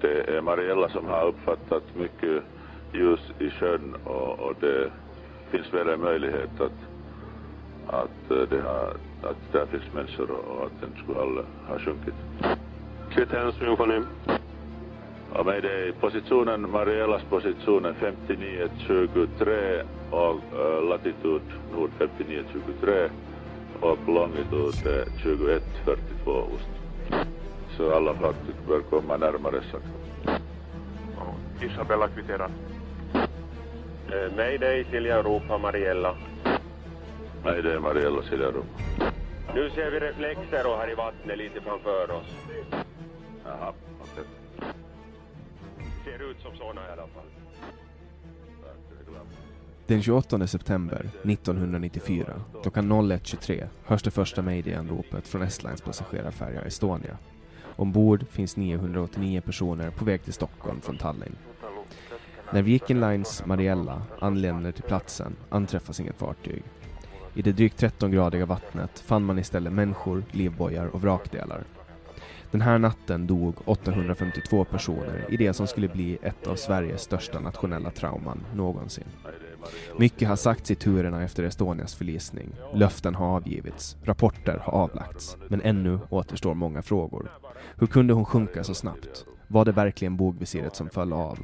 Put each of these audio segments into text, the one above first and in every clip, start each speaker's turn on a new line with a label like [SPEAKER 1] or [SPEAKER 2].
[SPEAKER 1] Det är Mariella som har uppfattat mycket ljus i sjön och, och det finns väl en möjlighet att, att, eh, det har, att där finns människor och att den skulle ha, ha sjunkit.
[SPEAKER 2] Kvitterens symfoni.
[SPEAKER 1] Ja, Mayday, positionen, Mariellas position är 5923 och uh, latitud nord 5923 och longitud är 2142 ost. Så alla fartyg bör komma närmare sagt.
[SPEAKER 2] Isabella kvitterar.
[SPEAKER 3] Eh, Mayday, Silja Europa, Mariella.
[SPEAKER 1] Mayday, Mariella Siljarum.
[SPEAKER 3] Nu ser vi reflexer och här i vattnet lite framför oss.
[SPEAKER 1] Jaha, okej.
[SPEAKER 3] Ser ut som såna i alla fall.
[SPEAKER 4] Den 28 september 1994 klockan 01.23 hörs det första mayday-anropet från Estlines passagerarfärja Estonia. Ombord finns 989 personer på väg till Stockholm från Tallinn. När Viking Lines Mariella anländer till platsen anträffas inget fartyg. I det drygt 13-gradiga vattnet fann man istället människor, livbojar och vrakdelar. Den här natten dog 852 personer i det som skulle bli ett av Sveriges största nationella trauman någonsin. Mycket har sagts i turerna efter Estonias förlisning. Löften har avgivits, rapporter har avlagts, men ännu återstår många frågor. Hur kunde hon sjunka så snabbt? Var det verkligen bogvisiret som föll av?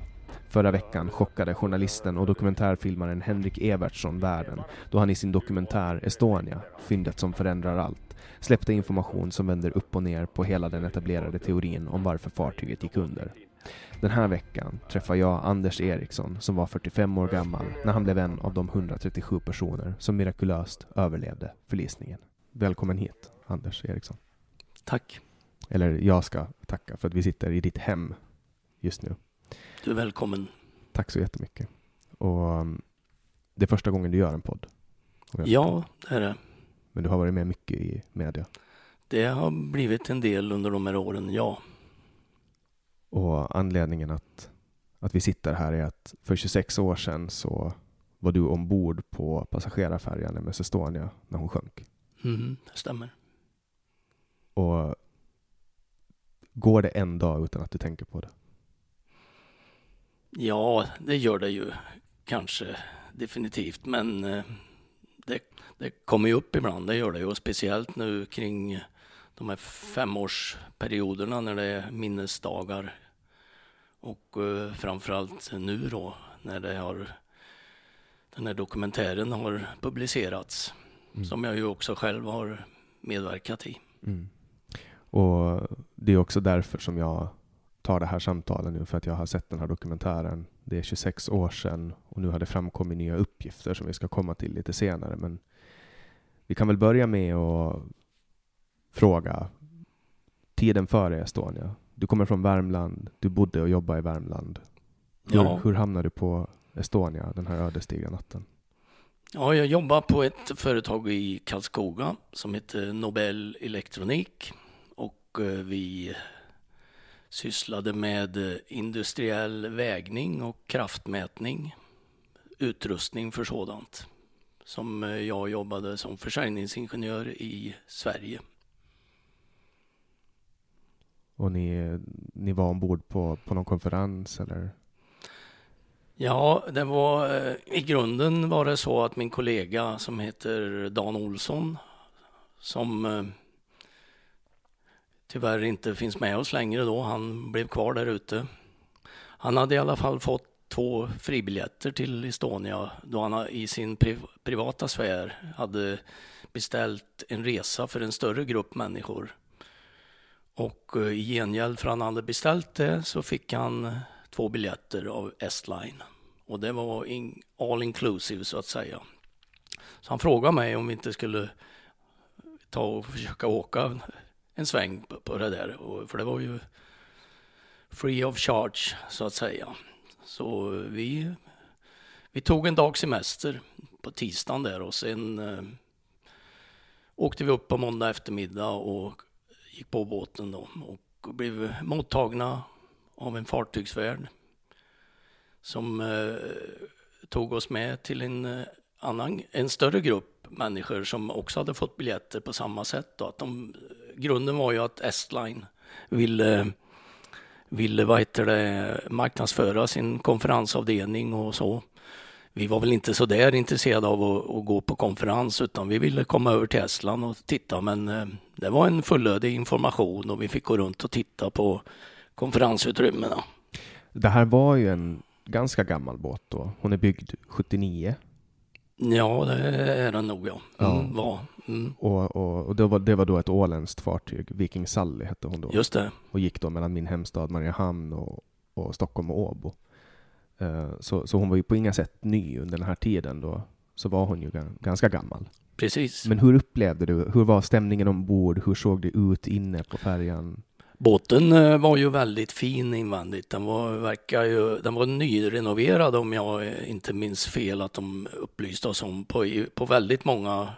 [SPEAKER 4] Förra veckan chockade journalisten och dokumentärfilmaren Henrik Evertsson världen då han i sin dokumentär Estonia, fyndet som förändrar allt, släppte information som vänder upp och ner på hela den etablerade teorin om varför fartyget gick under. Den här veckan träffar jag Anders Eriksson som var 45 år gammal när han blev en av de 137 personer som mirakulöst överlevde förlisningen. Välkommen hit, Anders Eriksson.
[SPEAKER 5] Tack.
[SPEAKER 4] Eller jag ska tacka för att vi sitter i ditt hem just nu.
[SPEAKER 5] Du är välkommen.
[SPEAKER 4] Tack så jättemycket. Och um, det är första gången du gör en podd.
[SPEAKER 5] Ja, det är det.
[SPEAKER 4] Men du har varit med mycket i media.
[SPEAKER 5] Det har blivit en del under de här åren, ja.
[SPEAKER 4] Och anledningen att, att vi sitter här är att för 26 år sedan så var du ombord på passagerarfärjan MS Estonia när hon sjönk.
[SPEAKER 5] Mm, det stämmer.
[SPEAKER 4] Och går det en dag utan att du tänker på det?
[SPEAKER 5] Ja, det gör det ju kanske definitivt, men eh, det, det kommer ju upp ibland, det gör det ju, och speciellt nu kring de här femårsperioderna när det är minnesdagar och uh, framförallt nu då när det har den här dokumentären har publicerats mm. som jag ju också själv har medverkat i.
[SPEAKER 4] Mm. Och det är också därför som jag tar det här samtalet nu för att jag har sett den här dokumentären. Det är 26 år sedan och nu har det framkommit nya uppgifter som vi ska komma till lite senare. Men vi kan väl börja med att fråga tiden före Estonia. Du kommer från Värmland, du bodde och jobbade i Värmland. Hur,
[SPEAKER 5] Ja.
[SPEAKER 4] hur hamnade du på Estonia den här ödesdigra natten?
[SPEAKER 5] Ja, jag jobbar på ett företag i Karlskoga som heter Nobel Elektronik vi sysslade med eh, industriell vägning och kraftmätning, utrustning för sådant som eh, jag jobbade som försäljningsingenjör i Sverige.
[SPEAKER 4] Och ni, ni var ombord på, på någon konferens eller?
[SPEAKER 5] Ja, det var i grunden var det så att min kollega som heter Dan Olsson som tyvärr inte finns med oss längre då. Han blev kvar där ute. Han hade i alla fall fått två fribiljetter till Estonia då han i sin priv privata sfär hade beställt en resa för en större grupp människor. Och eh, i gengäld för att han hade beställt det så fick han två biljetter av Estline. Och det var in, all inclusive så att säga. Så han frågade mig om vi inte skulle ta och försöka åka en sväng på, på det där. Och, för det var ju free of charge så att säga. Så vi, vi tog en dag semester på tisdagen där och sen eh, åkte vi upp på måndag eftermiddag och gick på båten då och blev mottagna av en fartygsvärd som eh, tog oss med till en eh, annan, en större grupp människor som också hade fått biljetter på samma sätt. Då, att de grunden var ju att Estline ville, ville vad heter det, marknadsföra sin konferensavdelning och så. Vi var väl inte så där intresserade av att, att, gå på konferens utan vi ville komma över till Estland och titta men eh, det var en fullödig information och vi fick gå runt och titta på konferensutrymmena.
[SPEAKER 4] Det här var ju en ganska gammal båt då. Hon är byggd 79.
[SPEAKER 5] Ja, det är den nog ja. Mm, ja. Var.
[SPEAKER 4] Mm. Och, och, och det, var, det var då ett åländskt fartyg, Viking Sally hette hon då.
[SPEAKER 5] Just det.
[SPEAKER 4] Och gick då mellan min hemstad Mariehamn och, och Stockholm och Åbo. Uh, så, så hon var ju på inga sätt ny under den här tiden då. Så var hon ju ganska gammal.
[SPEAKER 5] Precis.
[SPEAKER 4] Men hur upplevde du, hur var stämningen ombord? Hur såg det ut inne på färjan?
[SPEAKER 5] Båten eh, var ju väldigt fin invändigt. Den var, verkar ju, den var nyrenoverad om jag inte minns fel att de upplyste oss om på, på väldigt många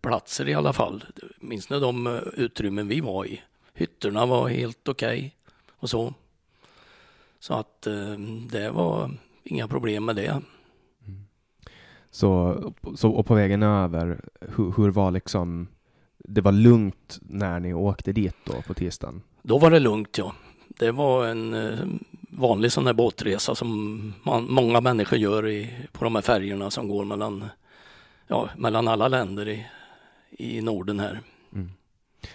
[SPEAKER 5] platser i alla fall. Minns ni de eh, utrymmen vi var i? Hytterna var helt okej okay och så. Så att eh, det var inga problem med det. Mm.
[SPEAKER 4] Så, så, och på vägen över, hur, hur, var liksom, det var lugnt när ni åkte dit då på tisdagen?
[SPEAKER 5] Då var det lugnt ja. Det var en vanlig sån här båtresa som man, många människor gör i, på de här färjorna som går mellan ja, mellan alla länder i, i Norden här. Mm.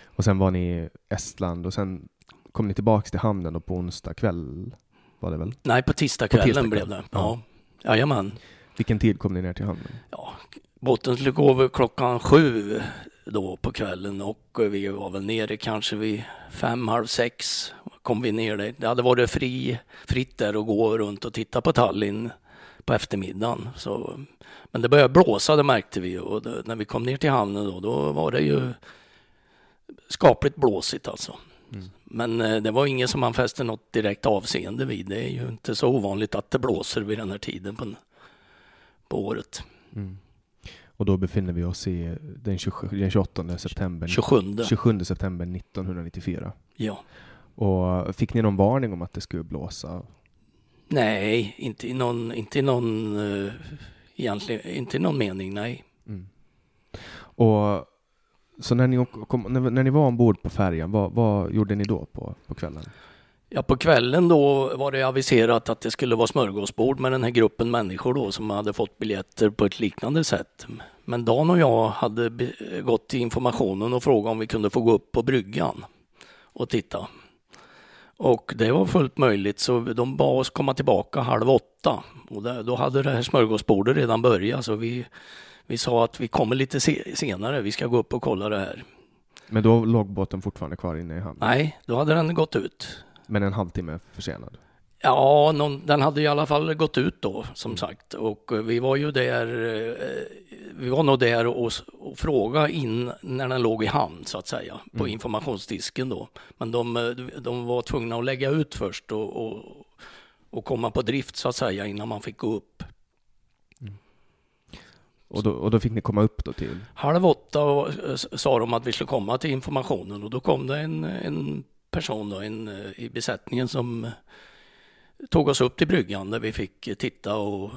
[SPEAKER 4] Och sen var ni i Estland och sen kom ni tillbaks till hamnen då på onsdag kväll? Var det väl?
[SPEAKER 5] Nej, på tisdagskvällen tisdag blev det. Ja. Ja. Jajamän.
[SPEAKER 4] Vilken tid kom ni ner till hamnen?
[SPEAKER 5] Ja, båten skulle gå över klockan sju då på kvällen och vi var väl nere kanske vid fem, halv sex kom vi ner där. Det hade varit fri, fritt där att gå runt och titta på Tallinn på eftermiddagen. Så, men det började blåsa, det märkte vi och det, när vi kom ner till hamnen då, då var det ju skapligt blåsigt alltså. Mm. Men eh, det var ingen som man fäste något direkt avseende vid. Det är ju inte så ovanligt att det blåser vid den här tiden på, på året. Mm.
[SPEAKER 4] Och då befinner vi oss i den, 27, den 28 september,
[SPEAKER 5] 27.
[SPEAKER 4] 27 september 1994.
[SPEAKER 5] Ja.
[SPEAKER 4] Och fick ni någon varning om att det skulle blåsa?
[SPEAKER 5] Nej, inte i någon, inte i någon, uh, egentligen, inte i någon mening, nej. Mm.
[SPEAKER 4] Och så när ni, kom, när, när ni var ombord på färjan, vad, vad gjorde ni då på, på kvällen?
[SPEAKER 5] Ja, på kvällen då var det aviserat att det skulle vara smörgåsbord med den här gruppen människor då som hade fått biljetter på ett liknande sätt. Men Dan och jag hade gått till informationen och frågat om vi kunde få gå upp på bryggan och titta. Och det var fullt möjligt så de bad oss komma tillbaka halv åtta. Och där, då hade det här smörgåsbordet redan börjat så vi, vi sa att vi kommer lite se senare, vi ska gå upp och kolla det här.
[SPEAKER 4] Men då låg båten fortfarande kvar inne i hamnen?
[SPEAKER 5] Nej, då hade den gått ut.
[SPEAKER 4] Men en halvtimme försenad?
[SPEAKER 5] Ja, någon, den hade i alla fall gått ut då som mm. sagt och vi var ju där, eh, vi var nog där och, och frågade in när den låg i hamn så att säga på mm. informationsdisken då. Men de, de var tvungna att lägga ut först och, och, och komma på drift så att säga innan man fick gå upp. Mm.
[SPEAKER 4] Och då, och då fick ni komma upp då till?
[SPEAKER 5] Halv åtta och, eh, sa de att vi skulle komma till informationen och då kom det en, en person då, en, eh, i besättningen som eh, tog oss upp till bryggan där vi fick titta och,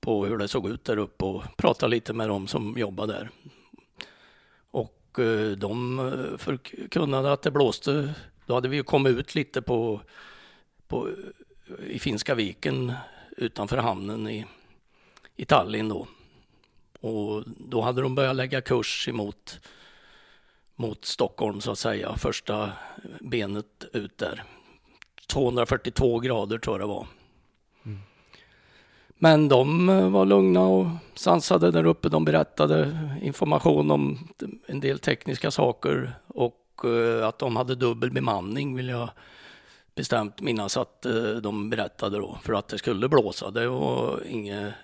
[SPEAKER 5] på hur det såg ut där uppe och prata lite med dem som jobbar där. Och de förkunnade att det blåste. Då hade vi ju kommit ut lite på, på i Finska viken utanför hamnen i, i Tallinn då. Och då hade de börjat lägga kurs emot mot Stockholm så att säga, första benet ut där. 242 grader tror jag det var. Mm. Men de var lugna och sansade där uppe. De berättade information om en del tekniska saker och eh, att de hade dubbel bemanning vill jag bestämt minnas att eh, de berättade då för att det skulle blåsa. Det var inget,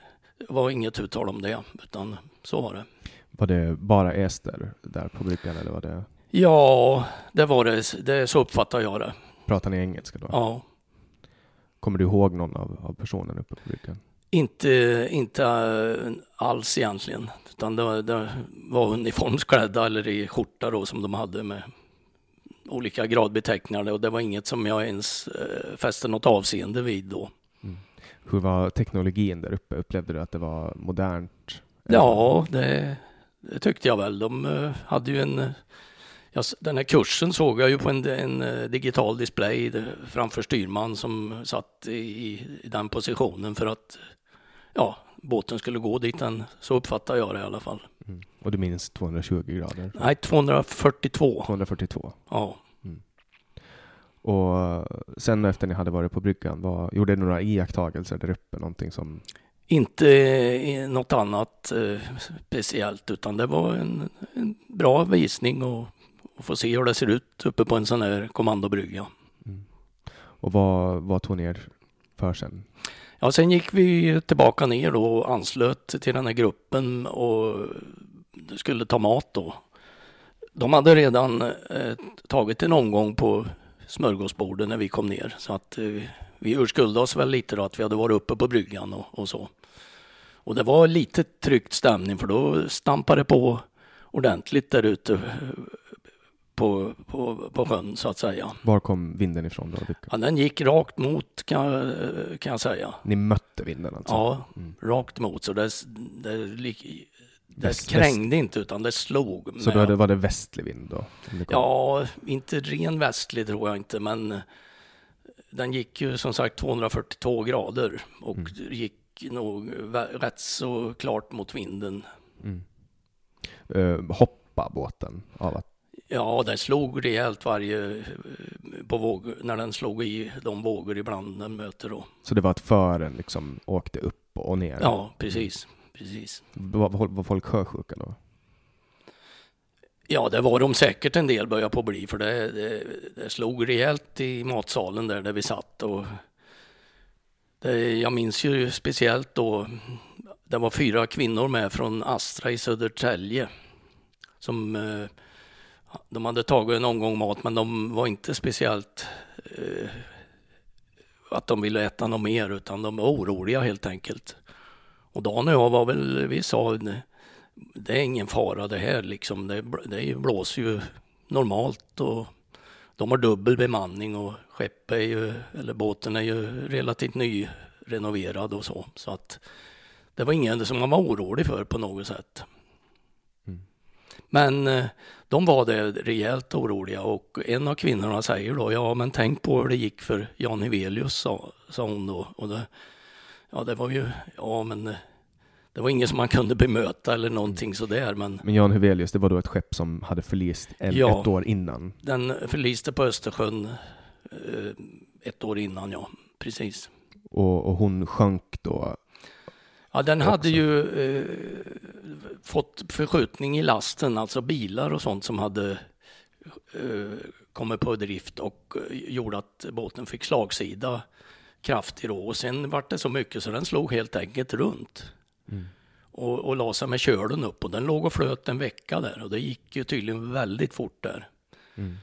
[SPEAKER 5] var inget uttal om det, utan så var det.
[SPEAKER 4] Var det bara ester där på bryggan eller var det?
[SPEAKER 5] Ja, det var det. det så uppfattar jag det.
[SPEAKER 4] Pratar ni engelska då?
[SPEAKER 5] Ja.
[SPEAKER 4] Kommer du ihåg någon av, av personerna uppe på bryggan?
[SPEAKER 5] Inte, inte uh, alls egentligen, utan det, det var uniformsklädda eller i skjorta då som de hade med olika gradbetecknare och det var inget som jag ens uh, fäste något avseende vid då.
[SPEAKER 4] Mm. Hur var teknologin där uppe? Upplevde du att det var modernt?
[SPEAKER 5] Ja, det, det tyckte jag väl. De uh, hade ju en Ja, den här kursen såg jag ju på en, en eh, digital display framför styrman som satt i, i, den positionen för att ja, båten skulle gå dit den, så uppfattar jag det i alla fall.
[SPEAKER 4] Och du minns 220 grader?
[SPEAKER 5] Nej, 242.
[SPEAKER 4] 242?
[SPEAKER 5] Ja.
[SPEAKER 4] Mm. Och sen efter ni hade varit på bryggan, vad, gjorde ni några iakttagelser där uppe? Någonting som...
[SPEAKER 5] Inte något annat eh, speciellt, utan det var en, en bra visning och och få se hur det ser ut uppe på en sån här kommandobrygga. Mm.
[SPEAKER 4] Och vad, vad tog ni er för sen?
[SPEAKER 5] Ja, sen gick vi tillbaka ner då och anslöt till den här gruppen och skulle ta mat då. De hade redan eh, tagit en omgång på smörgåsbordet när vi kom ner så att eh, vi urskuldade oss väl lite då att vi hade varit uppe på bryggan och, och så. Och det var lite tryckt stämning för då stampade det på ordentligt där ute på, på, på sjön så att säga.
[SPEAKER 4] Var kom vinden ifrån då?
[SPEAKER 5] Ja, den gick rakt mot kan, kan jag säga.
[SPEAKER 4] Ni mötte vinden alltså?
[SPEAKER 5] Ja, mm. rakt mot. Så det, det, det, krängde inte utan det slog.
[SPEAKER 4] Så då var det västlig vind då?
[SPEAKER 5] Ja, inte ren västlig tror jag inte men den gick ju som sagt 242 grader och mm. gick nog rätt så klart mot vinden.
[SPEAKER 4] Mm. Uh, hoppa båten av att
[SPEAKER 5] Ja, den slog rejält varje, på våg, när den slog i de vågor ibland den möter då.
[SPEAKER 4] Så det var att fören liksom åkte upp och ner?
[SPEAKER 5] Ja, precis. Precis.
[SPEAKER 4] Var, var folk sjösjuka då?
[SPEAKER 5] Ja, det var de säkert en del började på bli, för det, det, det slog rejält i matsalen där, där vi satt. Och det, jag minns ju speciellt då, det var fyra kvinnor med från Astra i Södertälje som eh, de hade tagit en omgång mat men de var inte speciellt eh, att de ville äta något mer utan de var oroliga helt enkelt. Och Dan och jag var väl, vi sa det är ingen fara det här liksom. Det, det blåser ju normalt och de har dubbel bemanning och skeppet är ju, eller båten är ju relativt nyrenoverad och så. Så att det var ingen som man var orolig för på något sätt. Men eh, de var det rejält oroliga och en av kvinnorna säger då, ja men tänk på hur det gick för Jan Hevelius, sa, sa hon då. Och det, ja det var ju, ja men eh, det var ingen som man kunde bemöta eller någonting sådär. Men,
[SPEAKER 4] men Jan Hevelius, det var då ett skepp som hade förlist en, ja, ett år innan?
[SPEAKER 5] den förliste på Östersjön eh, ett år innan, ja. Precis.
[SPEAKER 4] Och, och hon sjönk då
[SPEAKER 5] Ja, den hade ju eh, fått förskjutning i lasten, alltså bilar och sånt som hade eh, kommit på drift och eh, gjorde att båten fick slagsida kraftig då. Och sen vart det så mycket så den slog helt enkelt runt. Mm. Och, och la sig med kölen upp och den låg och flöt en vecka där och det gick ju tydligen väldigt fort där. Mm.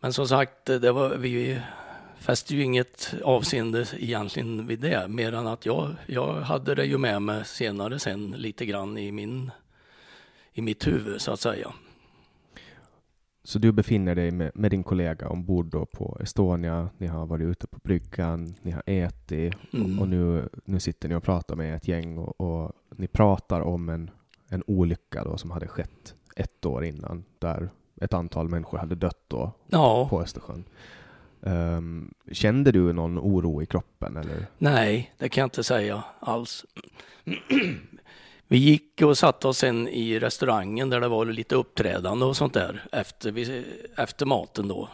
[SPEAKER 5] Men som sagt, det var, vi fäste ju inget avseende egentligen vid det, mer än att jag, jag hade det ju med mig senare sen lite grann i, min, i mitt huvud så att säga.
[SPEAKER 4] Så du befinner dig med, med din kollega ombord då på Estonia, ni har varit ute på bryggan, ni har ätit
[SPEAKER 5] Mm.
[SPEAKER 4] och nu, nu sitter ni och pratar med ett gäng och, och ni pratar om en, en olycka då som hade skett ett år innan där ett antal människor hade dött då
[SPEAKER 5] Ja.
[SPEAKER 4] på Östersjön. Ehm, kände du någon oro i kroppen eller?
[SPEAKER 5] Nej, det kan jag inte säga alls. Vi gick och satte oss sen i restaurangen där det var lite uppträdande och sånt där efter, vi, efter maten då.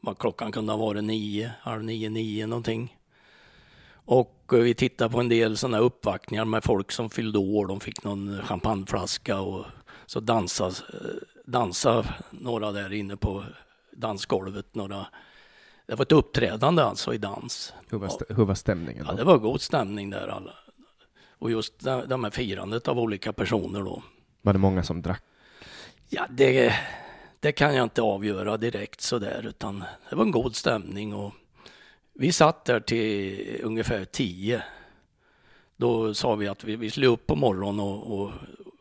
[SPEAKER 5] Vad klockan kunde ha varit nio, halv nio, nio någonting. Och eh, vi tittade på en del sådana uppvaktningar med folk som fyllde år. De fick någon champagneflaska och så dansade, eh, dansade några där inne på dansgolvet. Några. Det var ett uppträdande alltså i dans.
[SPEAKER 4] Hur var, stä- hur var stämningen?
[SPEAKER 5] Ja,
[SPEAKER 4] Då?
[SPEAKER 5] det var god stämning där alla. Och just det de här firandet av olika personer då.
[SPEAKER 4] Var det många som drack?
[SPEAKER 5] Ja, det, det kan jag inte avgöra direkt sådär, utan det var en god stämning och vi satt där till ungefär tio. Då sa vi att vi, vi skulle upp på morgonen och, och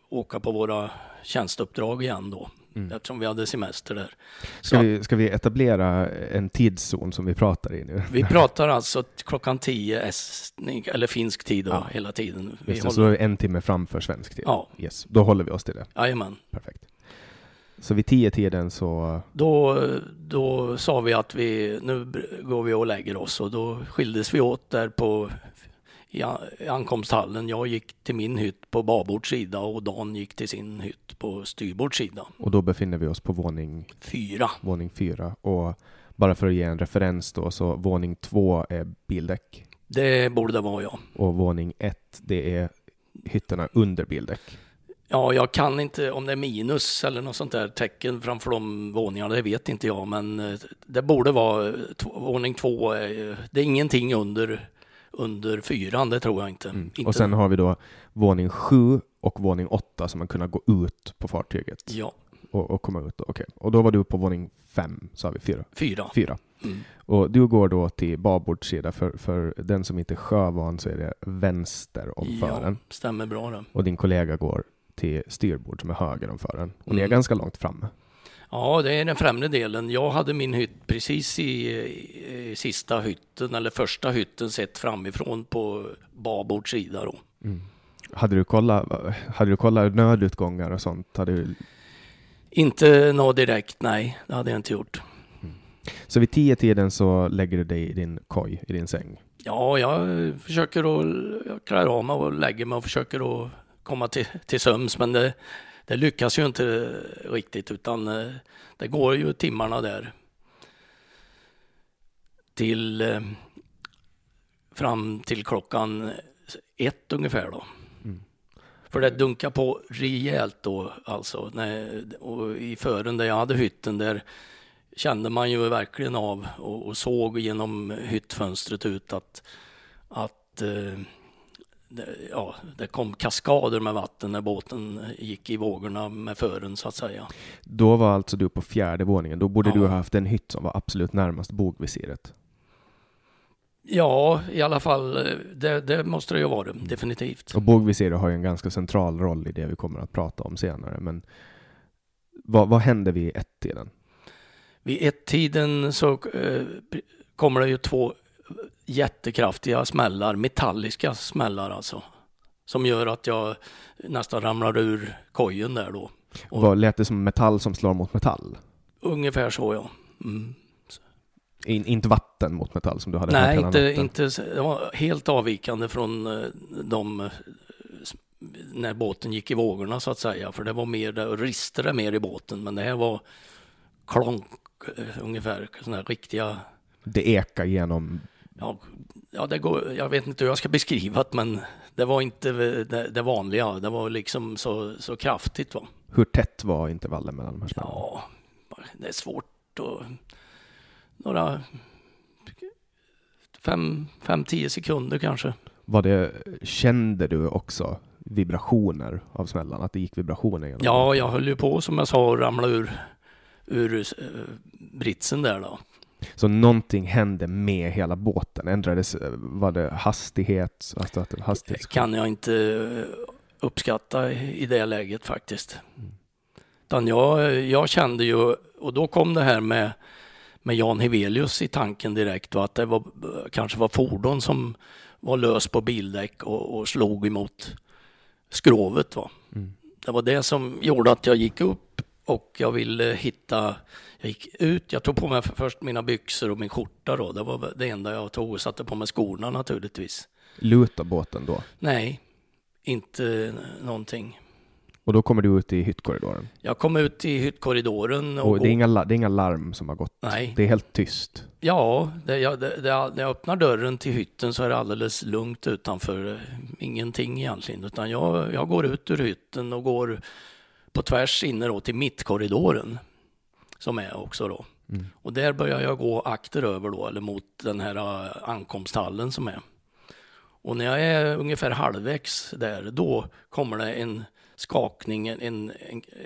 [SPEAKER 5] åka på våra tjänsteuppdrag igen då, eftersom vi hade semester där.
[SPEAKER 4] Ska vi, ska vi etablera en tidszon som vi pratar i nu?
[SPEAKER 5] vi pratar alltså klockan tio estning, eller finsk tid då,
[SPEAKER 4] Ja.
[SPEAKER 5] hela tiden. Vi
[SPEAKER 4] Just det, så
[SPEAKER 5] håller,
[SPEAKER 4] då är en timme framför svensk tid?
[SPEAKER 5] Ja.
[SPEAKER 4] Yes, då håller vi oss till det.
[SPEAKER 5] jajamän.
[SPEAKER 4] Perfekt. Så vid tio tiden så...
[SPEAKER 5] Då, då sa vi att vi, nu går vi och lägger oss och då skildes vi åt där på i ankomsthallen. Jag gick till min hytt på babord sida och Dan gick till sin hytt på styrbord sida.
[SPEAKER 4] Och då befinner vi oss på våning,
[SPEAKER 5] Fyra.
[SPEAKER 4] våning fyra. Och bara för att ge en referens då, så våning två är bildäck.
[SPEAKER 5] Det borde det vara ja.
[SPEAKER 4] Och våning ett, det är hytterna under bildäck.
[SPEAKER 5] Ja, jag kan inte om det är minus eller något sånt där tecken framför de våningarna, det vet inte jag, men eh, det borde vara eh, våning två. Det är ingenting under, under fyran, det tror jag inte. inte.
[SPEAKER 4] Mm. Och sen har vi då våning sju och våning åtta som man kunna gå ut på fartyget
[SPEAKER 5] Ja,
[SPEAKER 4] och, och komma ut. Okej. Och då var du på våning fem, sa vi, fyra.
[SPEAKER 5] fyra.
[SPEAKER 4] Fyra.
[SPEAKER 5] Mm.
[SPEAKER 4] Och du går då till babordssida, för, för den som inte är sjövan så är det vänster om
[SPEAKER 5] Ja,
[SPEAKER 4] fören.
[SPEAKER 5] stämmer bra det.
[SPEAKER 4] Och din kollega går till styrbord som är höger om fören. Och ni är
[SPEAKER 5] Mm.
[SPEAKER 4] ganska långt framme.
[SPEAKER 5] Ja, det är den främre delen. Jag hade min hytt precis i, i, sista hytten, eller första hytten sett framifrån på babord sida då.
[SPEAKER 4] Hade du kollat, hade du kollat nödutgångar och sånt? Hade du,
[SPEAKER 5] Inte något direkt, nej, det hade jag inte gjort.
[SPEAKER 4] så vid tio tiden så lägger du dig i din koj, i din säng.
[SPEAKER 5] Ja, jag försöker att, jag klär av mig och lägger mig och försöker att komma till, till söms, men det, det lyckas ju inte riktigt, utan eh, det går ju timmarna där till eh, fram till klockan ett ungefär då. För det dunkar på rejält då alltså. Och I fören där jag hade hytten där kände man ju verkligen av och, såg genom hyttfönstret ut att, att eh, ja, det kom kaskader med vatten när båten gick i vågorna med fören så att säga.
[SPEAKER 4] Då var alltså du på fjärde våningen. Då borde
[SPEAKER 5] Ja.
[SPEAKER 4] du ha haft en hytt som var absolut närmast bogvisiret.
[SPEAKER 5] Ja, i alla fall, det, det måste det ju vara, definitivt.
[SPEAKER 4] Och bogvisiret har ju en ganska central roll i det vi kommer att prata om senare. Men vad, vad hände vid ett-tiden?
[SPEAKER 5] Vid ett-tiden så eh, kommer det ju två jättekraftiga smällar, metalliska smällar alltså. Som gör att jag nästan ramlar ur kojen där då. Och
[SPEAKER 4] Vad lät det som metall som slår mot metall?
[SPEAKER 5] ungefär så ja. Mm.
[SPEAKER 4] In, inte vatten mot metall som du hade
[SPEAKER 5] Nej, inte, inte, det var helt avvikande från eh, de när båten gick i vågorna så att säga. För det var mer, det ristade mer i båten. Men det här var klonk eh, ungefär, sådana här riktiga
[SPEAKER 4] Det ekar genom...
[SPEAKER 5] Ja, ja det går, jag vet inte hur jag ska beskriva det, men det var inte det, det vanliga. Det var liksom så, så kraftigt. Va?
[SPEAKER 4] Hur tätt var intervallen mellan de här smällarna?
[SPEAKER 5] Ja, det är svårt att... Några... Fem, fem, tio sekunder kanske.
[SPEAKER 4] Var det, kände du också vibrationer av smällarna? Att det gick vibrationer genom
[SPEAKER 5] Ja, jag höll ju på som jag sa att ramla ur, ur eh, britsen där då.
[SPEAKER 4] Så någonting hände med hela båten? Ändrades, var det hastighet? Alltså hastighets...
[SPEAKER 5] kan jag inte eh, uppskatta i det läget faktiskt. Utan jag, jag kände ju, och då kom det här med, med Jan Hevelius i tanken direkt, va? att det var, kanske var fordon som var lös på bildäck och, och slog emot skrovet. Va?
[SPEAKER 4] Mm.
[SPEAKER 5] Det var det som gjorde att jag gick upp och jag ville hitta, jag gick ut, jag tog på mig först mina byxor och min skjorta då, det var det enda jag tog och satte på mig skorna naturligtvis.
[SPEAKER 4] Lutar båten då?
[SPEAKER 5] Nej, inte någonting.
[SPEAKER 4] Och då kommer du ut i hyttkorridoren?
[SPEAKER 5] Jag kom ut i hyttkorridoren.
[SPEAKER 4] Och, och det, är inga, det är inga larm som har gått?
[SPEAKER 5] Nej.
[SPEAKER 4] Det är helt tyst?
[SPEAKER 5] Ja, det, jag, det, det, när jag öppnar dörren till hytten så är det alldeles lugnt utanför. Ingenting egentligen, utan jag, jag går ut ur hytten och går på tvärs inne då till mittkorridoren som är också då.
[SPEAKER 4] Mm.
[SPEAKER 5] Och där börjar jag gå akteröver då, eller mot den här uh, ankomsthallen som är. Och när jag är ungefär halvvägs där, då kommer det en skakning, en, en,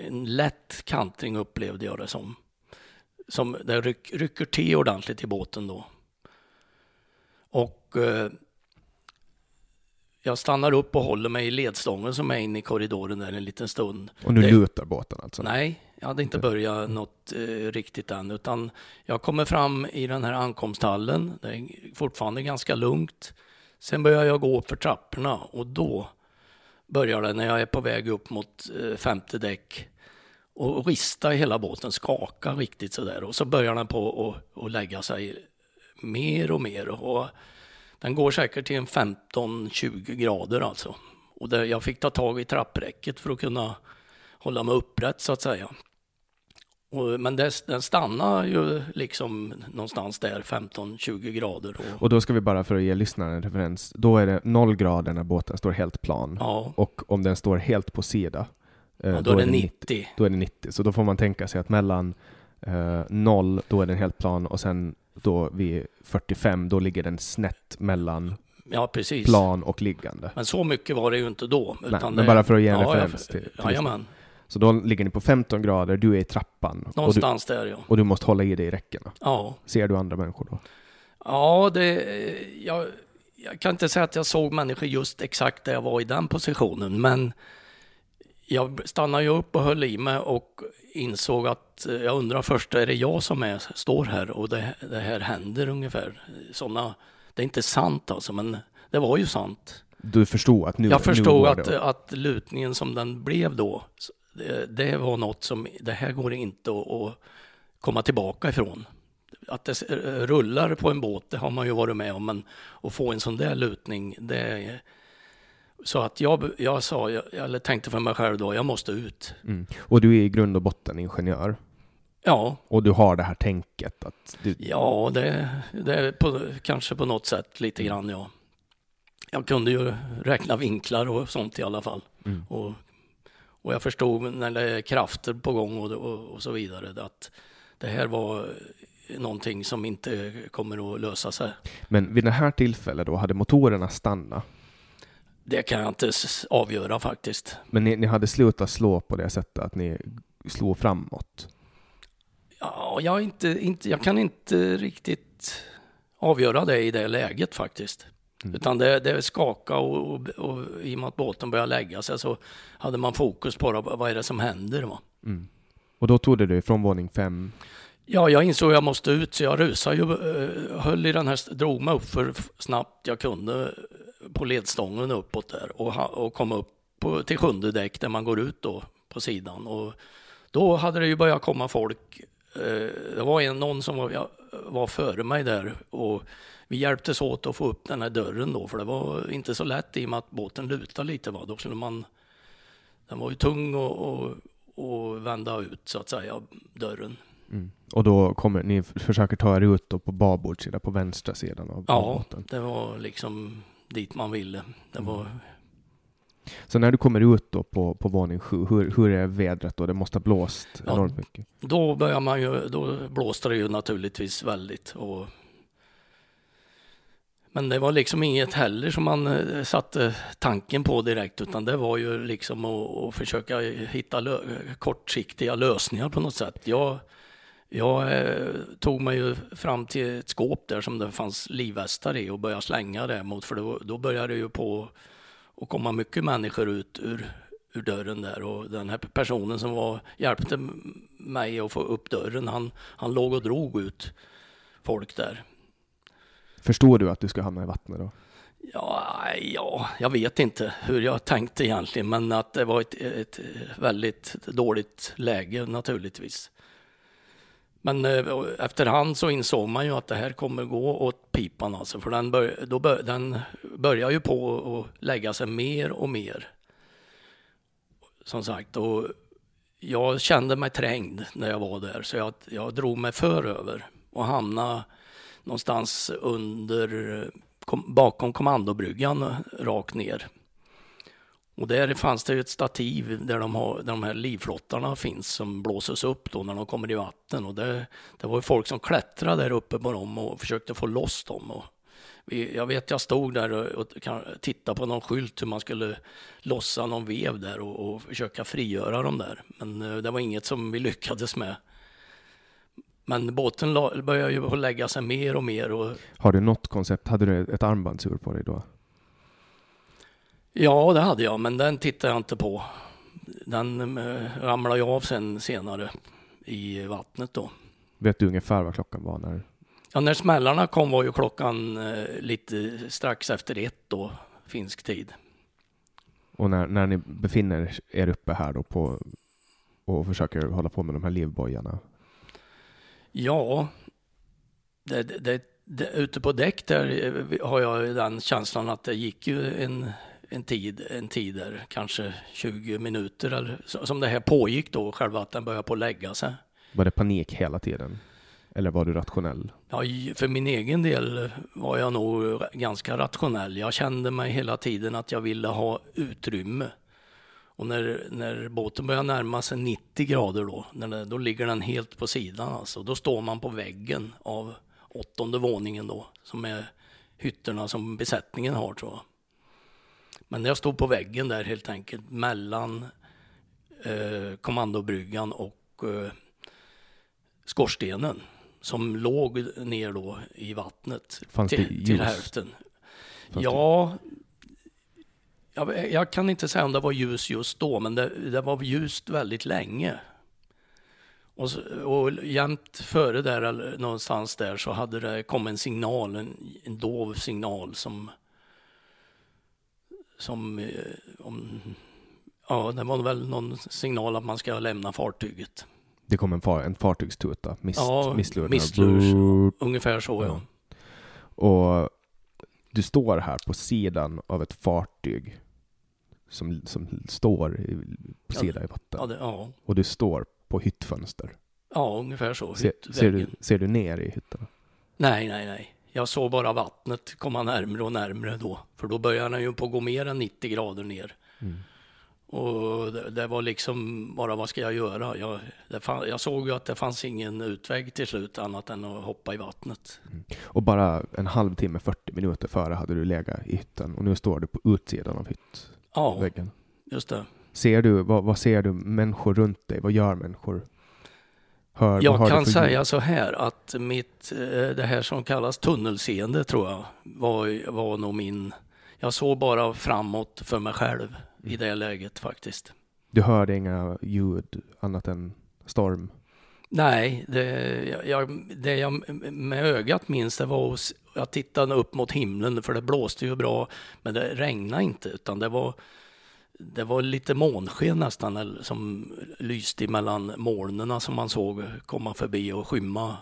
[SPEAKER 5] en lätt kantring upplevde jag det som. Som det ryck, rycker till ordentligt i båten då. Och eh, jag stannar upp och håller mig i ledstången som är inne i korridoren där en liten stund.
[SPEAKER 4] Och nu
[SPEAKER 5] det,
[SPEAKER 4] lutar båten alltså?
[SPEAKER 5] Nej, jag hade inte börjat något eh, riktigt än, utan jag kommer fram i den här ankomsthallen. Det är fortfarande ganska lugnt. Sen börjar jag gå upp för trapporna och då börjar det när jag är på väg upp mot eh, femte däck och rista i hela båten, skaka riktigt sådär. Och så börjar den på att, lägga sig mer och mer. Och den går säkert till en 15-20 grader alltså. Och det, jag fick ta tag i trappräcket för att kunna hålla mig upprätt så att säga. Och, men det, den stannar ju liksom någonstans där 15-20 grader. Och,
[SPEAKER 4] och, då ska vi bara för att ge lyssnaren en referens, då är det noll grader när båten står helt plan.
[SPEAKER 5] Ja.
[SPEAKER 4] Och om den står helt på sida,
[SPEAKER 5] eh, ja, då, då, är det 90. 90.
[SPEAKER 4] Då är det 90. Så då får man tänka sig att mellan eh, noll, då är den helt plan och sen då vid 45, då ligger den snett mellan
[SPEAKER 5] ja,
[SPEAKER 4] plan och liggande.
[SPEAKER 5] Men så mycket var det ju inte då.
[SPEAKER 4] Nej, men bara för att ge en
[SPEAKER 5] ja,
[SPEAKER 4] referens till, till
[SPEAKER 5] Jajamän.
[SPEAKER 4] Så då ligger ni på 15 grader, du är i trappan.
[SPEAKER 5] Någonstans
[SPEAKER 4] och du,
[SPEAKER 5] där ja.
[SPEAKER 4] Och du måste hålla i dig i räckena.
[SPEAKER 5] Ja.
[SPEAKER 4] Ser du andra människor då?
[SPEAKER 5] Ja, det, jag, jag kan inte säga att jag såg människor just exakt där jag var i den positionen, men jag stannade ju upp och höll i mig och insåg att jag undrar först, är det jag som är, står här och det, det här händer ungefär? Såna, det är inte sant alltså, men det var ju sant.
[SPEAKER 4] Du förstod att nu
[SPEAKER 5] Jag förstod
[SPEAKER 4] nu
[SPEAKER 5] att, att lutningen som den blev då, det, det, var något som, det här går inte att, att komma tillbaka ifrån. Att det rullar på en båt, det har man ju varit med om, men att få en sån där lutning, det är... Så att jag, jag sa, jag, eller tänkte för mig själv då, jag måste ut.
[SPEAKER 4] Mm. Och du är i grund och botten ingenjör?
[SPEAKER 5] Ja.
[SPEAKER 4] Och du har det här tänket att du...
[SPEAKER 5] Ja, det, det är på, kanske på något sätt lite grann, ja. Jag kunde ju räkna vinklar och sånt i alla fall.
[SPEAKER 4] Mm.
[SPEAKER 5] Och och jag förstod när det är krafter på gång och, och, och, så vidare att det här var någonting som inte kommer att lösa sig.
[SPEAKER 4] Men vid det här tillfället då, hade motorerna stannat?
[SPEAKER 5] Det kan jag inte avgöra faktiskt.
[SPEAKER 4] Men ni, ni hade slutat slå på det sättet att ni slog framåt?
[SPEAKER 5] Ja, jag, inte, inte, jag kan inte riktigt avgöra det i det läget faktiskt. Mm. Utan det, det skakade och, och, och, i och med att båten började lägga sig så hade man fokus på det, vad är det som händer. Va?
[SPEAKER 4] Mm. Och då tog du från våning fem?
[SPEAKER 5] Ja, jag insåg att jag måste ut så jag rusade ju, eh, höll i den här, drog mig upp för snabbt jag kunde på ledstången uppåt där och, och kom upp på, till sjunde däck där man går ut då på sidan. Och då hade det ju börjat komma folk. Eh, det var en, någon som var, var före mig där och vi hjälptes åt att få upp den här dörren då, för det var inte så lätt i och med att båten lutade lite. Va? Då skulle man, den var ju tung och, och, och vända ut så att säga, dörren.
[SPEAKER 4] Mm. Och då kommer ni försöker ta er ut då på babordssida, på vänstra sidan av
[SPEAKER 5] ja,
[SPEAKER 4] båten?
[SPEAKER 5] Ja, det var liksom dit man ville. Det var... Mm.
[SPEAKER 4] Så när du kommer ut då på, på våning sju, hur, hur är vädret då? Det måste ha blåst ja, enormt mycket?
[SPEAKER 5] Då börjar man ju, då blåste det ju naturligtvis väldigt och men det var liksom inget heller som man eh, satte tanken på direkt, utan det var ju liksom att, att försöka hitta lö kortsiktiga lösningar på något sätt. Jag, Jag eh, tog mig ju fram till ett skåp där som det fanns livvästar i och började slänga det mot, för då, då började det ju på att komma mycket människor ut ur, ur dörren där och den här personen som var, hjälpte mig att få upp dörren, han, han låg och drog ut folk där.
[SPEAKER 4] Förstår du att du ska hamna i vattnet då?
[SPEAKER 5] Ja, ja, jag vet inte hur jag tänkte egentligen, men att det var ett, ett väldigt dåligt läge naturligtvis. Men eh, efterhand så insåg man ju att det här kommer gå åt pipan alltså, för den, bör, då bör, den börjar ju på att lägga sig mer och mer. Som sagt, och jag kände mig trängd när jag var där, så jag, jag drog mig för över och hamnade någonstans under, kom, bakom kommandobryggan eh, rakt ner. Och där fanns det ett stativ där de, har, där de här livflottarna finns som blåses upp då när de kommer i vatten. Och det, det var ju folk som klättrade där uppe på dem och försökte få loss dem. Och vi, jag vet jag stod där och, och tittade på någon skylt hur man skulle lossa någon vev där och, och försöka frigöra dem där. Men eh, det var inget som vi lyckades med. Men båten började ju lägga sig mer och mer. Och...
[SPEAKER 4] Har du något koncept? Hade du ett armbandsur på dig då?
[SPEAKER 5] Ja, det hade jag, men den tittade jag inte på. Den äh, ramlade ju av sen senare i vattnet då.
[SPEAKER 4] Vet du ungefär vad klockan var när?
[SPEAKER 5] Ja, när smällarna kom var ju klockan äh, lite strax efter ett då, finsk tid.
[SPEAKER 4] Och när, när ni befinner er uppe här då på och försöker hålla på med de här livbojarna?
[SPEAKER 5] Ja, det, det, det, ute på däck där eh, har jag den känslan att det gick ju en en tid, en tid där, kanske 20 minuter eller som det här pågick då, själva att den började på att lägga sig.
[SPEAKER 4] Var det panik hela tiden? Eller var du rationell?
[SPEAKER 5] Ja, för min egen del var jag nog ganska rationell. Jag kände mig hela tiden att jag ville ha utrymme. Och när, när båten börjar närma sig 90 grader då, när då ligger den helt på sidan alltså. Då står man på väggen av åttonde våningen då, som är hytterna som besättningen har tror jag. Men jag stod på väggen där helt enkelt mellan eh, kommandobryggan och eh, skorstenen som låg ner då i vattnet
[SPEAKER 4] Fanns
[SPEAKER 5] till,
[SPEAKER 4] det ljus?
[SPEAKER 5] till hälften.
[SPEAKER 4] Fanns
[SPEAKER 5] ja, jag, jag, kan inte säga om det var ljus just då, men det, det var ljust väldigt länge. Och, och jämt före där, eller någonstans där, så hade det kommit en signal, en, en dov signal som som eh, om, ja, det var väl någon signal att man ska lämna fartyget.
[SPEAKER 4] Det kom en, far, en fartygstuta, mist,
[SPEAKER 5] ja,
[SPEAKER 4] mistlur.
[SPEAKER 5] mistlur ungefär så ja. ja.
[SPEAKER 4] Och du står här på sidan av ett fartyg som, som står på sidan i vatten.
[SPEAKER 5] Ja, det, ja.
[SPEAKER 4] Och du står på hyttfönster.
[SPEAKER 5] Ja, ungefär så.
[SPEAKER 4] Se, ser, du, ser du ner i hytten?
[SPEAKER 5] Nej, nej, nej. Jag såg bara vattnet komma närmre och närmre då, för då började den ju på att gå mer än 90 grader ner. Mm. Och det, det, var liksom bara, vad ska jag göra? Jag, fann, jag, såg ju att det fanns ingen utväg till slut annat än att hoppa i vattnet. Mm.
[SPEAKER 4] Och bara en halvtimme, 40 minuter före hade du legat i hytten och nu står du på utsidan av hyttväggen.
[SPEAKER 5] Ja, just det.
[SPEAKER 4] Ser du, vad, vad ser du människor runt dig? Vad gör människor?
[SPEAKER 5] Hör, jag kan säga så här att mitt, eh, det här som kallas tunnelseende tror jag var, var nog min, jag såg bara framåt för mig själv i mm. det läget faktiskt.
[SPEAKER 4] Du hörde inga ljud annat än storm?
[SPEAKER 5] Nej, det jag, det jag med ögat minns det var att jag tittade upp mot himlen för det blåste ju bra men det regnade inte utan det var det var lite månsken nästan som lyste mellan molnen som man såg komma förbi och skymma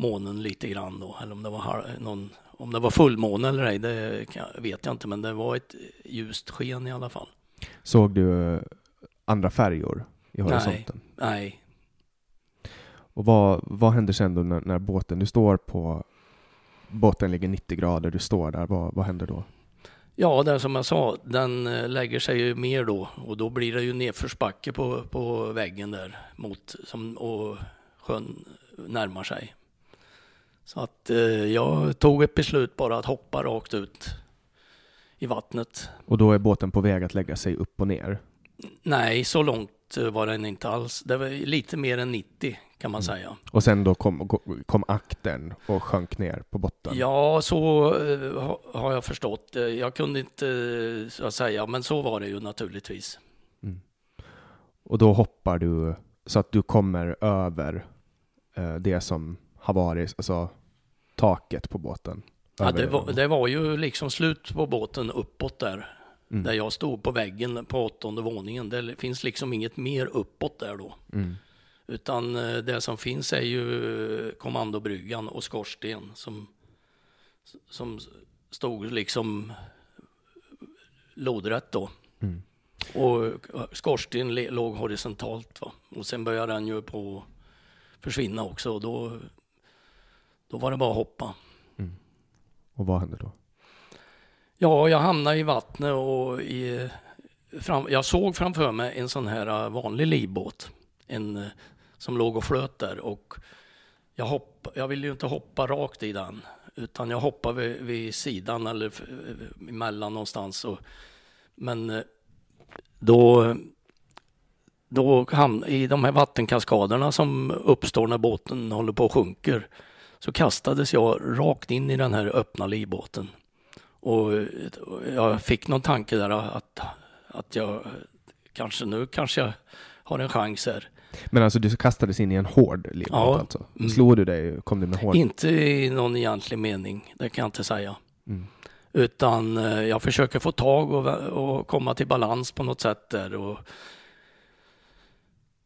[SPEAKER 5] månen lite grann då. Eller om det var, någon, om det var fullmåne eller ej, det vet jag inte, men det var ett ljust sken i alla fall.
[SPEAKER 4] Såg du eh, andra färjor i horisonten?
[SPEAKER 5] Nej. nej.
[SPEAKER 4] Och vad, vad händer sen då när, när båten, du står på, båten ligger 90 grader, du står där, vad, vad händer då?
[SPEAKER 5] Ja, det som jag sa, den eh, lägger sig ju mer då och då blir det ju nedförsbacke på, på väggen där mot som, och sjön närmar sig. Så att eh, jag tog ett beslut bara att hoppa rakt ut i vattnet.
[SPEAKER 4] Och då är båten på väg att lägga sig upp och ner?
[SPEAKER 5] Nej, så långt var den inte alls. Det var lite mer än 90 kan man säga.
[SPEAKER 4] Och sen då kom, kom akten och sjönk ner på botten?
[SPEAKER 5] Ja, så eh, ha- har jag förstått det. Jag kunde inte eh, så säga, men så var det ju naturligtvis.
[SPEAKER 4] Och då hoppar du så att du kommer över eh, det som har varit, alltså taket på båten?
[SPEAKER 5] Ja, det, var, det var ju liksom slut på båten uppåt där.
[SPEAKER 4] Mm.
[SPEAKER 5] Där jag stod på väggen på åttonde våningen. Det finns liksom inget mer uppåt där då.
[SPEAKER 4] Mm.
[SPEAKER 5] Utan eh, det som finns är ju eh, kommandobryggan och skorsten som, som stod liksom lodrätt då.
[SPEAKER 4] Mm.
[SPEAKER 5] Och eh, skorsten låg horisontalt va. Och sen började den ju på försvinna också och då, då var det bara att hoppa.
[SPEAKER 4] Och vad hände då?
[SPEAKER 5] Ja, jag hamnade i vattnet och i, fram, jag såg framför mig en sån här vanlig livbåt. En som låg och flöt där och jag, hopp, jag ville ju inte hoppa rakt i den utan jag hoppade vid, vid sidan eller emellan någonstans. Och, men eh, då, då hamn, i de här vattenkaskaderna som uppstår när båten håller på och sjunker så kastades jag rakt in i den här öppna livbåten. Och eh, jag fick någon tanke där att, att jag kanske nu kanske jag har en chans här.
[SPEAKER 4] Men alltså du kastades in i en hård livbåt
[SPEAKER 5] Ja.
[SPEAKER 4] alltså?
[SPEAKER 5] Mm.
[SPEAKER 4] Slog du dig? Kom du med hård?
[SPEAKER 5] Inte i någon egentlig mening, det kan jag inte säga.
[SPEAKER 4] Mm.
[SPEAKER 5] Utan eh, jag försöker få tag och, och komma till balans på något sätt där. Och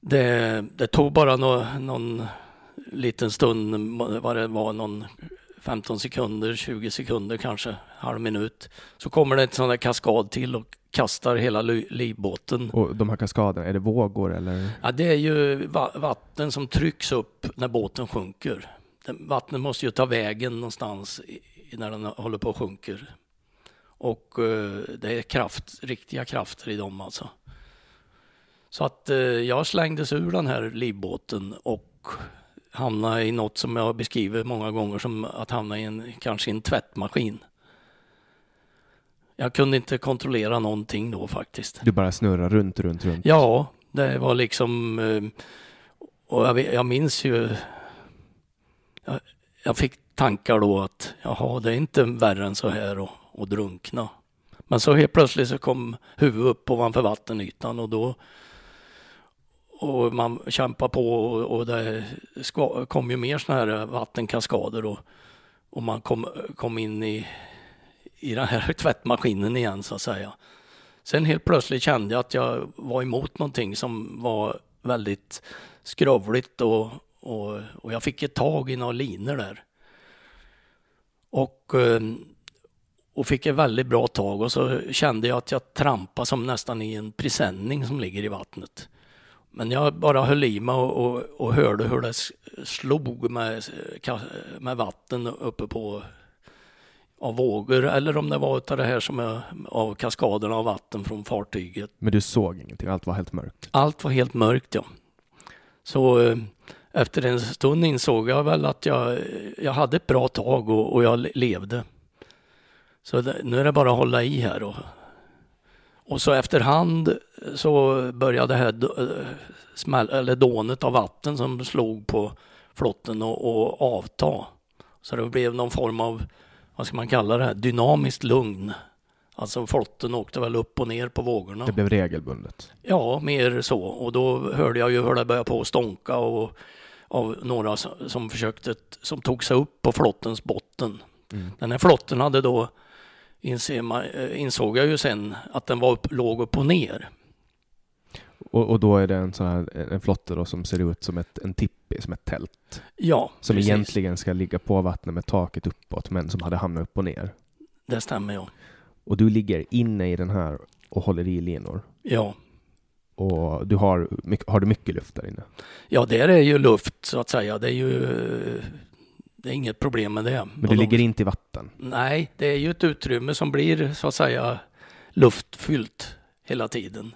[SPEAKER 5] det, det tog bara nå, någon liten stund, vad det var, någon 15 sekunder, 20 sekunder kanske, halv minut. Så kommer det en sån där kaskad till och kastar hela li- livbåten.
[SPEAKER 4] Och de här kaskaderna, är det vågor eller?
[SPEAKER 5] Ja, det är ju va- vatten som trycks upp när båten sjunker. Vattnet måste ju ta vägen någonstans när den håller på och sjunker. Och eh, det är kraft, riktiga krafter i dem alltså. Så att eh, jag slängdes ur den här livbåten och hamnade i något som jag beskriver många gånger som att hamna i en, kanske i en tvättmaskin. Jag kunde inte kontrollera någonting då faktiskt.
[SPEAKER 4] Du bara snurrar runt, runt, runt?
[SPEAKER 5] Ja, det var liksom... eh, Och jag, minns ju... Jag, jag fick tankar då att jaha, det är inte värre än så här att, drunkna. Men så helt plötsligt så kom huvudet upp ovanför vattenytan och då... Och man kämpar på och, och det kom ju mer sådana här vattenkaskader och, och man kom, kom in i, i den här tvättmaskinen igen så att säga. Sen helt plötsligt kände jag att jag var emot någonting som var väldigt skrovligt och, och, och jag fick ett tag i några linor där. Och, ehm, och fick ett väldigt bra tag och så kände jag att jag trampade som nästan i en presenning som ligger i vattnet. Men jag bara höll i mig och, och, och hörde hur det slog med, med vatten uppe på av vågor eller om det var utav det här som är av kaskaderna av vatten från fartyget.
[SPEAKER 4] Men du såg ingenting, allt var helt mörkt?
[SPEAKER 5] Allt var helt mörkt ja. Så eh, efter en stund insåg jag väl att jag, jag hade ett bra tag och, och jag le- levde. Så det, nu är det bara att hålla i här. Och, och så efterhand så började det här eh, smäll, eller dånet av vatten som slog på flotten och, och avta. Så det blev någon form av, vad ska man kalla det, här, dynamiskt lugn. Alltså flotten åkte väl upp och ner på vågorna.
[SPEAKER 4] Det blev regelbundet?
[SPEAKER 5] Ja, mer så. Och då hörde jag ju hur det började på att stånka och av några som försökte, som tog sig upp på flottens botten.
[SPEAKER 4] Mm.
[SPEAKER 5] Den här flotten hade då, eh, insåg jag ju sen, att den var upp, låg upp och ner.
[SPEAKER 4] Och, och då är det en sån här en flotte då som ser ut som ett, en tippi, som ett tält?
[SPEAKER 5] Ja,
[SPEAKER 4] Som
[SPEAKER 5] precis.
[SPEAKER 4] egentligen ska ligga på vattnet med taket uppåt, men som hade hamnat upp och ner?
[SPEAKER 5] Det stämmer ja.
[SPEAKER 4] Och du ligger inne i den här och håller i linor?
[SPEAKER 5] Ja.
[SPEAKER 4] Och du har, har du mycket luft där inne?
[SPEAKER 5] Ja, där är ju luft så att säga. Det är ju det är inget problem med det.
[SPEAKER 4] Men du ligger inte i vatten?
[SPEAKER 5] Nej, det är ju ett utrymme som blir så att säga luftfyllt hela tiden.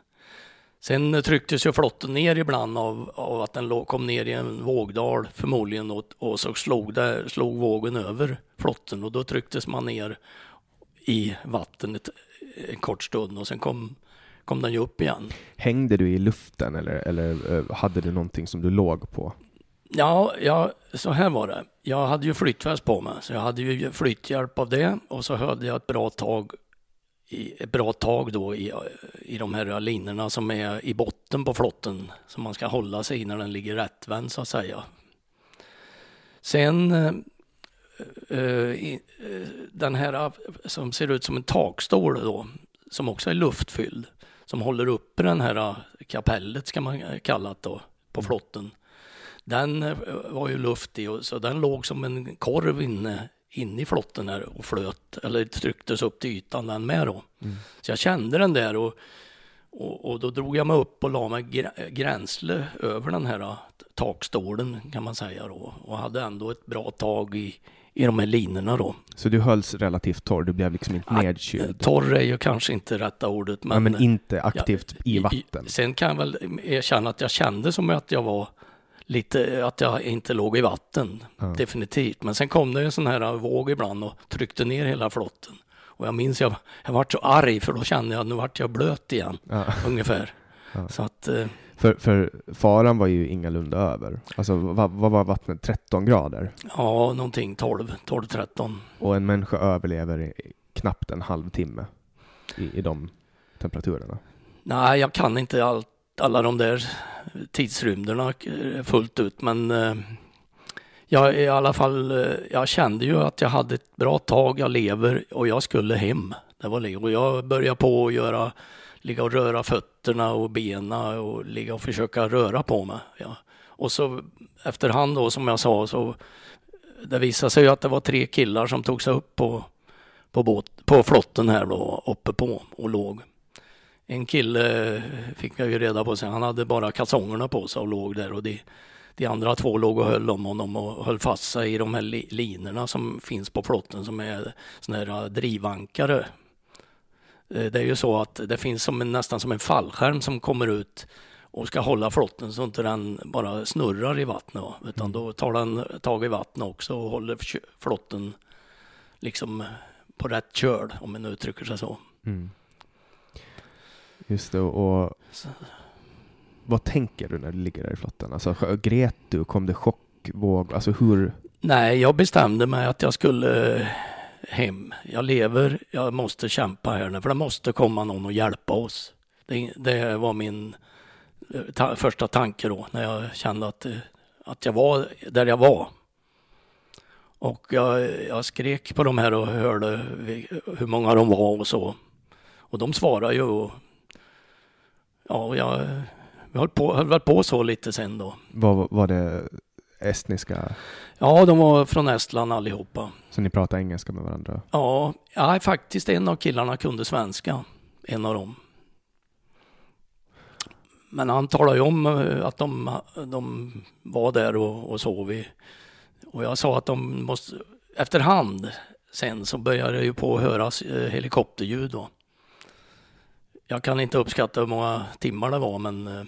[SPEAKER 5] Sen trycktes ju flotten ner ibland av, av att den kom ner i en vågdal förmodligen och, och så slog, det, slog vågen över flotten och då trycktes man ner i vattnet en kort stund och sen kom, kom den ju upp igen.
[SPEAKER 4] Hängde du i luften eller, eller eh, hade du någonting som du låg på?
[SPEAKER 5] Ja, ja, så här var det. Jag hade ju flytväst på mig, så jag hade ju flytthjälp av det och så hade jag ett bra tag i, ett bra tag då i, i de här linorna som är i botten på flotten som man ska hålla sig i när den ligger rättvänd så att säga. Sen eh, eh, eh, den här som ser ut som en takstol då, som också är luftfylld, som håller uppe den här kapellet ska man kalla det då, på flotten. Den var ju luftig och så den låg som en korv inne, inne i flotten där och flöt, eller trycktes upp till ytan den med då. Mm. Så jag kände den där och, och, och, då drog jag mig upp och la mig gränsle över den här takstolen kan man säga då och hade ändå ett bra tag i, i de här linorna då.
[SPEAKER 4] Så du hölls relativt torr, du blev liksom inte nedkyld?
[SPEAKER 5] Torr är ju kanske inte rätta ordet.
[SPEAKER 4] Men, ja, men inte aktivt ja, i vatten?
[SPEAKER 5] I, sen kan jag väl erkänna att jag kände som att jag var lite, att jag inte låg i vatten. Ja. Definitivt. Men sen kom det en sån här våg ibland och tryckte ner hela flotten. Och jag minns jag, jag vart så arg för då kände jag att nu vart jag blöt igen. Ja. Ungefär. Så att, eh,
[SPEAKER 4] för, för faran var ju ingalunda över. Alltså vad, vad var vattnet? 13 grader?
[SPEAKER 5] Ja, någonting 12, 12-13.
[SPEAKER 4] Och en människa överlever i knappt en halvtimme i, i de temperaturerna?
[SPEAKER 5] Nej, jag kan inte allt, alla de där tidsrymderna fullt ut, men eh, jag i alla fall, eh, jag kände ju att jag hade ett bra tag, jag lever och jag skulle hem. Det var det. Och jag började på att göra ligga och röra fötterna och benen och ligga och försöka röra på mig. Ja. Och så efterhand då som jag sa så det visade sig ju att det var tre killar som tog sig upp på, på, båt, på flotten här då uppe på och låg. En kille fick jag ju reda på sig, han hade bara kalsongerna på sig och låg där och de, de andra två låg och höll om honom och höll fast sig i de här linorna som finns på flotten som är såna här drivankare Eh, det är ju så att det finns som en, nästan som en fallskärm som kommer ut och ska hålla flotten så inte den bara snurrar i vattnet. Utan mm. då tar den tag i vattnet också och håller flotten liksom på rätt köl om man uttrycker sig så. Mm.
[SPEAKER 4] Just det, och så. vad tänker du när du ligger där i flotten? Alltså grät du? Kom det chockvåg? Alltså hur?
[SPEAKER 5] Nej, jag bestämde mig att jag skulle hem. Jag lever, jag måste kämpa här nu, för det måste komma någon och hjälpa oss. Det, det var min eh, ta, första tanke då, när jag kände att, eh, att jag var där jag var. Och jag, jag skrek på de här och hörde hur många de var och så. Och de svarade ju. Och, ja, jag, vi höll, på, höll väl på så lite sen då.
[SPEAKER 4] Vad var det estniska?
[SPEAKER 5] Ja, de var från Estland allihopa.
[SPEAKER 4] Så ni pratade engelska med varandra?
[SPEAKER 5] Ja, ja, faktiskt en av killarna kunde svenska. En av dem. Men han talade ju om eh, att de, de var där och, och sov i. Och jag sa att de måste, efterhand sen så började det ju på att höras eh, helikopterljud då. Jag kan inte uppskatta hur många timmar det var men eh,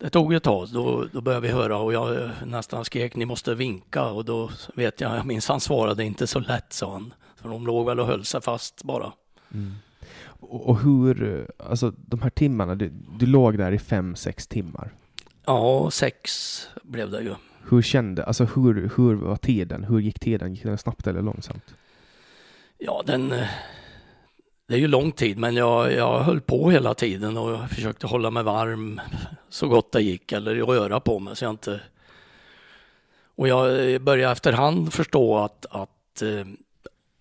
[SPEAKER 5] det tog ett tag, då, då började vi höra och jag nästan skrek ni måste vinka och då vet jag, jag minns han svarade inte så lätt sa han. För de låg väl och höll sig fast bara. Mm.
[SPEAKER 4] Och, och hur, alltså de här timmarna, du, du låg där i fem, sex timmar?
[SPEAKER 5] Ja, sex blev det ju.
[SPEAKER 4] Hur kände, alltså hur, hur var tiden? Hur gick tiden? Gick den snabbt eller långsamt?
[SPEAKER 5] Ja, den, det är ju lång tid, men jag, jag höll på hela tiden och försökte hålla mig varm så gott det gick eller röra på mig så jag inte... Och jag började efterhand förstå att, att eh,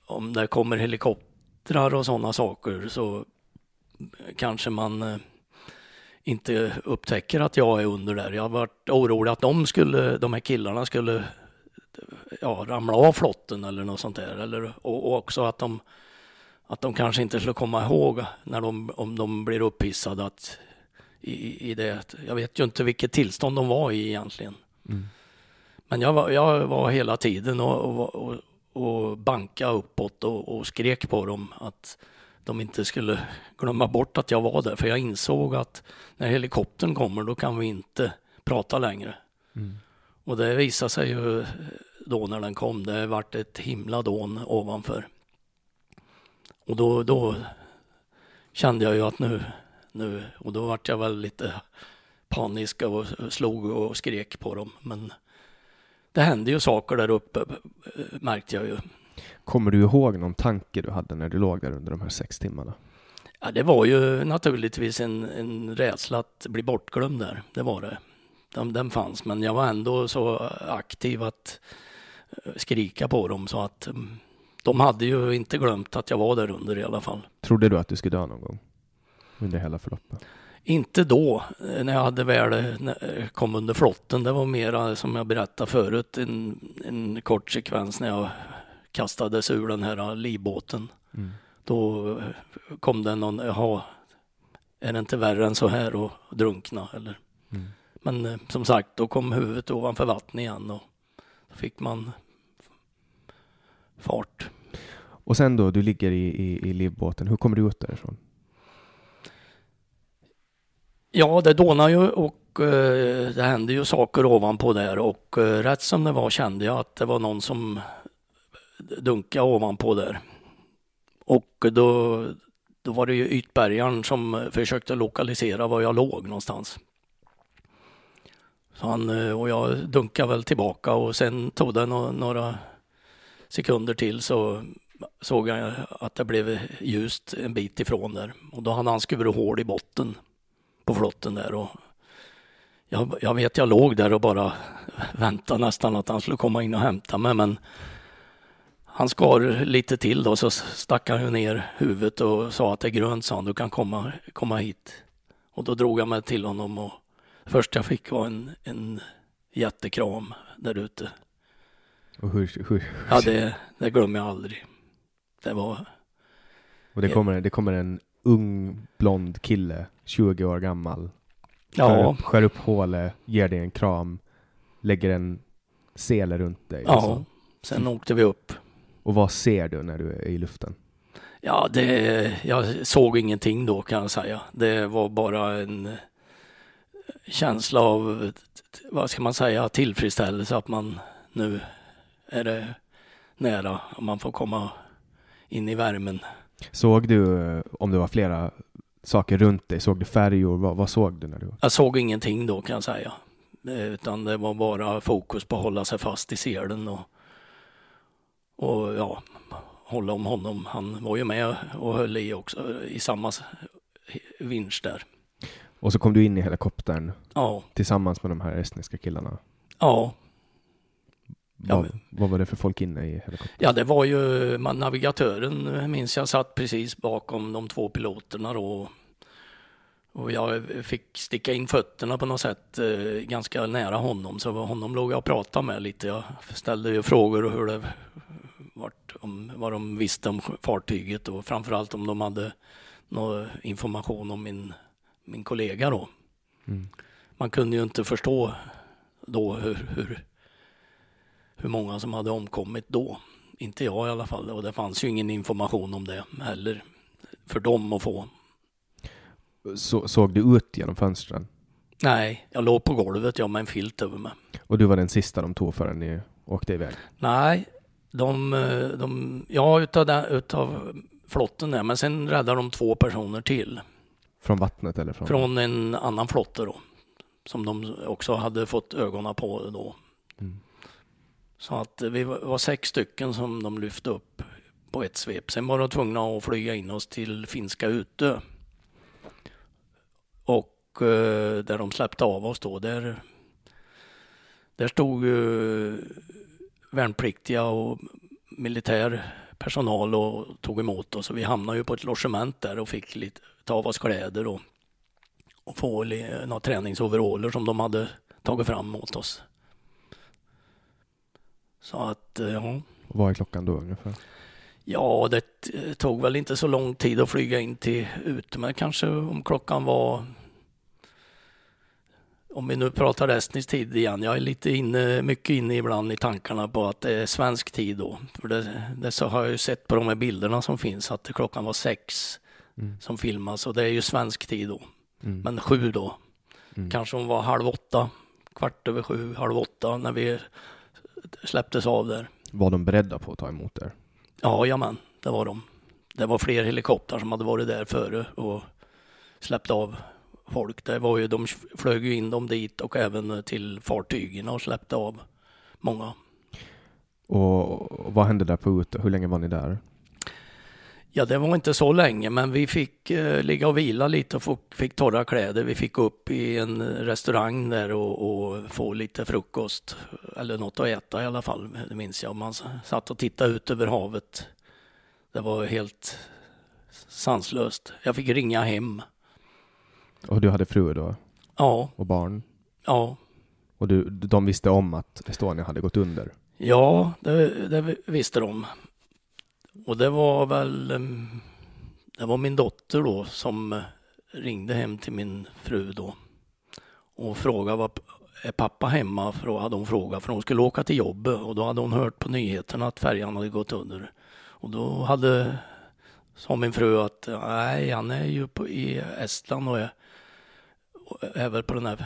[SPEAKER 5] om det kommer helikoptrar och sådana saker så kanske man eh, inte upptäcker att jag är under där. Jag har varit orolig att de, skulle, de här killarna skulle ja, ramla av flotten eller något sånt där. Eller, och, och också att de att de kanske inte skulle komma ihåg när de, om de blir upphissade att i, i det. Jag vet ju inte vilket tillstånd de var i egentligen. Mm. Men jag var, jag var hela tiden och, och, och banka uppåt och, och skrek på dem att de inte skulle glömma bort att jag var där. För jag insåg att när helikoptern kommer då kan vi inte prata längre. Mm. Och det visade sig ju då när den kom. Det vart ett himla dån ovanför. Och då, då kände jag ju att nu, nu, och då vart jag väl lite paniska och slog och skrek på dem. Men det hände ju saker där uppe märkte jag ju.
[SPEAKER 4] Kommer du ihåg någon tanke du hade när du låg där under de här sex timmarna?
[SPEAKER 5] Ja, det var ju naturligtvis en, en rädsla att bli bortglömd där. Det var det. Den, den fanns, men jag var ändå så aktiv att eh, skrika på dem så att mm, de hade ju inte glömt att jag var där under i alla fall.
[SPEAKER 4] Trodde du att du skulle dö någon gång? Under hela förloppet?
[SPEAKER 5] Inte då, eh, när jag hade väl eh, kom under flotten. Det var mera, som jag berättade förut, en, en kort sekvens när jag kastades ur den här livbåten. Mm. Då kom det någon, jaha, är det inte värre än så här att drunkna eller? Mm. Men eh, som sagt, då kom huvudet ovanför vattnet igen och då fick man fart.
[SPEAKER 4] Och sen då, du ligger i, i, i livbåten, hur kommer du ut därifrån?
[SPEAKER 5] Ja, det dånar ju och eh, det hände ju saker ovanpå där och eh, rätt som det var kände jag att det var någon som dunkade ovanpå där. Och då, då var det ju ytbärgaren som försökte lokalisera var jag låg någonstans. Så han, eh, och jag dunkade väl tillbaka och sen tog det några sekunder till så såg jag att det blev ljust en bit ifrån där. Och då hade han skurit hål i botten på flotten där. Och jag, jag vet jag låg där och bara väntade nästan att han skulle komma in och hämta mig men han skar lite till då så stack han ner huvudet och sa att det är grönt sa han, du kan komma, komma hit. Och då drog jag mig till honom och först jag fick var en, en jättekram där ute.
[SPEAKER 4] Och hur, hur,
[SPEAKER 5] Ja, det, det glömmer jag aldrig. Det var...
[SPEAKER 4] Och det kommer, det kommer en ung blond kille, 20 år gammal.
[SPEAKER 5] Ja.
[SPEAKER 4] Skär upp, skär upp hålet, ger dig en kram, lägger en sele runt dig.
[SPEAKER 5] Ja, alltså. sen åkte vi upp.
[SPEAKER 4] Och vad ser du när du är i luften?
[SPEAKER 5] Ja, det, jag såg ingenting då kan jag säga. Det var bara en känsla av, vad ska man säga, tillfredsställelse att man nu är det nära och man får komma in i värmen.
[SPEAKER 4] Såg du, eh, om det var flera saker runt dig, såg du färjor? Vad, vad såg du när du?
[SPEAKER 5] Jag såg ingenting då kan jag säga. Utan det var bara fokus på att hålla sig fast i selen och, och ja, hålla om honom. Han var ju med och höll i också i samma vinsch där.
[SPEAKER 4] Och så kom du in i helikoptern
[SPEAKER 5] ja.
[SPEAKER 4] tillsammans med de här estniska killarna?
[SPEAKER 5] Ja.
[SPEAKER 4] Vad, ja, vad var det för folk inne i helikoptern?
[SPEAKER 5] Ja, det var ju man, navigatören, minns jag, satt precis bakom de två piloterna då. Och jag fick sticka in fötterna på något sätt eh, ganska nära honom, så honom låg jag och pratade med lite. Jag ställde ju frågor och hur det vart, om vad de visste om fartyget och framförallt om de hade någon information om min, min kollega då. Mm. Man kunde ju inte förstå då hur, hur hur många som hade omkommit då. Inte jag i alla fall och det fanns ju ingen information om det heller för dem att få.
[SPEAKER 4] Så, såg du ut genom fönstren?
[SPEAKER 5] Nej, jag låg på golvet jag med en filt över mig.
[SPEAKER 4] Och du var den sista de tog förrän ni åkte iväg?
[SPEAKER 5] Nej, de, de ja utav, den, utav flotten där, men sen räddade de två personer till.
[SPEAKER 4] Från vattnet eller? Från,
[SPEAKER 5] från en annan flotte då. Som de också hade fått ögonen på då. Mm. Så att vi var sex stycken som de lyfte upp på ett svep. Sen var de tvungna att flyga in oss till finska Utö. Och eh, där de släppte av oss då, där, där stod uh, värnpliktiga och militär personal och tog emot oss. Och vi hamnade ju på ett logement där och fick lite, ta av oss kläder och, och få några träningsoveraller som de hade tagit fram åt oss. Så att, eh, ja.
[SPEAKER 4] Vad är klockan då ungefär?
[SPEAKER 5] Ja, det tog väl inte så lång tid att flyga in till ute, men kanske om klockan var om vi nu pratar estnisk tid igen, jag är lite inne, mycket inne ibland i tankarna på att det är svensk tid då. För det, det så har jag ju sett på de här bilderna som finns att klockan var sex mm. som filmas och det är ju svensk tid då. Mm. Men sju då. Mm. Kanske hon var halv åtta, kvart över sju, halv åtta när vi släpptes av där.
[SPEAKER 4] Var de beredda på att ta emot er?
[SPEAKER 5] Ja, jamen, det var de. Det var fler helikoptrar som hade varit där före och släppt av folk. Det var ju, de flög ju in dem dit och även till fartygen och släppte av många.
[SPEAKER 4] Och vad hände där på Utö? Hur länge var ni där?
[SPEAKER 5] Ja, det var inte så länge, men vi fick eh, ligga och vila lite och fick torra kläder. Vi fick upp i en restaurang där och, och, få lite frukost eller något att äta i alla fall, det minns jag. Man satt och tittade ut över havet. Det var helt sanslöst. Jag fick ringa hem.
[SPEAKER 4] Och du hade fru då?
[SPEAKER 5] Ja.
[SPEAKER 4] Och barn?
[SPEAKER 5] Ja.
[SPEAKER 4] Och du, de visste om att Estonia hade gått under?
[SPEAKER 5] Ja, det, det visste de. Och det var väl, det var min dotter då som ringde hem till min fru då och frågade var är pappa hemma? hade hon frågat för hon skulle åka till jobbet och då hade hon hört på nyheterna att färjan hade gått under. Och då hade, sa min fru att nej, han är ju på, i Estland och är, är väl på den här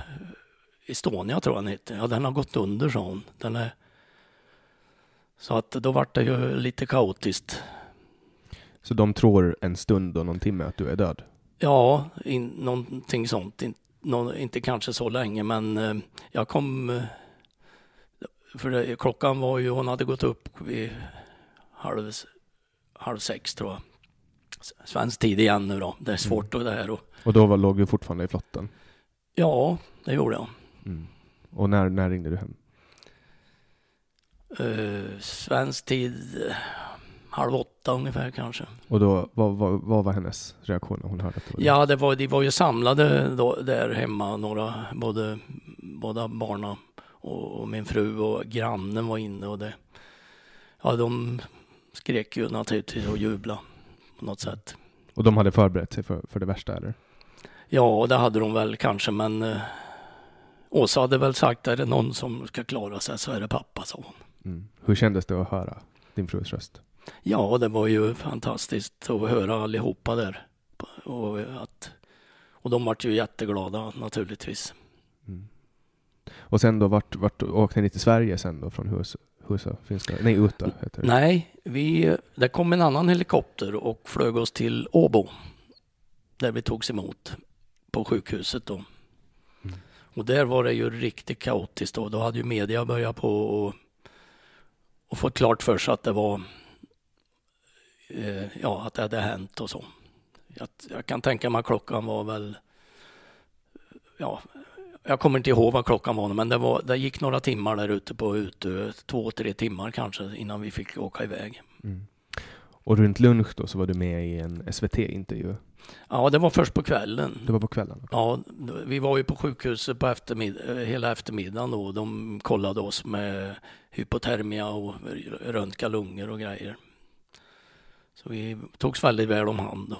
[SPEAKER 5] Estonia tror jag den heter. Ja, den har gått under sa hon. Den är så att då vart det ju lite kaotiskt.
[SPEAKER 4] Så de tror en stund och någon timme att du är död?
[SPEAKER 5] Ja, in, någonting sånt. In, no, inte kanske så länge, men eh, jag kom... Eh, för det, klockan var ju, hon hade gått upp vid halv, halv sex tror jag. Svensk tid igen nu då. Det är svårt mm. det här. Och,
[SPEAKER 4] och då var, låg du fortfarande i flotten?
[SPEAKER 5] Ja, det gjorde jag.
[SPEAKER 4] Mm. Och när, när ringde du hem?
[SPEAKER 5] Uh, svensk tid halv åtta ungefär kanske.
[SPEAKER 4] Och då, vad, vad, vad var hennes reaktion när hon hörde att det
[SPEAKER 5] var Ja, det var, de var ju samlade då, där hemma, några, både, båda barnen och, och, min fru och grannen var inne och det, ja de skrek ju naturligtvis och jublade på något sätt.
[SPEAKER 4] Och de hade förberett sig för, för det värsta eller?
[SPEAKER 5] Ja, det hade de väl kanske, men eh, Åsa hade väl sagt, är det någon som ska klara sig så är det pappa, sa hon.
[SPEAKER 4] Mm. Hur kändes det att höra din frus röst?
[SPEAKER 5] Ja, det var ju fantastiskt att höra allihopa där. Och, att, och de vart ju jätteglada naturligtvis. Mm.
[SPEAKER 4] Och sen då, vart, vart åkte ni till Sverige sen då från Hus, Husa? Finns det? Nej, Uta heter det.
[SPEAKER 5] Nej, vi, det kom en annan helikopter och flög oss till Åbo. Där vi togs emot på sjukhuset då. Mm. Och där var det ju riktigt kaotiskt då. Då hade ju media börjat på och och fått klart för sig att det var eh, ja, att det hade hänt och så. Jag, jag kan tänka mig att klockan var väl ja, jag kommer inte ihåg vad klockan var, men det, var, det gick några timmar där ute på Utö, två, tre timmar kanske innan vi fick åka iväg. Mm.
[SPEAKER 4] Och runt lunch då så var du med i en SVT-intervju?
[SPEAKER 5] Ja, det var först på kvällen.
[SPEAKER 4] Det var på kvällen?
[SPEAKER 5] Ja, vi var ju på sjukhuset på eftermiddag, hela eftermiddagen då. De kollade oss med hypotermia och röntga lungor och grejer. Så vi togs väldigt väl om hand. Då.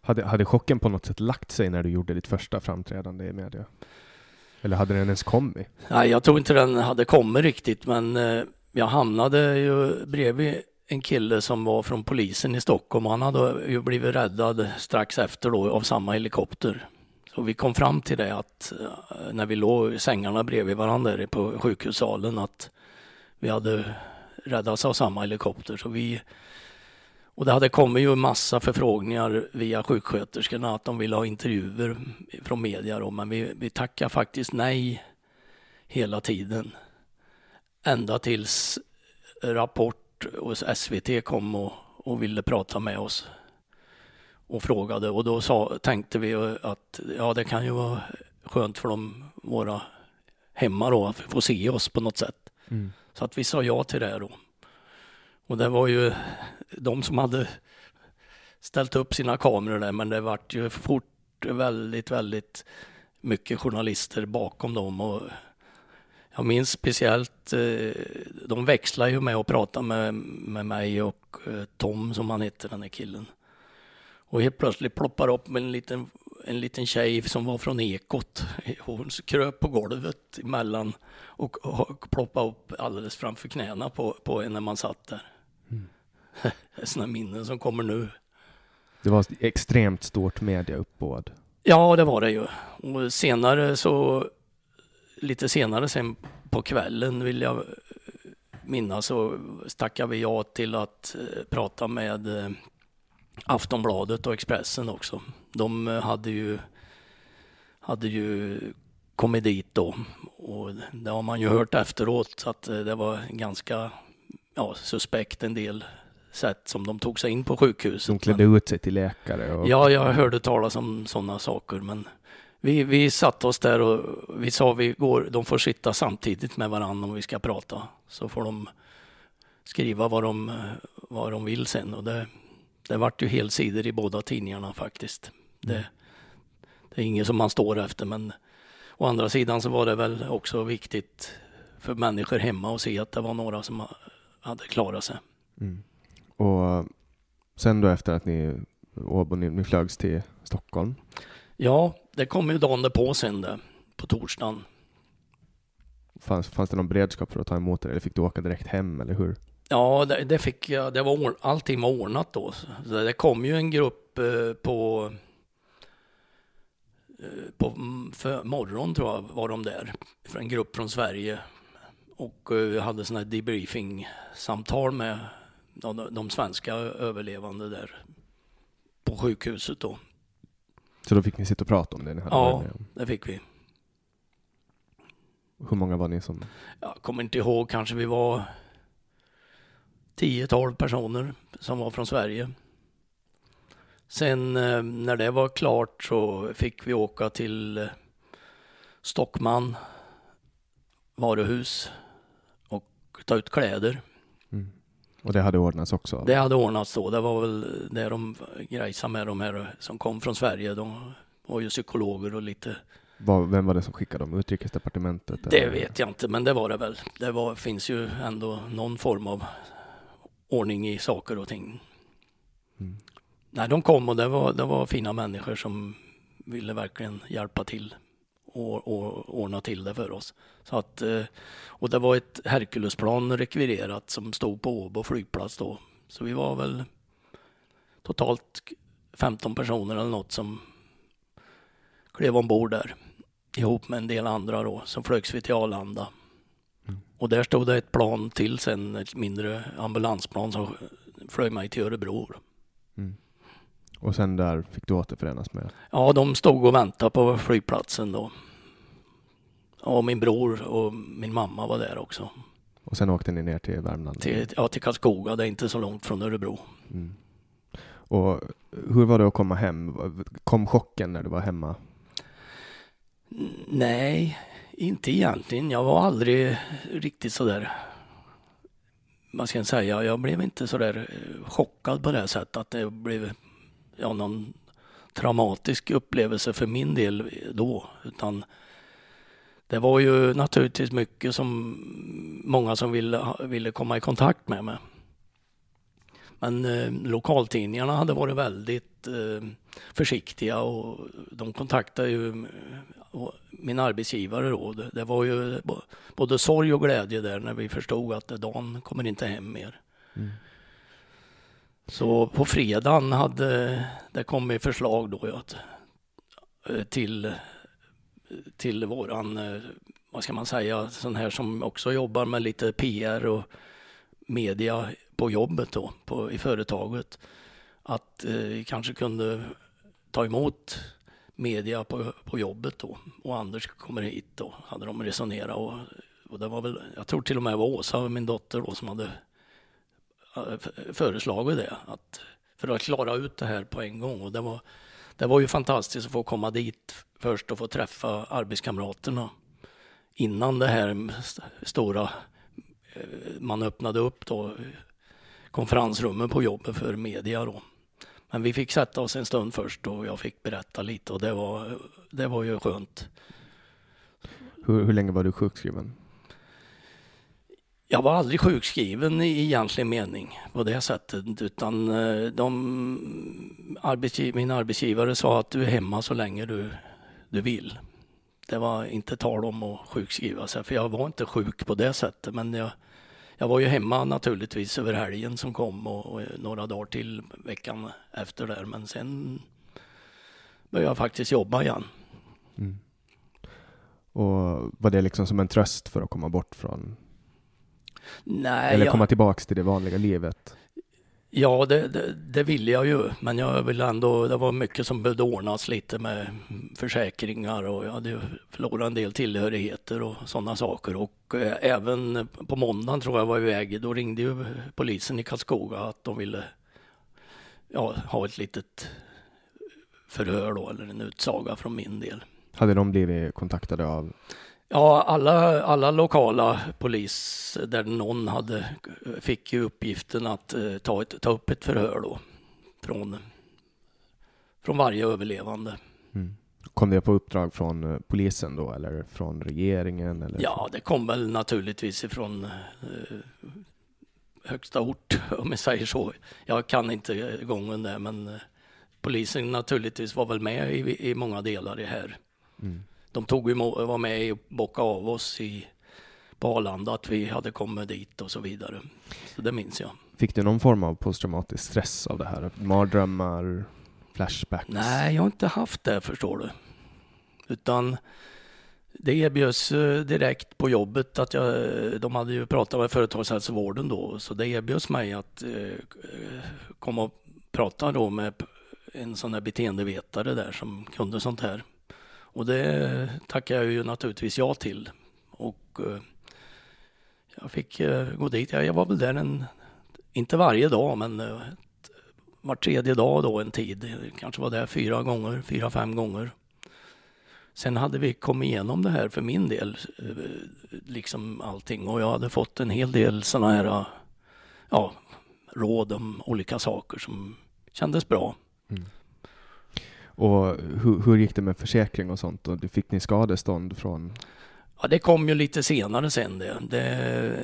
[SPEAKER 4] Hade, hade chocken på något sätt lagt sig när du gjorde ditt första framträdande i media? Eller hade den ens kommit?
[SPEAKER 5] Nej, jag tror inte den hade kommit riktigt, men eh, jag hamnade ju bredvid en kille som var från polisen i Stockholm. Han hade ju blivit räddad strax efter då av samma helikopter. Så vi kom fram till det att eh, när vi låg i sängarna bredvid varandra på sjukhussalen att vi hade räddats av samma helikopter. Så vi, och det hade kommit ju massa förfrågningar via sjuksköterskorna att de ville ha intervjuer från media då, men vi, vi tackade faktiskt nej hela tiden. Ända tills Rapport och SVT kom och, och ville prata med oss och frågade och då sa, tänkte vi att ja, det kan ju vara skönt för dem, våra hemma då, att få se oss på något sätt. Mm. Så att vi sa ja till det då. Och det var ju de som hade ställt upp sina kameror där, men det vart ju fort väldigt, väldigt mycket journalister bakom dem och jag minns speciellt, eh, de växlar ju med att prata med, med mig och eh, Tom som han heter, den här killen. Och helt plötsligt ploppar upp en liten, en liten tjej som var från Ekot. Hon kröp på golvet emellan och, och ploppade upp alldeles framför knäna på, på en när man satt där. Mm. Sådana minnen som kommer nu.
[SPEAKER 4] Det var extremt stort mediauppbåd.
[SPEAKER 5] Ja, det var det ju. Och senare så lite senare sen på kvällen vill jag minnas så stackade vi ja till att eh, prata med eh, Aftonbladet och Expressen också. De hade ju hade ju kommit dit då. Och det har man ju hört efteråt att det var ganska ja, suspekt en del sätt som de tog sig in på sjukhuset.
[SPEAKER 4] De klädde men, ut sig till läkare? Och...
[SPEAKER 5] Ja, jag hörde talas om sådana saker. Men vi, vi satte oss där och vi sa vi går, de får sitta samtidigt med varandra om vi ska prata. Så får de skriva vad de, vad de vill sen. Och det, det vart ju helsidor i båda tidningarna faktiskt. Det, mm. det är inget som man står efter men å andra sidan så var det väl också viktigt för människor hemma att se att det var några som hade klarat sig.
[SPEAKER 4] Mm. Och sen då efter att ni, Åbo, ni, ni flögs till Stockholm?
[SPEAKER 5] Ja, det kom ju dagen på sen det, på torsdagen.
[SPEAKER 4] Fanns, fanns det någon beredskap för att ta emot er eller fick du åka direkt hem eller hur?
[SPEAKER 5] Ja, det, det fick jag. Det var, allting var ordnat då. Så det kom ju en grupp eh, på eh, på för morgon tror jag var de där. För en grupp från Sverige. Och vi eh, hade sådana här debriefing-samtal med de, de svenska överlevande där på sjukhuset då.
[SPEAKER 4] Så då fick ni sitta och prata om det? Ni hade
[SPEAKER 5] ja, det fick vi.
[SPEAKER 4] Hur många var ni som?
[SPEAKER 5] Jag kommer inte ihåg, kanske vi var 10-12 personer som var från Sverige. Sen eh, när det var klart så fick vi åka till eh, Stockman varuhus och ta ut kläder.
[SPEAKER 4] Och det hade ordnats också?
[SPEAKER 5] Det hade ordnats då. Det var väl det de grejsade med de här som kom från Sverige. De var ju psykologer och lite
[SPEAKER 4] vem var det som skickade dem? Utrikesdepartementet?
[SPEAKER 5] Det eller? vet jag inte, men det var det väl. Det var, finns ju ändå någon form av ordning i saker och ting. Mm. Nej, de kom och det var, det var fina människor som ville verkligen hjälpa till och, och ordna till det för oss. Så att, eh, och det var ett Herculesplan rekvirerat som stod på Åbo flygplats då. Så vi var väl totalt 15 personer eller något som klev ombord där ihop med en del andra då. Så flögs vi till Arlanda. Mm. Och där stod det ett plan till sen, ett mindre ambulansplan som flög mig till Örebro.
[SPEAKER 4] Och sen där fick du återförenas med?
[SPEAKER 5] Ja, de stod och väntade på flygplatsen då. Och min bror och min mamma var där också.
[SPEAKER 4] Och sen åkte ni ner till Värmland?
[SPEAKER 5] Till, ja, till Karlskoga. Det är inte så långt från Örebro. Mm.
[SPEAKER 4] Och hur var det att komma hem? Kom chocken när du var hemma?
[SPEAKER 5] Nej, inte egentligen. Jag var aldrig riktigt sådär, vad ska jag säga, jag blev inte sådär chockad på det sättet att det blev ja, någon traumatisk upplevelse för min del då. Utan det var ju naturligtvis mycket som många som ville, ville komma i kontakt med mig. Men eh, lokaltidningarna hade varit väldigt eh, försiktiga och de kontaktade ju min arbetsgivare då. Det, det, var ju både sorg och glädje där när vi förstod att Dan kommer inte hem mer. Mm. Så på fredagen hade det kommit förslag då att, eh, till, till våran, eh, vad ska man säga, sån här som också jobbar med lite PR och media på jobbet då, på, i företaget. Att eh, vi kanske kunde ta emot media på, på jobbet då. Och Anders kommer hit då, hade de resonerat. Och, och det var väl, jag tror till och med det var Åsa, min dotter då, som hade föreslagit det. Att, för att klara ut det här på en gång. Och det var, det var ju fantastiskt att få komma dit först och få träffa arbetskamraterna innan det här stora, eh, man öppnade upp då konferensrummen på jobbet för media då. Men vi fick sätta oss en stund först och jag fick berätta lite och det var, det var ju skönt.
[SPEAKER 4] Hur, hur länge var du sjukskriven?
[SPEAKER 5] Jag var aldrig sjukskriven i egentlig mening på det sättet utan eh, de, arbetsgiv, min arbetsgivare sa att du är hemma så länge du, du vill. Det var inte tal om att sjukskriva sig för jag var inte sjuk på det sättet men jag, jag var ju hemma naturligtvis över helgen som kom och, och några dagar till veckan efter där men sen började jag faktiskt jobba igen. Mm.
[SPEAKER 4] Och var det liksom som en tröst för att komma bort från
[SPEAKER 5] Nej,
[SPEAKER 4] Eller komma jag... tillbaks till det vanliga livet?
[SPEAKER 5] Ja, det, det, det ville jag ju, men jag vill ändå, det var mycket som behövde ordnas lite med försäkringar och jag hade förlorat en del tillhörigheter och sådana saker. Och eh, även på måndagen tror jag var iväg, då ringde ju polisen i Karlskoga att de ville ja, ha ett litet förhör då, eller en utsaga från min del.
[SPEAKER 4] Hade de blivit kontaktade av
[SPEAKER 5] Ja, alla, alla lokala polis där någon hade, fick ju uppgiften att eh, ta, ett, ta upp ett förhör då från, från varje överlevande.
[SPEAKER 4] Mm. Kom det på uppdrag från eh, polisen då eller från regeringen? Eller?
[SPEAKER 5] Ja, det kom väl naturligtvis ifrån eh, högsta ort om jag säger så. Jag kan inte gången där men polisen naturligtvis var väl med i, i många delar i det här. Mm de tog ju, var med och bockade av oss i, på Arlanda att vi hade kommit dit och så vidare. Så det minns jag.
[SPEAKER 4] Fick du någon form av posttraumatisk stress av det här? Mardrömmar, flashbacks?
[SPEAKER 5] Nej, jag har inte haft det förstår du. Utan det erbjöds eh, direkt på jobbet att jag, de hade ju pratat med företagshälsovården då, så det erbjöds mig att eh, komma och prata då med en sån här beteendevetare där som kunde sånt här. Och det tackar jag ju naturligtvis ja till. Och eh, jag fick eh, gå dit. Jag var väl där en, inte varje dag, men eh, var tredje dag då en tid. Kanske var där fyra gånger, fyra, fem gånger. Sen hade vi kommit igenom det här för min del, liksom allting. Och jag hade fått en hel del sådana här ja, råd om olika saker som kändes bra. Mm.
[SPEAKER 4] Och hur, hur gick det med försäkring och sånt? Och fick ni skadestånd från?
[SPEAKER 5] Ja, det kom ju lite senare sen det. Det,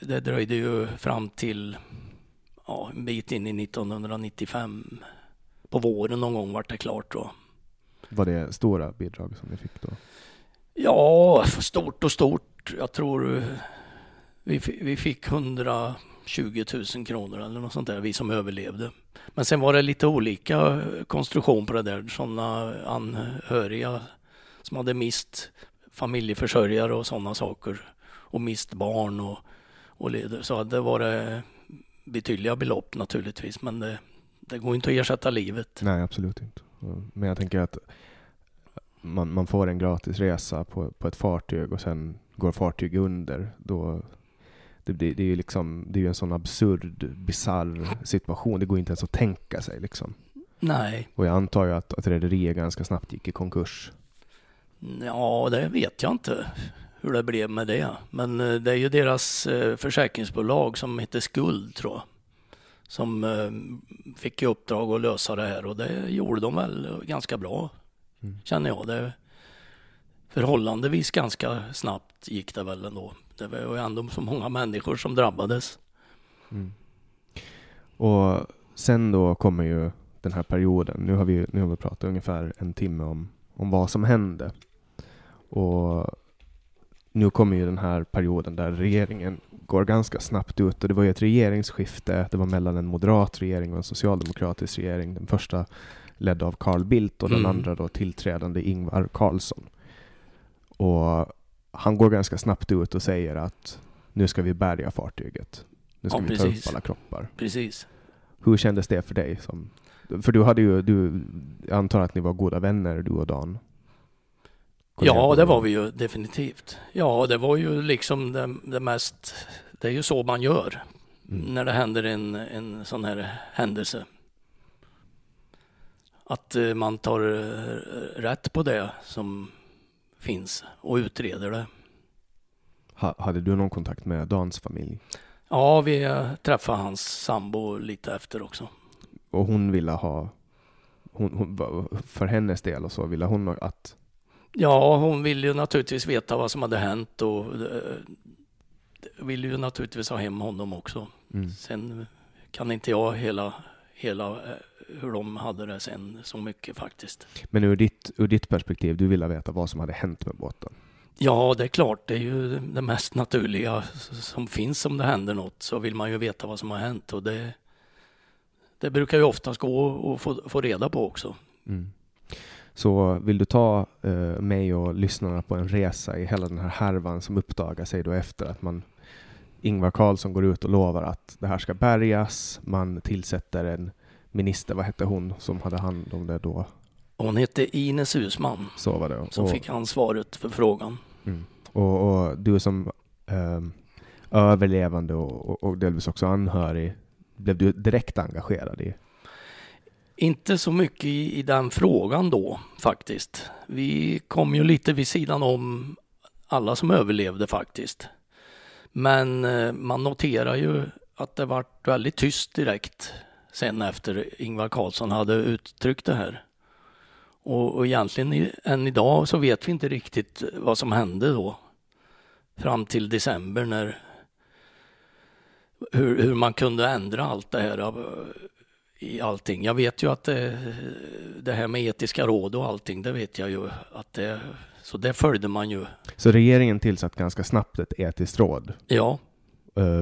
[SPEAKER 5] det dröjde ju fram till ja, en bit in i 1995. På våren någon gång vart det klart då.
[SPEAKER 4] Var det stora bidrag som ni fick då?
[SPEAKER 5] Ja, stort och stort. Jag tror vi, vi fick 20 000 kronor eller något sånt där, vi som överlevde. Men sen var det lite olika konstruktion på det där. Sådana anhöriga som hade mist familjeförsörjare och sådana saker. Och mist barn och, och leder. Så det var det betydliga belopp naturligtvis. Men det, det går inte att ersätta livet.
[SPEAKER 4] Nej, absolut inte. Men jag tänker att man, man får en gratis resa på, på ett fartyg och sen går fartyg under. Då, det, det, det, är ju liksom, det är en sån absurd, bisarr situation. Det går inte ens att tänka sig. Liksom.
[SPEAKER 5] Nej.
[SPEAKER 4] Och jag antar ju att, att rederiet ganska snabbt gick i konkurs.
[SPEAKER 5] Ja, det vet jag inte hur det blev med det. Men eh, det är ju deras eh, försäkringsbolag som heter Skuld, tror jag. Som eh, fick i uppdrag att lösa det här och det gjorde de väl ganska bra, mm. känner jag. Det förhållandevis ganska snabbt gick det väl ändå. Det var ju ändå så många människor som drabbades.
[SPEAKER 4] Mm. Och sen då kommer ju den här perioden. Nu har vi, nu har vi pratat ungefär en timme om, om vad som hände. Och nu kommer ju den här perioden där regeringen går ganska snabbt ut och det var ju ett regeringsskifte. Det var mellan en moderat regering och en socialdemokratisk regering. Den första ledd av Carl Bildt och den mm. andra då tillträdande Ingvar Carlsson. Och han går ganska snabbt ut och säger att nu ska vi bärga fartyget. Nu ska ja, vi ta upp alla kroppar.
[SPEAKER 5] Precis.
[SPEAKER 4] Hur kändes det för dig? Som, för du hade ju, du, jag antar att ni var goda vänner du och Dan?
[SPEAKER 5] Ja, det var vi ju definitivt. Ja, det var ju liksom det, det mest, det är ju så man gör mm. när det händer en, en sån här händelse. Att uh, man tar uh, rätt på det som finns och utreder det.
[SPEAKER 4] Ha, hade du någon kontakt med Dans familj?
[SPEAKER 5] Ja, vi träffade hans sambo lite efter också.
[SPEAKER 4] Och hon ville ha, hon, hon, för hennes del och så, ville hon att?
[SPEAKER 5] Ja, hon ville ju naturligtvis veta vad som hade hänt och eh, ville ju naturligtvis ha hem honom också. Mm. Sen kan inte jag hela, hela eh, hur de hade det sen så mycket faktiskt.
[SPEAKER 4] Men ur ditt, ur ditt perspektiv, du ville veta vad som hade hänt med båten?
[SPEAKER 5] Ja, det är klart. Det är ju det mest naturliga som finns om det händer något. Så vill man ju veta vad som har hänt. Och det, det brukar ju oftast gå att få, få reda på också. Mm.
[SPEAKER 4] Så vill du ta eh, mig och lyssnarna på en resa i hela den här härvan som uppdagar sig då efter att man Ingvar Carlsson går ut och lovar att det här ska bärgas. Man tillsätter en minister, vad hette hon som hade hand om det då?
[SPEAKER 5] Hon hette Ines Husman.
[SPEAKER 4] Så var det.
[SPEAKER 5] Som
[SPEAKER 4] och,
[SPEAKER 5] fick ansvaret för frågan.
[SPEAKER 4] Mm. Och, och, du som eh, överlevande och, och, och delvis också anhörig, blev du direkt engagerad i?
[SPEAKER 5] Inte så mycket i, i den frågan då faktiskt. Vi kom ju lite vid sidan om alla som överlevde faktiskt. Men eh, man noterar ju att det vart väldigt tyst direkt sen efter Ingvar Carlsson hade uttryckt det här. Och, och egentligen än idag så vet vi inte riktigt vad som hände då. Fram till december när hur, hur man kunde ändra allt det här i allting. Jag vet ju att det, det här med etiska råd och allting, det vet jag ju att det, så det följde man ju.
[SPEAKER 4] Så regeringen tillsatte ganska snabbt ett etiskt råd?
[SPEAKER 5] Ja.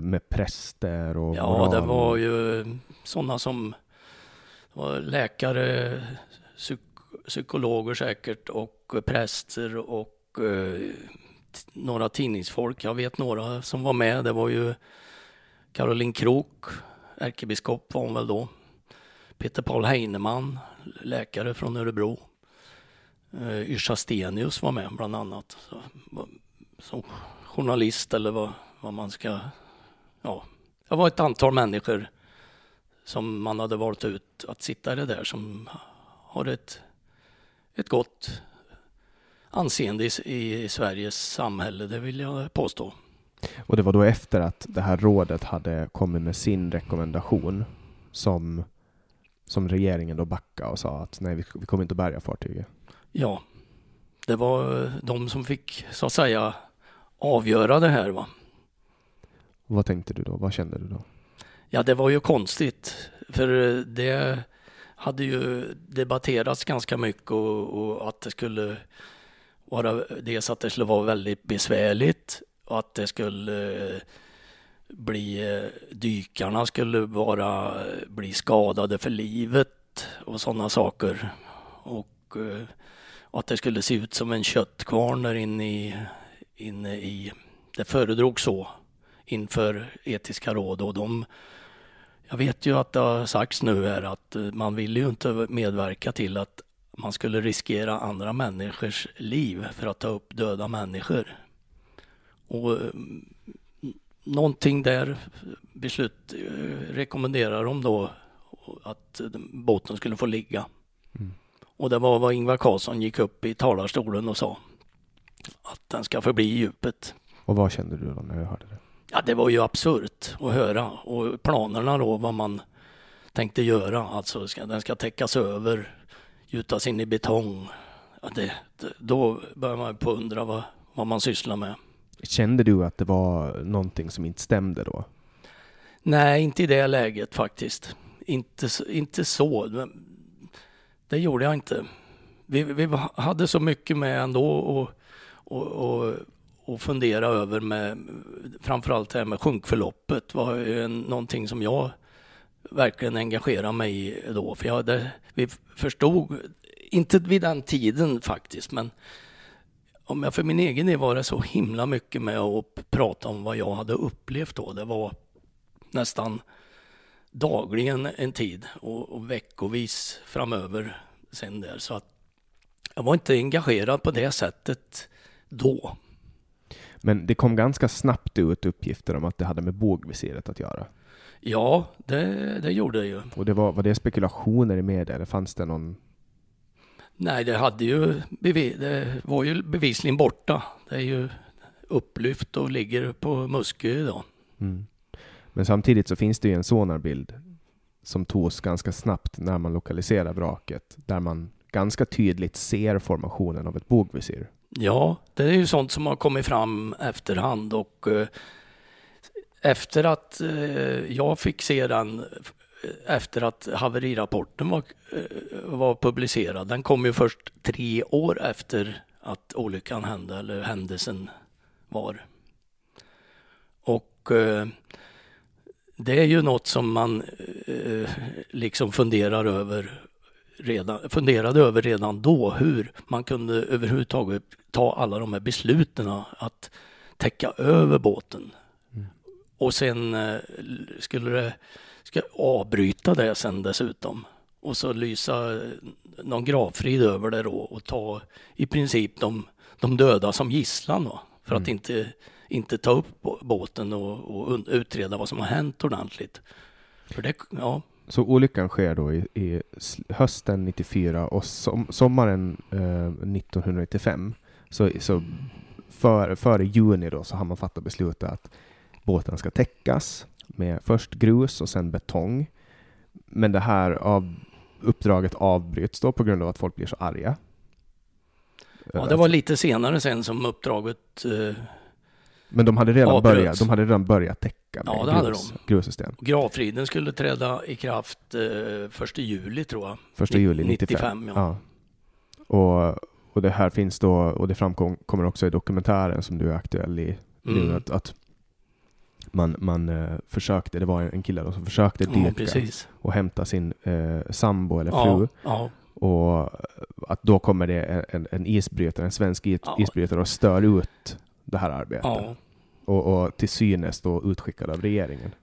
[SPEAKER 4] Med präster och
[SPEAKER 5] Ja, moral. det var ju sådana som var läkare, psyk psykologer säkert och präster och eh, några tidningsfolk. Jag vet några som var med. Det var ju Caroline Krok, ärkebiskop var hon väl då. Peter Paul Heinemann, läkare från Örebro. Eh, Yrsa Stenius var med bland annat. Så, som journalist eller vad, vad man ska... Ja, det var ett antal människor som man hade valt ut att sitta i det där som har ett, ett gott anseende i, i Sveriges samhälle, det vill jag påstå.
[SPEAKER 4] Och det var då efter att det här rådet hade kommit med sin rekommendation som, som regeringen då backade och sa att nej, vi, vi kommer inte att bärga fartyget.
[SPEAKER 5] Ja, det var de som fick så att säga avgöra det här. Va?
[SPEAKER 4] Vad tänkte du då? Vad kände du då?
[SPEAKER 5] Ja, det var ju konstigt, för det hade ju debatterats ganska mycket och, och att det skulle vara dels att det skulle vara väldigt besvärligt och att det skulle eh, bli, eh, dykarna skulle vara, bli skadade för livet och sådana saker. Och, eh, och att det skulle se ut som en köttkvarn där inne i, inne i, det föredrogs så inför etiska råd och de jag vet ju att det har sagts nu här att eh, man vill ju inte medverka till att man skulle riskera andra människors liv för att ta upp döda människor. Och mm, någonting där beslut eh, rekommenderar de då att eh, båten skulle få ligga. Mm. Och det var vad Ingvar Carlsson gick upp i talarstolen och sa. Att den ska förbli i djupet.
[SPEAKER 4] Och vad kände du då när du hörde det?
[SPEAKER 5] Ja, det var ju absurt att höra och planerna då vad man tänkte göra. Alltså ska, den ska täckas över, gjutas in i betong. Ja, det, då börjar man på undra vad, vad man sysslar med.
[SPEAKER 4] Kände du att det var någonting som inte stämde då?
[SPEAKER 5] Nej, inte i det läget faktiskt. Inte, inte så. Det gjorde jag inte. Vi, vi hade så mycket med ändå och, och, och, och fundera över med framförallt det här med sjunkförloppet var ju någonting som jag verkligen engagerade mig i då. För jag, hade, vi förstod, inte vid den tiden faktiskt, men om jag för min egen del var det så himla mycket med att prata om vad jag hade upplevt då. Det var nästan dagligen en tid och, och veckovis framöver sen där. Så att jag var inte engagerad på det sättet då.
[SPEAKER 4] Men det kom ganska snabbt ut uppgifter om att det hade med bågvisiret att göra.
[SPEAKER 5] Ja, det, det gjorde det ju.
[SPEAKER 4] Och det var, var det spekulationer i media eller fanns det någon
[SPEAKER 5] Nej, det hade ju det var ju bevisligen borta. Det är ju upplyft och ligger på Muskö idag. Mm.
[SPEAKER 4] Men samtidigt så finns det ju en sonarbild som togs ganska snabbt när man lokaliserar vraket, där man ganska tydligt ser formationen av ett bogvisir.
[SPEAKER 5] Ja, det är ju sånt som har kommit fram efterhand och eh, efter att eh, jag fick se den eh, efter att haverirapporten var, eh, var publicerad. Den kom ju först tre år efter att olyckan hände, eller händelsen var. Och eh, det är ju något som man eh, liksom funderar över redan, funderade över redan då, hur man kunde överhuvudtaget ta alla de här besluten att täcka över båten. Och sen eh, skulle det ska avbryta det sen dessutom. Och så lysa någon gravfrid över det då och ta i princip de, de döda som gisslan då, för
[SPEAKER 4] Mm.
[SPEAKER 5] att inte, inte ta upp bå- båten och, och utreda vad som har hänt ordentligt. För det, ja,
[SPEAKER 4] Så olyckan sker då i, i hösten 94 och som, sommaren eh, 1995. Så, så för, före juni då så har man fattat beslutet att båten ska täckas med först grus och sen betong. Men det här av, uppdraget avbryts då på grund av att folk blir så arga.
[SPEAKER 5] ja, det var lite senare sen som uppdraget eh,
[SPEAKER 4] Men de hade redan,
[SPEAKER 5] avbröts.
[SPEAKER 4] börjat, de hade redan börjat täcka med
[SPEAKER 5] Ja, det hade
[SPEAKER 4] grus,
[SPEAKER 5] de.
[SPEAKER 4] grussystem.
[SPEAKER 5] Gravfriden skulle träda i kraft eh, första juli tror jag.
[SPEAKER 4] Första juli 95.
[SPEAKER 5] 95 ja.
[SPEAKER 4] Ja. Och, och det här finns då, och det framkommer också i dokumentären som du är aktuell i nu,
[SPEAKER 5] Mm.
[SPEAKER 4] att, att man, man eh, försökte, det var en kille då som försökte
[SPEAKER 5] Ja,
[SPEAKER 4] dyka
[SPEAKER 5] precis.
[SPEAKER 4] och hämta sin eh, sambo eller
[SPEAKER 5] Ja,
[SPEAKER 4] fru.
[SPEAKER 5] ja.
[SPEAKER 4] Och att då kommer det en, en isbrytare, en svensk is,
[SPEAKER 5] Ja.
[SPEAKER 4] isbrytare och stör ut det här arbetet.
[SPEAKER 5] Ja.
[SPEAKER 4] Och, och till synes då utskickad av regeringen.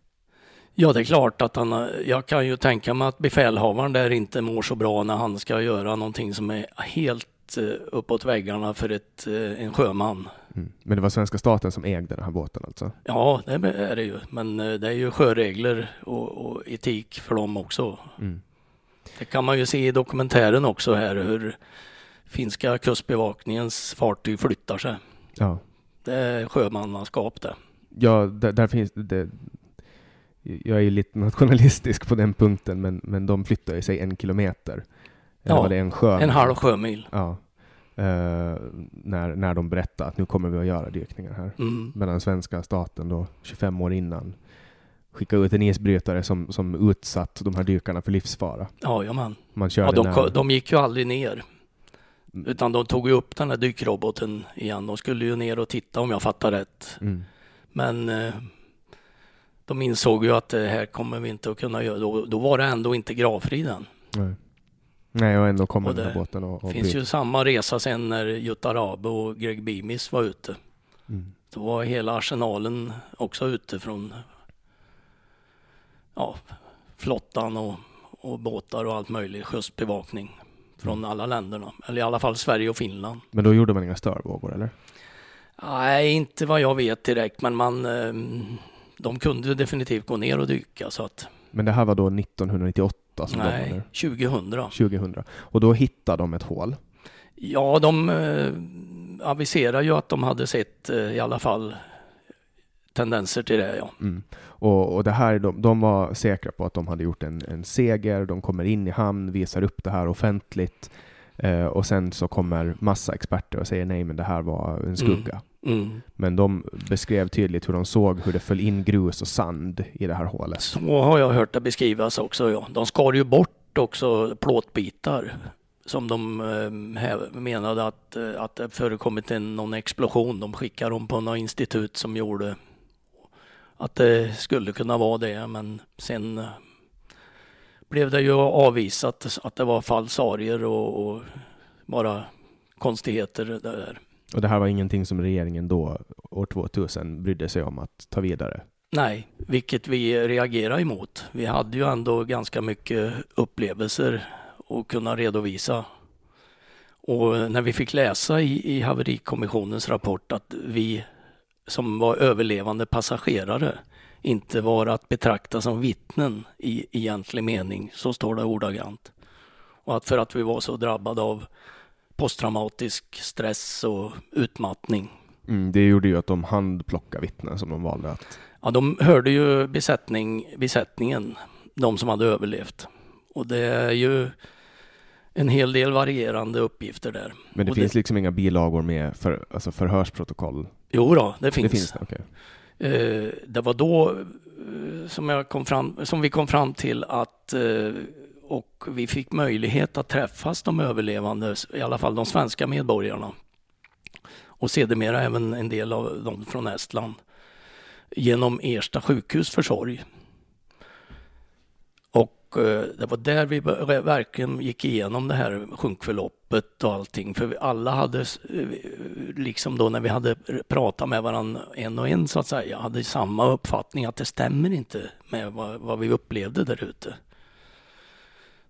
[SPEAKER 5] ja, det är klart att han, jag kan ju tänka mig att befälhavaren där inte mår så bra när han ska göra någonting som är helt eh, uppåt väggarna för ett, eh, en sjöman.
[SPEAKER 4] Mm. Men det var svenska staten som ägde den här båten alltså?
[SPEAKER 5] Ja, det är det ju. Men eh, det är ju sjöregler och, och etik för dem också.
[SPEAKER 4] Mm.
[SPEAKER 5] Det kan man ju se i dokumentären också här hur finska kustbevakningens fartyg flyttar sig.
[SPEAKER 4] Ja.
[SPEAKER 5] Det är sjömannaskap det.
[SPEAKER 4] Ja, där, där finns det. Jag är lite nationalistisk på den punkten, men, men de flyttar ju sig en kilometer.
[SPEAKER 5] Ja,
[SPEAKER 4] var det en sjö?
[SPEAKER 5] En halv sjömil.
[SPEAKER 4] Ja. Eh, när, när de berättar att nu kommer vi att göra dykningar här.
[SPEAKER 5] Mm.
[SPEAKER 4] Medan svenska staten då, 25 år innan, skickade ut en isbrytare som, som utsatt de här dykarna för livsfara.
[SPEAKER 5] Jajamän.
[SPEAKER 4] Man körde
[SPEAKER 5] Ja, de,
[SPEAKER 4] när-
[SPEAKER 5] de gick ju aldrig ner. Utan de tog ju upp den här dykroboten igen. De skulle ju ner och titta om jag fattar rätt.
[SPEAKER 4] Mm.
[SPEAKER 5] Men eh, de insåg ju att det här kommer vi inte att kunna göra. Då, då var det ändå inte gravfriden.
[SPEAKER 4] Nej. Nej, och ändå kommer den här båten och, och
[SPEAKER 5] finns ju samma resa sen när Jutta Rabe och Greg Beamis var ute.
[SPEAKER 4] Mm.
[SPEAKER 5] Då var hela arsenalen också ute från ja, flottan och, och båtar och allt möjligt, kustbevakning från alla länderna. Eller i alla fall Sverige och Finland.
[SPEAKER 4] Men då gjorde man inga störvågor, eller?
[SPEAKER 5] Nej, inte vad jag vet direkt, men man, eh, de kunde definitivt gå ner och dyka. Så att,
[SPEAKER 4] Men det här var då 1998 som
[SPEAKER 5] nej,
[SPEAKER 4] där?
[SPEAKER 5] 2000.
[SPEAKER 4] 2000. Och då hittade de ett hål.
[SPEAKER 5] Ja, de eh, aviserar ju att de hade sett eh, i alla fall tendenser till det, ja.
[SPEAKER 4] Mm. Och, och det här, de, de var säkra på att de hade gjort en, en seger, de kommer in i hamn, visar upp det här offentligt eh, och sen så kommer massa experter och säger nej men det här var en skugga.
[SPEAKER 5] Mm.
[SPEAKER 4] Men de beskrev tydligt hur de såg hur det föll in grus och sand i det här hålet.
[SPEAKER 5] Så har jag hört det beskrivas också, ja. De skar ju bort också plåtbitar som de eh, menade att, eh, att det förekommit en, någon explosion. De skickade dem på något institut som gjorde att det skulle kunna vara det, men sen eh, blev det ju avvisat att det var falsarier och, och bara konstigheter där.
[SPEAKER 4] Och det här var ingenting som regeringen då, år 2000, brydde sig om att ta vidare.
[SPEAKER 5] Nej, vilket vi reagerar emot. Vi hade ju ändå ganska mycket upplevelser att kunna redovisa. Och när vi fick läsa i, i haverikommissionens rapport att vi som var överlevande passagerare inte var att betrakta som vittnen i egentlig mening, så står det ordagrant. Och att för att vi var så drabbade av posttraumatisk stress och utmattning
[SPEAKER 4] Mm, det gjorde ju att de handplockade vittnen som de valde att...
[SPEAKER 5] Ja, de hörde ju besättning, besättningen, de som hade överlevt. Och det är ju en hel del varierande uppgifter där.
[SPEAKER 4] Men det
[SPEAKER 5] Och
[SPEAKER 4] finns liksom inga bilagor med för, alltså förhörsprotokoll?
[SPEAKER 5] Jo då, det finns.
[SPEAKER 4] Det finns det.
[SPEAKER 5] Eh, det var då eh, som, jag kom fram, som vi kom fram till att eh, och vi fick möjlighet att träffas de överlevande, i alla fall de svenska medborgarna. Och sedermera även en del av dem från Estland. Genom Ersta sjukhus försorg. Och eh, det var där vi verkligen gick igenom det här sjunkförloppet och allting. För alla hade, eh, liksom då när vi hade pratat med varandra en och en så att säga, hade samma uppfattning att det stämmer inte med vad, vad vi upplevde där ute.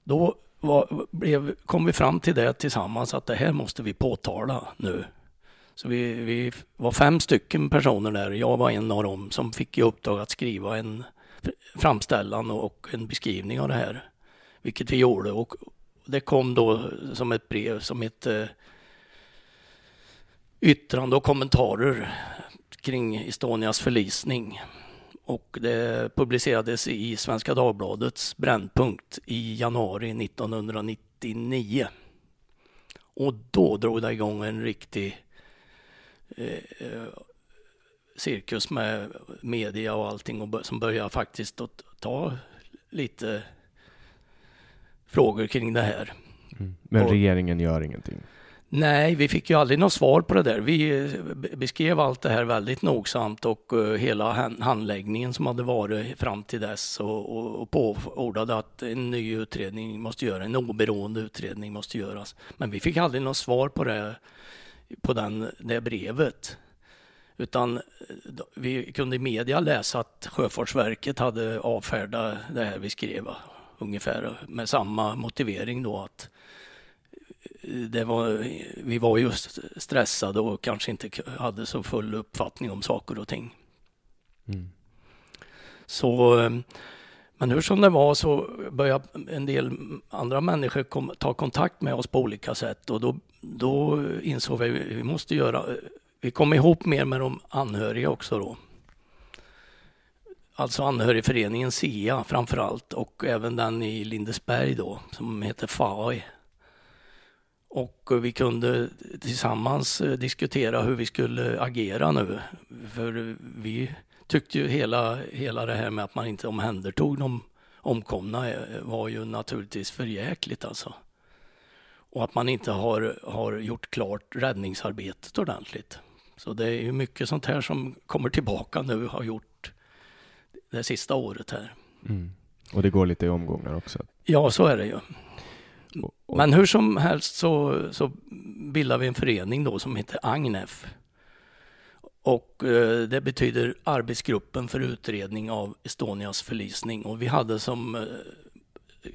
[SPEAKER 5] Då var, blev, kom vi fram till det tillsammans att det här måste vi påtala nu. Så vi, vi var fem stycken personer där, jag var en av dem som fick i uppdrag att skriva en framställan och en beskrivning av det här. Vilket vi gjorde och det kom då som ett brev som ett eh, yttrande och kommentarer kring Estonias förlisning. Och det publicerades i Svenska Dagbladets Brännpunkt i januari 1999. Och då drog det igång en riktig eh, eh cirkus med media och allting och som börjar faktiskt att ta lite frågor kring det här.
[SPEAKER 4] Mm. Men och, regeringen gör ingenting?
[SPEAKER 5] Nej, vi fick ju aldrig något svar på det där. Vi eh, beskrev allt det här väldigt nogsamt och uh, hela handläggningen som hade varit fram till dess och, och, och påordade att en ny utredning måste göras, en oberoende utredning måste göras. Men vi fick aldrig något svar på det, på den, det brevet. Utan eh, vi kunde i media läsa att Sjöfartsverket hade avfärdat det här vi skrev ungefär med samma motivering då att eh, det var, vi var just stressade och kanske inte hade så full uppfattning om saker och ting. Mm. Så, eh, men hur som det var så började en del andra människor kom, ta kontakt med oss på olika sätt och då, då insåg vi att vi måste göra vi kom ihop mer med de anhöriga också då. Alltså anhörigföreningen SIA framför allt och även den i Lindesberg då som heter FAI. Och vi kunde tillsammans eh, diskutera hur vi skulle agera nu. För vi tyckte ju hela, hela det här med att man inte omhändertog de omkomna eh, var ju naturligtvis för jäkligt alltså. Och att man inte har, har gjort klart räddningsarbetet ordentligt. Så det är ju mycket sånt här som kommer tillbaka nu har gjort det sista året här.
[SPEAKER 4] Mm. Och det går lite i omgångar också?
[SPEAKER 5] Ja, så är det ju. Men hur som helst så, så bildar vi en förening då som heter AGNEF. Och eh, det betyder Arbetsgruppen för utredning av Estonias förlisning. Och vi hade som eh,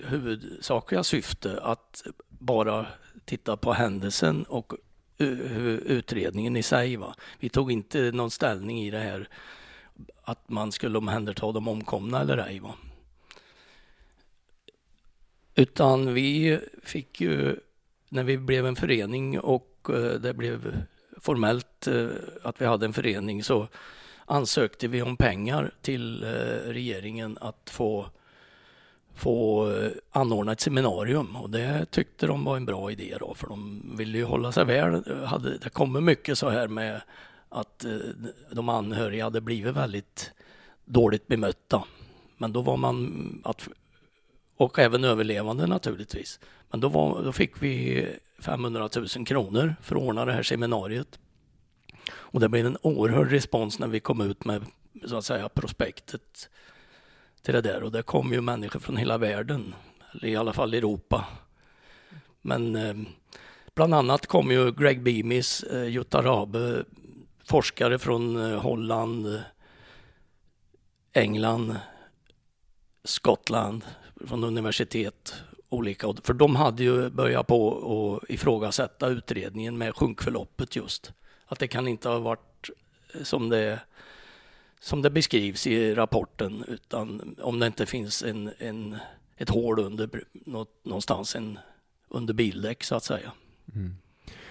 [SPEAKER 5] huvudsakliga syfte att bara titta på händelsen och utredningen i sig. Va? Vi tog inte någon ställning i det här att man skulle omhänderta de omkomna eller ej. Va? Utan vi fick ju, när vi blev en förening och eh, det blev formellt eh, att vi hade en förening så ansökte vi om pengar till eh, regeringen att få få eh, anordna ett seminarium och det tyckte de var en bra idé då för de ville ju hålla sig väl. Hade, det kommer mycket så här med att eh, de anhöriga hade blivit väldigt dåligt bemötta. Men då var man att, och även överlevande naturligtvis. Men då, var, då fick vi 500 000 kronor för att ordna det här seminariet. Och det blev en oerhörd respons när vi kom ut med så att säga prospektet till det där och det kom ju människor från hela världen, eller i alla fall Europa. Men eh, bland annat kom ju Greg Beamis, eh, Jutta Rabe, forskare från eh, Holland, England, Skottland, från universitet olika. För de hade ju börjat på att ifrågasätta utredningen med sjunkförloppet just. Att det kan inte ha varit eh, som det som det beskrivs i rapporten, utan om det inte finns en, en, ett hål under, någonstans en, under bildäck så att säga.
[SPEAKER 4] Mm.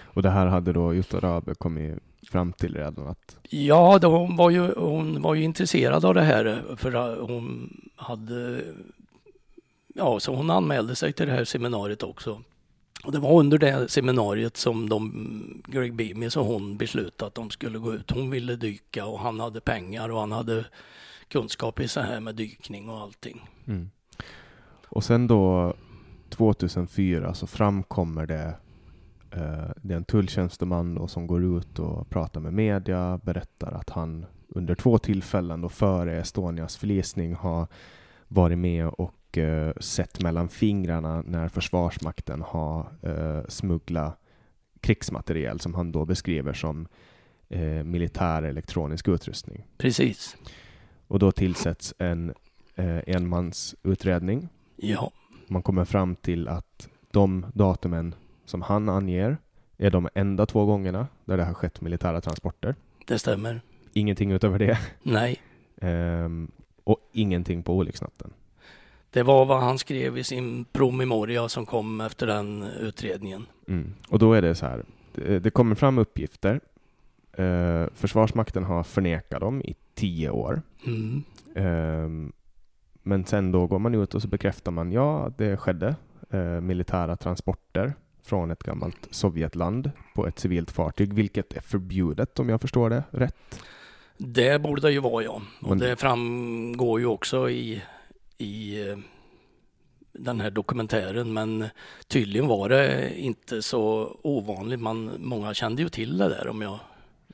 [SPEAKER 4] Och det här hade då Jutta Rabe kommit fram till redan? Att...
[SPEAKER 5] Ja, hon var, ju, hon var ju intresserad av det här för hon hade Ja, så hon anmälde sig till det här seminariet också. Och det var under det seminariet som de, Greg Beamis och hon beslutade att de skulle gå ut. Hon ville dyka och han hade pengar och han hade kunskap i så här med dykning och allting. Mm.
[SPEAKER 4] Och sen då 2004 så framkommer det eh, det är en tulltjänsteman då som går ut och pratar med media, berättar att han under två tillfällen då före Estonias förlisning har varit med och och eh, sett mellan fingrarna när Försvarsmakten har eh, smugglat krigsmateriel som han då beskriver som eh, militär elektronisk utrustning.
[SPEAKER 5] Precis.
[SPEAKER 4] Och då tillsätts en eh, enmansutredning.
[SPEAKER 5] Ja.
[SPEAKER 4] Man kommer fram till att de datumen som han anger är de enda två gångerna där det har skett militära transporter.
[SPEAKER 5] Det stämmer.
[SPEAKER 4] Ingenting utöver det.
[SPEAKER 5] Nej.
[SPEAKER 4] Ehm, och ingenting på olycksnatten.
[SPEAKER 5] Det var vad han skrev i sin promemoria som kom efter den utredningen.
[SPEAKER 4] Mm. Och då är det så här, det, kommer fram uppgifter. Eh, Försvarsmakten har förnekat dem i tio år.
[SPEAKER 5] Mm.
[SPEAKER 4] Ehm, men sen då går man ut och så bekräftar man, ja, det skedde eh, militära transporter från ett gammalt Sovjetland på ett civilt fartyg, vilket är förbjudet om jag förstår det rätt.
[SPEAKER 5] Det borde det ju vara ja. Och
[SPEAKER 4] Men-
[SPEAKER 5] det framgår ju också i, i eh, den här dokumentären. Men tydligen var det inte så ovanligt. Man, många kände ju till det där om jag,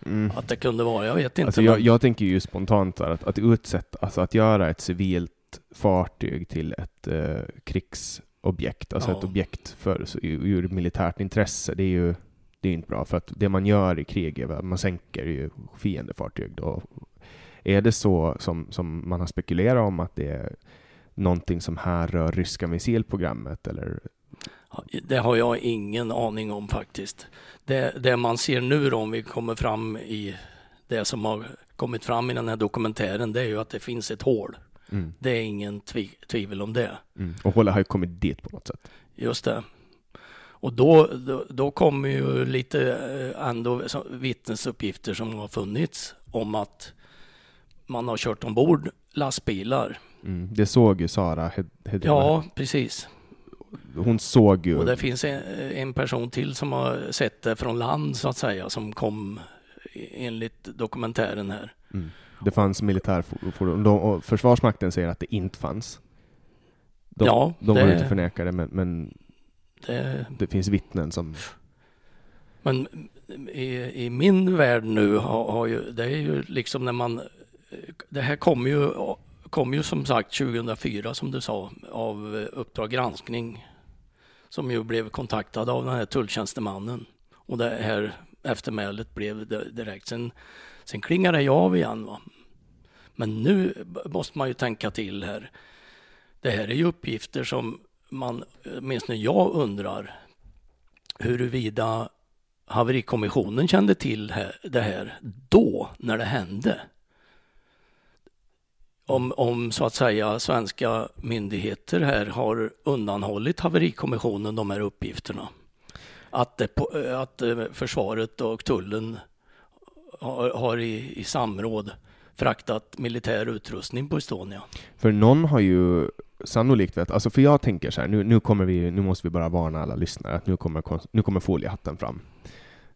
[SPEAKER 4] Mm.
[SPEAKER 5] att det kunde vara. Jag vet inte.
[SPEAKER 4] Alltså jag,
[SPEAKER 5] men-
[SPEAKER 4] jag tänker ju spontant där att, att utsätta, alltså att göra ett civilt fartyg till ett eh, krigsobjekt, alltså
[SPEAKER 5] Ja.
[SPEAKER 4] ett objekt för, så, ur, ur militärt intresse, det är ju det är inte bra. För att det man gör i krig är att man sänker ju fiendefartyg. Då. Är det så som, som man har spekulerat om att det är någonting som här rör ryska missilprogrammet eller
[SPEAKER 5] Det har jag ingen aning om faktiskt. Det, det man ser nu då, om vi kommer fram i det som har kommit fram i den här dokumentären, det är ju att det finns ett hål.
[SPEAKER 4] Mm.
[SPEAKER 5] Det är ingen tvi, tvivel om det.
[SPEAKER 4] Mm. Och hålla har ju kommit dit på något sätt.
[SPEAKER 5] Just det. Och då, då, då kommer ju lite eh, ändå vittnesuppgifter som har funnits om att man har kört ombord lastbilar.
[SPEAKER 4] Mm. Det såg ju Sara Hed- Hedin.
[SPEAKER 5] Ja, precis.
[SPEAKER 4] Hon såg ju...
[SPEAKER 5] Och det finns en, en person till som har sett det från land så att säga, som kom enligt dokumentären här.
[SPEAKER 4] Mm. Det fanns militärfordon. De, och Försvarsmakten säger att det inte fanns. De,
[SPEAKER 5] Ja,
[SPEAKER 4] de
[SPEAKER 5] det-
[SPEAKER 4] har inte förnekat det, men, men
[SPEAKER 5] Det,
[SPEAKER 4] det finns vittnen som...
[SPEAKER 5] Men i, i min värld nu har, har ju, det är ju liksom när man, det här kom ju, kom ju som sagt 2004 som du sa av eh, Uppdrag granskning som ju blev kontaktad av den här tulltjänstemannen och det här eftermälet blev direkt. Sen, sen klingade det av igen. Va? Men nu måste man ju tänka till här. Det här är ju uppgifter som man, eh, åtminstone jag undrar huruvida haverikommissionen kände till det här då, när det hände. Om, om så att säga svenska myndigheter här har undanhållit haverikommissionen de här uppgifterna. Att, eh, det, eh, att eh, försvaret och tullen har, har i, i samråd fraktat militär utrustning på Estonia.
[SPEAKER 4] För någon har ju sannolikt vet, alltså för jag tänker så här, nu, nu kommer vi, nu måste vi bara varna alla lyssnare att nu kommer, nu kommer foliehatten fram.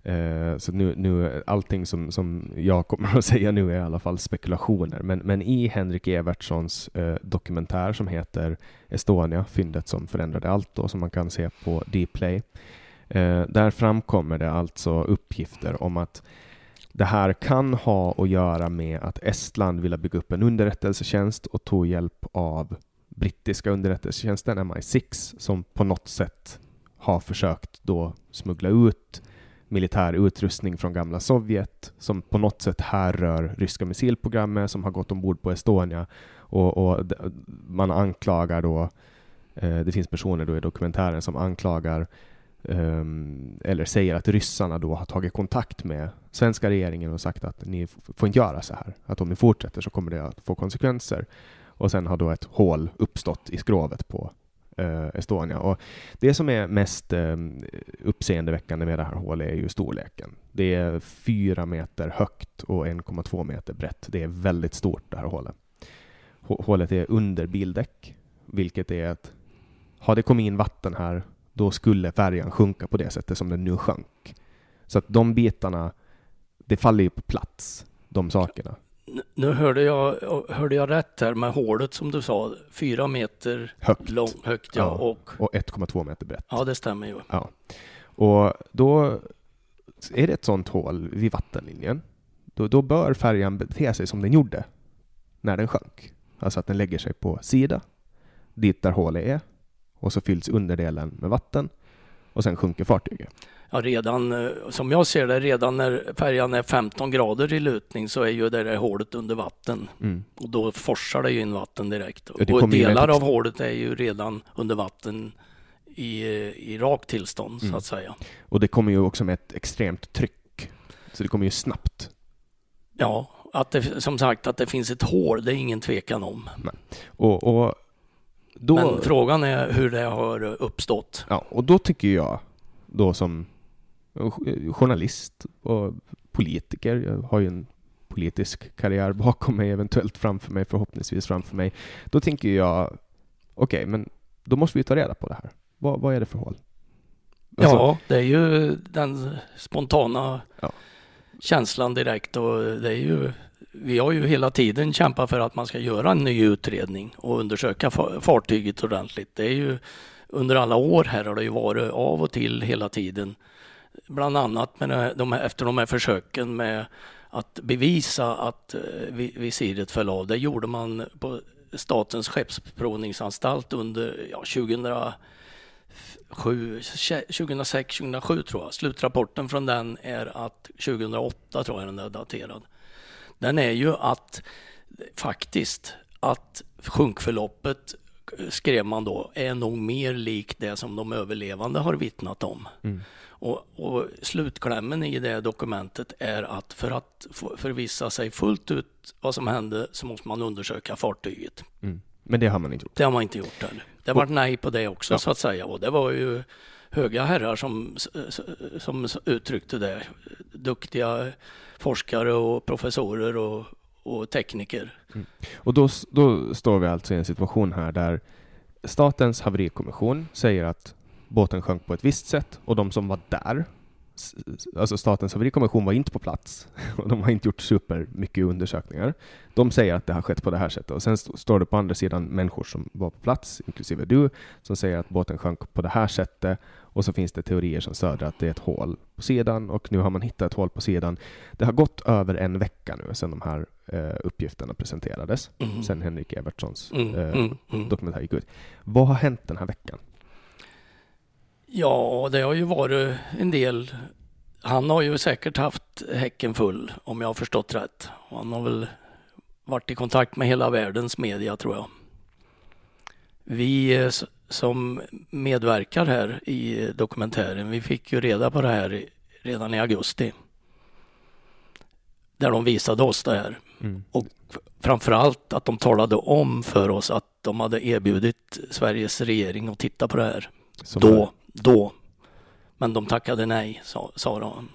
[SPEAKER 4] Eh, så nu, nu, allting som, som jag kommer att säga nu är i alla fall spekulationer. Men, men i Henrik Evertssons eh, dokumentär som heter Estonia, fyndet som förändrade allt då, som man kan se på Dplay. Eh, där framkommer det alltså uppgifter om att det här kan ha att göra med att Estland ville bygga upp en underrättelsetjänst och tog hjälp av brittiska underrättelsetjänsten MI6 som på något sätt har försökt då smuggla ut militär utrustning från gamla Sovjet som på något sätt härrör ryska missilprogrammet som har gått ombord på Estonia och, och man anklagar då eh, det finns personer då i dokumentären som anklagar ehm, eller säger att ryssarna då har tagit kontakt med svenska regeringen och sagt att ni får inte göra så här. Att om ni fortsätter så kommer det att få konsekvenser. Och sen har då ett hål uppstått i skrovet på eh, Estonia. Och det som är mest eh, uppseendeväckande med det här hålet är ju storleken. Det är fyra meter högt och 1,2 meter brett. Det är väldigt stort det här hålet. Hålet är under bildäck, vilket är att har det kommit in vatten här, då skulle färjan sjunka på det sättet som den nu sjönk. Så att de bitarna, det faller ju på plats, de sakerna.
[SPEAKER 5] Nu hörde jag, hörde jag rätt här med hålet som du sa, fyra meter
[SPEAKER 4] Högt.
[SPEAKER 5] lång, högt ja, och
[SPEAKER 4] och 1,2 meter brett.
[SPEAKER 5] ja det stämmer ju.
[SPEAKER 4] Ja. Och då är det ett sånt hål vid vattenlinjen, då, då bör färjan bete sig som den gjorde när den sjönk. Alltså att den lägger sig på sida dit där hålet är och så fylls underdelen med vatten och sen sjunker fartyget.
[SPEAKER 5] Ja, redan eh, som jag ser det, redan när färjan är 15 grader i lutning så är ju det där hålet under vatten.
[SPEAKER 4] Mm.
[SPEAKER 5] Och då forsar det ju in vatten direkt.
[SPEAKER 4] Ja,
[SPEAKER 5] och delar av hålet är ju redan under vatten i, i rakt tillstånd så
[SPEAKER 4] Mm.
[SPEAKER 5] att säga.
[SPEAKER 4] Och det kommer ju också med ett extremt tryck. Så det kommer ju snabbt.
[SPEAKER 5] Ja, att det, som sagt att det finns ett hål, det är ingen tvekan om.
[SPEAKER 4] Och, och då...
[SPEAKER 5] Men frågan är hur det har uppstått.
[SPEAKER 4] Ja, och då tycker jag, då som journalist och politiker, jag har ju en politisk karriär bakom mig, eventuellt framför mig, förhoppningsvis framför mig. Då tänker jag, okej, men då måste vi ta reda på det här. Vad, vad är det för hål? Alltså,
[SPEAKER 5] ja, det är ju den spontana
[SPEAKER 4] Ja.
[SPEAKER 5] känslan direkt och det är ju vi har ju hela tiden kämpat för att man ska göra en ny utredning och undersöka fartyget ordentligt. Det är ju under alla år här har det ju varit av och till hela tiden. Bland annat med de här, efter de här försöken med att bevisa att eh, visiret föll av. Det gjorde man på Statens skeppsprovningsanstalt under ja, 2007, 2006, 2007 tror jag. Slutrapporten från den är att 2008 tror jag den är daterad. Den är ju att faktiskt att sjunkförloppet skrev man då är nog mer likt det som de överlevande har vittnat om.
[SPEAKER 4] Mm.
[SPEAKER 5] Och, och slutklämmen i det dokumentet är att för att förvissa sig fullt ut vad som hände så måste man undersöka fartyget.
[SPEAKER 4] Mm. Men det har man inte gjort.
[SPEAKER 5] Det har man inte gjort heller. Det var nej på det också
[SPEAKER 4] Ja.
[SPEAKER 5] så att säga. Och det var ju höga herrar som, som uttryckte det. Duktiga forskare och professorer och, och tekniker. Mm.
[SPEAKER 4] Och då, då står vi alltså i en situation här där Statens haverikommission säger att båten sjönk på ett visst sätt och de som var där, alltså Statens haverikommission var inte på plats och de har inte gjort super mycket undersökningar. De säger att det har skett på det här sättet och sen st- står det på andra sidan människor som var på plats, inklusive du, som säger att båten sjönk på det här sättet och så finns det teorier som stöder att det är ett hål på sidan och nu har man hittat ett hål på sidan. Det har gått över en vecka nu sedan de här eh, uppgifterna presenterades,
[SPEAKER 5] Mm.
[SPEAKER 4] sedan Henrik Evertssons
[SPEAKER 5] Mm,
[SPEAKER 4] eh,
[SPEAKER 5] mm, mm.
[SPEAKER 4] dokumentär gick ut. Vad har hänt den här veckan?
[SPEAKER 5] Ja, det har ju varit en del. Han har ju säkert haft häcken full om jag har förstått rätt. Han har väl varit i kontakt med hela världens media tror jag. Vi eh, som medverkar här i dokumentären, vi fick ju reda på det här redan i augusti. Där de visade oss det här.
[SPEAKER 4] Mm.
[SPEAKER 5] Och framförallt att de talade om för oss att de hade erbjudit Sveriges regering att titta på det här.
[SPEAKER 4] Som
[SPEAKER 5] då, då. Men de tackade nej, sa, sa de.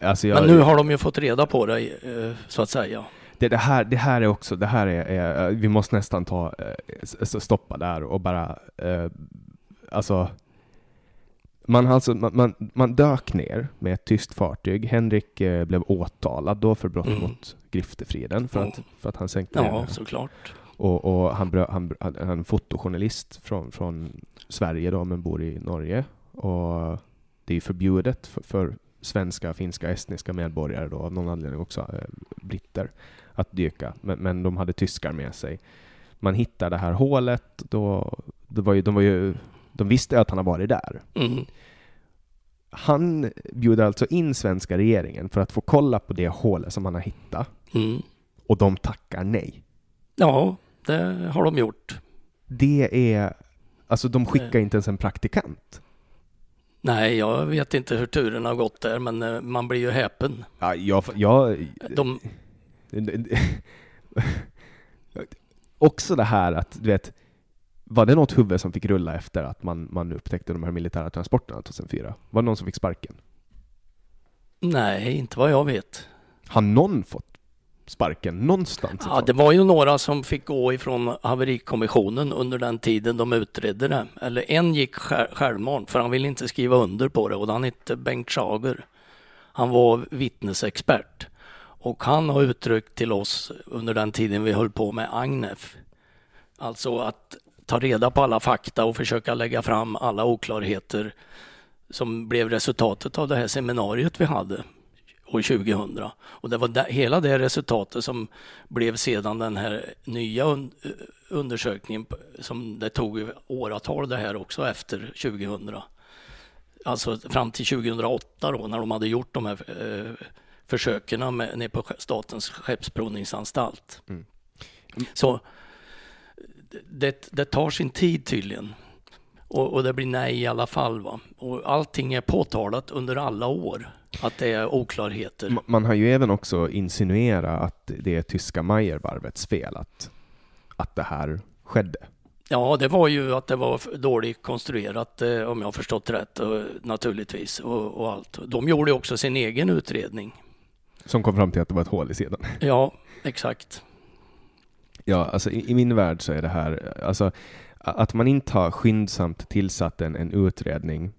[SPEAKER 4] Alltså jag,
[SPEAKER 5] Men nu har de ju fått reda på det, eh, så att säga.
[SPEAKER 4] Det, det, här, det här är också, det här är, är vi måste nästan ta, eh, stoppa där och bara, eh, alltså, man, alltså man, man, man dök ner med ett tyst fartyg. Henrik eh, blev åtalad då för brott
[SPEAKER 5] Mm.
[SPEAKER 4] mot griftefriden för,
[SPEAKER 5] Ja.
[SPEAKER 4] att, för att han sänkte ner
[SPEAKER 5] Ja,
[SPEAKER 4] den.
[SPEAKER 5] såklart.
[SPEAKER 4] Och, och han, brö, han, han han är fotojournalist från, från Sverige då, men bor i Norge. Och det är ju förbjudet för, för svenska, finska, estniska medborgare då, av någon anledning också eh, britter, att dyka. Men, men de hade tyskar med sig. Man hittar det här hålet, då, det var ju, de, var ju, de visste att han har varit där.
[SPEAKER 5] Mm.
[SPEAKER 4] Han bjuder alltså in svenska regeringen för att få kolla på det hålet som han har hittat.
[SPEAKER 5] Mm.
[SPEAKER 4] Och de tackar nej.
[SPEAKER 5] Ja, det har de gjort.
[SPEAKER 4] det är... Alltså de skickar inte ens en praktikant.
[SPEAKER 5] Nej, jag vet inte hur turen har gått där, men eh, man blir ju häpen.
[SPEAKER 4] Ja, jag... jag
[SPEAKER 5] De,
[SPEAKER 4] också det här att, du vet, var det något huvud som fick rulla efter att man, man upptäckte de här militära transporterna 2004? Var det någon som fick sparken?
[SPEAKER 5] nej, inte vad jag vet.
[SPEAKER 4] Har någon fått sparken någonstans?
[SPEAKER 5] Ja, det var ju några som fick gå ifrån haverikommissionen under den tiden de utredde det. Eller en gick sj- självmant för han ville inte skriva under på det och han hette Bengt Schager. Han var vittnesexpert. Och han har uttryckt till oss under den tiden vi höll på med Agnef. Alltså att ta reda på alla fakta och försöka lägga fram alla oklarheter som blev resultatet av det här seminariet vi hade år 2000. Och det var där, hela det resultatet som blev sedan den här nya un, eh, undersökningen som det tog åratal det här också efter 2000. Alltså fram till 2008 då när de hade gjort de här eh, försöken med, nere på Statens skeppsprovningsanstalt. Mm. Så det, det, tar sin tid tydligen. Och, och, det blir nej i alla fall. Va? Och allting är påtalat under alla år, att det är oklarheter.
[SPEAKER 4] Man har ju även också insinuerat att det är tyska Mayervarvets fel att, att det här skedde.
[SPEAKER 5] Ja, det var ju att det var dåligt konstruerat eh, om jag har förstått rätt naturligtvis och, och, allt. De gjorde också sin egen utredning.
[SPEAKER 4] Som kom fram till att det var ett hål i sedan?
[SPEAKER 5] Ja, exakt.
[SPEAKER 4] Ja, alltså i, i, min värld så är det här, alltså att man inte har skyndsamt tillsatt en, en utredning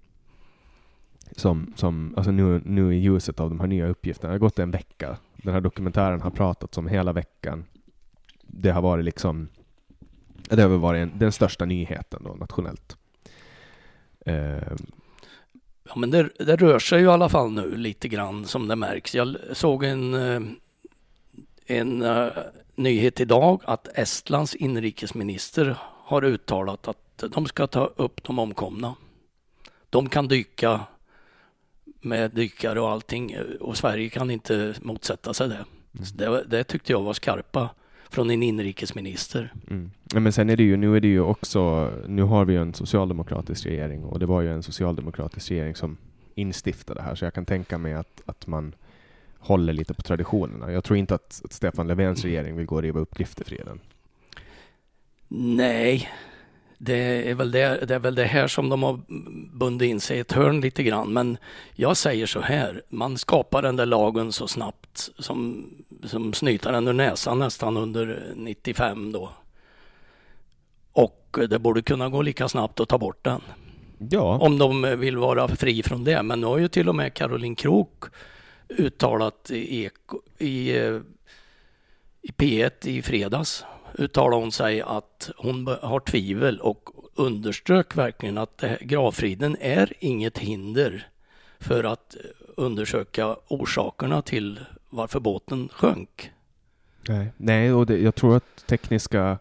[SPEAKER 4] som, som alltså nu, nu i ljuset av de här nya uppgifterna, det har gått en vecka. Den här dokumentären har pratats om hela veckan. Det har varit liksom, det har varit en, den största nyheten då nationellt.
[SPEAKER 5] Eh, Ja, men det, det, rör sig ju i alla fall nu lite grann som det märks. Jag såg en, eh, en uh, nyhet idag att Estlands inrikesminister har uttalat att de ska ta upp de omkomna. De kan dyka med dykare och allting och Sverige kan inte motsätta sig det. Mm. Det, det, tyckte jag var skarpa från en inrikesminister.
[SPEAKER 4] Mm. Men sen är det ju, nu är det ju också, nu har vi ju en socialdemokratisk regering och det var ju en socialdemokratisk regering som instiftade det här, så jag kan tänka mig att, att man håller lite på traditionerna. Jag tror inte att, att Stefan Löfvens regering vill gå och riva upp griftefriden.
[SPEAKER 5] Nej, det är, väl det, det är väl det här som de har bundit in sig i ett hörn lite grann. Men jag säger så här, man skapar den där lagen så snabbt som, som snytaren ur näsan nästan under 95 då. Och det borde kunna gå lika snabbt att ta bort den.
[SPEAKER 4] Ja.
[SPEAKER 5] Om de vill vara fri från det. Men nu har ju till och med Caroline Krook uttalat i, i, i P1 i fredags uttalade hon sig att hon har tvivel och underströk verkligen att gravfriden är inget hinder för att undersöka orsakerna till varför båten sjönk.
[SPEAKER 4] Nej, Nej och det, jag tror att tekniska